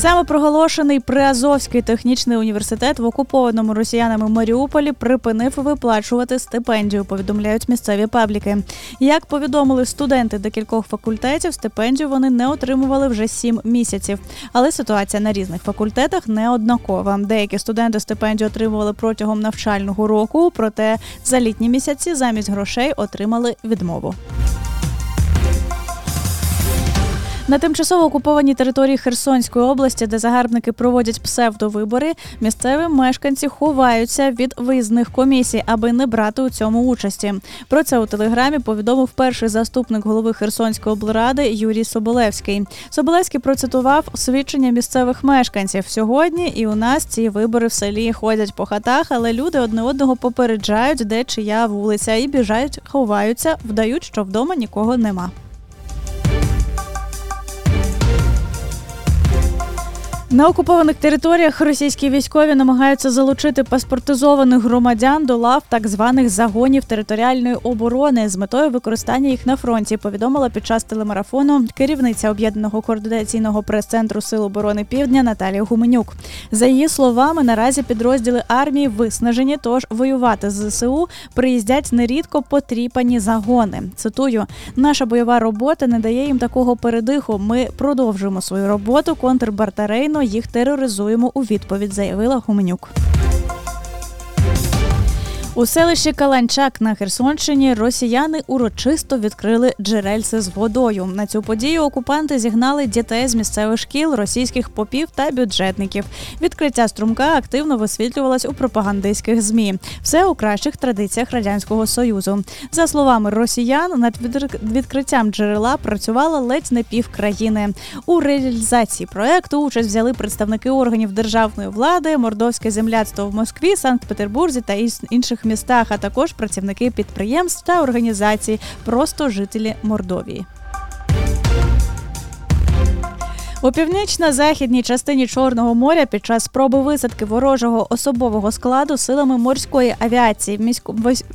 Саме проголошений Приазовський технічний університет в окупованому росіянами Маріуполі припинив виплачувати стипендію. Повідомляють місцеві пабліки. Як повідомили студенти декількох факультетів, стипендію вони не отримували вже сім місяців. Але ситуація на різних факультетах не однакова. Деякі студенти стипендію отримували протягом навчального року, проте за літні місяці замість грошей отримали відмову. На тимчасово окупованій території Херсонської області, де загарбники проводять псевдовибори, місцеві мешканці ховаються від виїзних комісій, аби не брати у цьому участі. Про це у телеграмі повідомив перший заступник голови Херсонської облради Юрій Соболевський. Соболевський процитував свідчення місцевих мешканців сьогодні. І у нас ці вибори в селі ходять по хатах, але люди одне одного попереджають, де чия вулиця, і біжають, ховаються, вдають, що вдома нікого нема. На окупованих територіях російські військові намагаються залучити паспортизованих громадян до лав так званих загонів територіальної оборони з метою використання їх на фронті. Повідомила під час телемарафону керівниця об'єднаного координаційного прес-центру Сил оборони Півдня Наталія Гуменюк. За її словами, наразі підрозділи армії виснажені, тож воювати з ЗСУ приїздять нерідко потріпані загони. Цитую: наша бойова робота не дає їм такого передиху. Ми продовжуємо свою роботу контрбатарейно їх тероризуємо у відповідь, заявила Гуменюк. У селищі Каланчак на Херсонщині росіяни урочисто відкрили джерельце з водою. На цю подію окупанти зігнали дітей з місцевих шкіл, російських попів та бюджетників. Відкриття струмка активно висвітлювалось у пропагандистських змі. Все у кращих традиціях радянського союзу. За словами росіян, над відкриттям джерела працювала ледь не пів країни. У реалізації проекту участь взяли представники органів державної влади, мордовське земляцтво в Москві, Санкт-Петербурзі та інших а також працівники підприємств та організацій, просто жителі Мордовії. У північно-західній частині Чорного моря під час спроби висадки ворожого особового складу силами морської авіації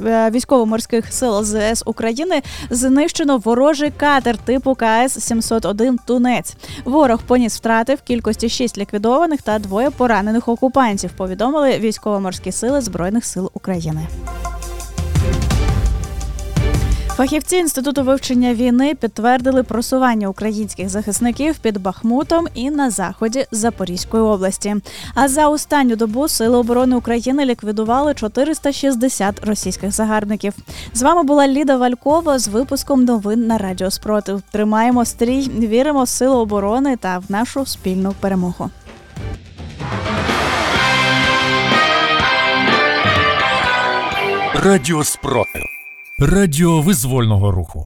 е, військово-морських сил ЗС України знищено ворожий катер типу КС 701 Тунець. Ворог поніс втрати в кількості 6 ліквідованих та двоє поранених окупантів. Повідомили військово-морські сили збройних сил України. Фахівці інституту вивчення війни підтвердили просування українських захисників під Бахмутом і на заході Запорізької області. А за останню добу Сили оборони України ліквідували 460 російських загарбників. З вами була Ліда Валькова з випуском новин на Радіо Спротив. Тримаємо стрій, віримо в сили оборони та в нашу спільну перемогу. Радіо Спротив. Радіо визвольного руху.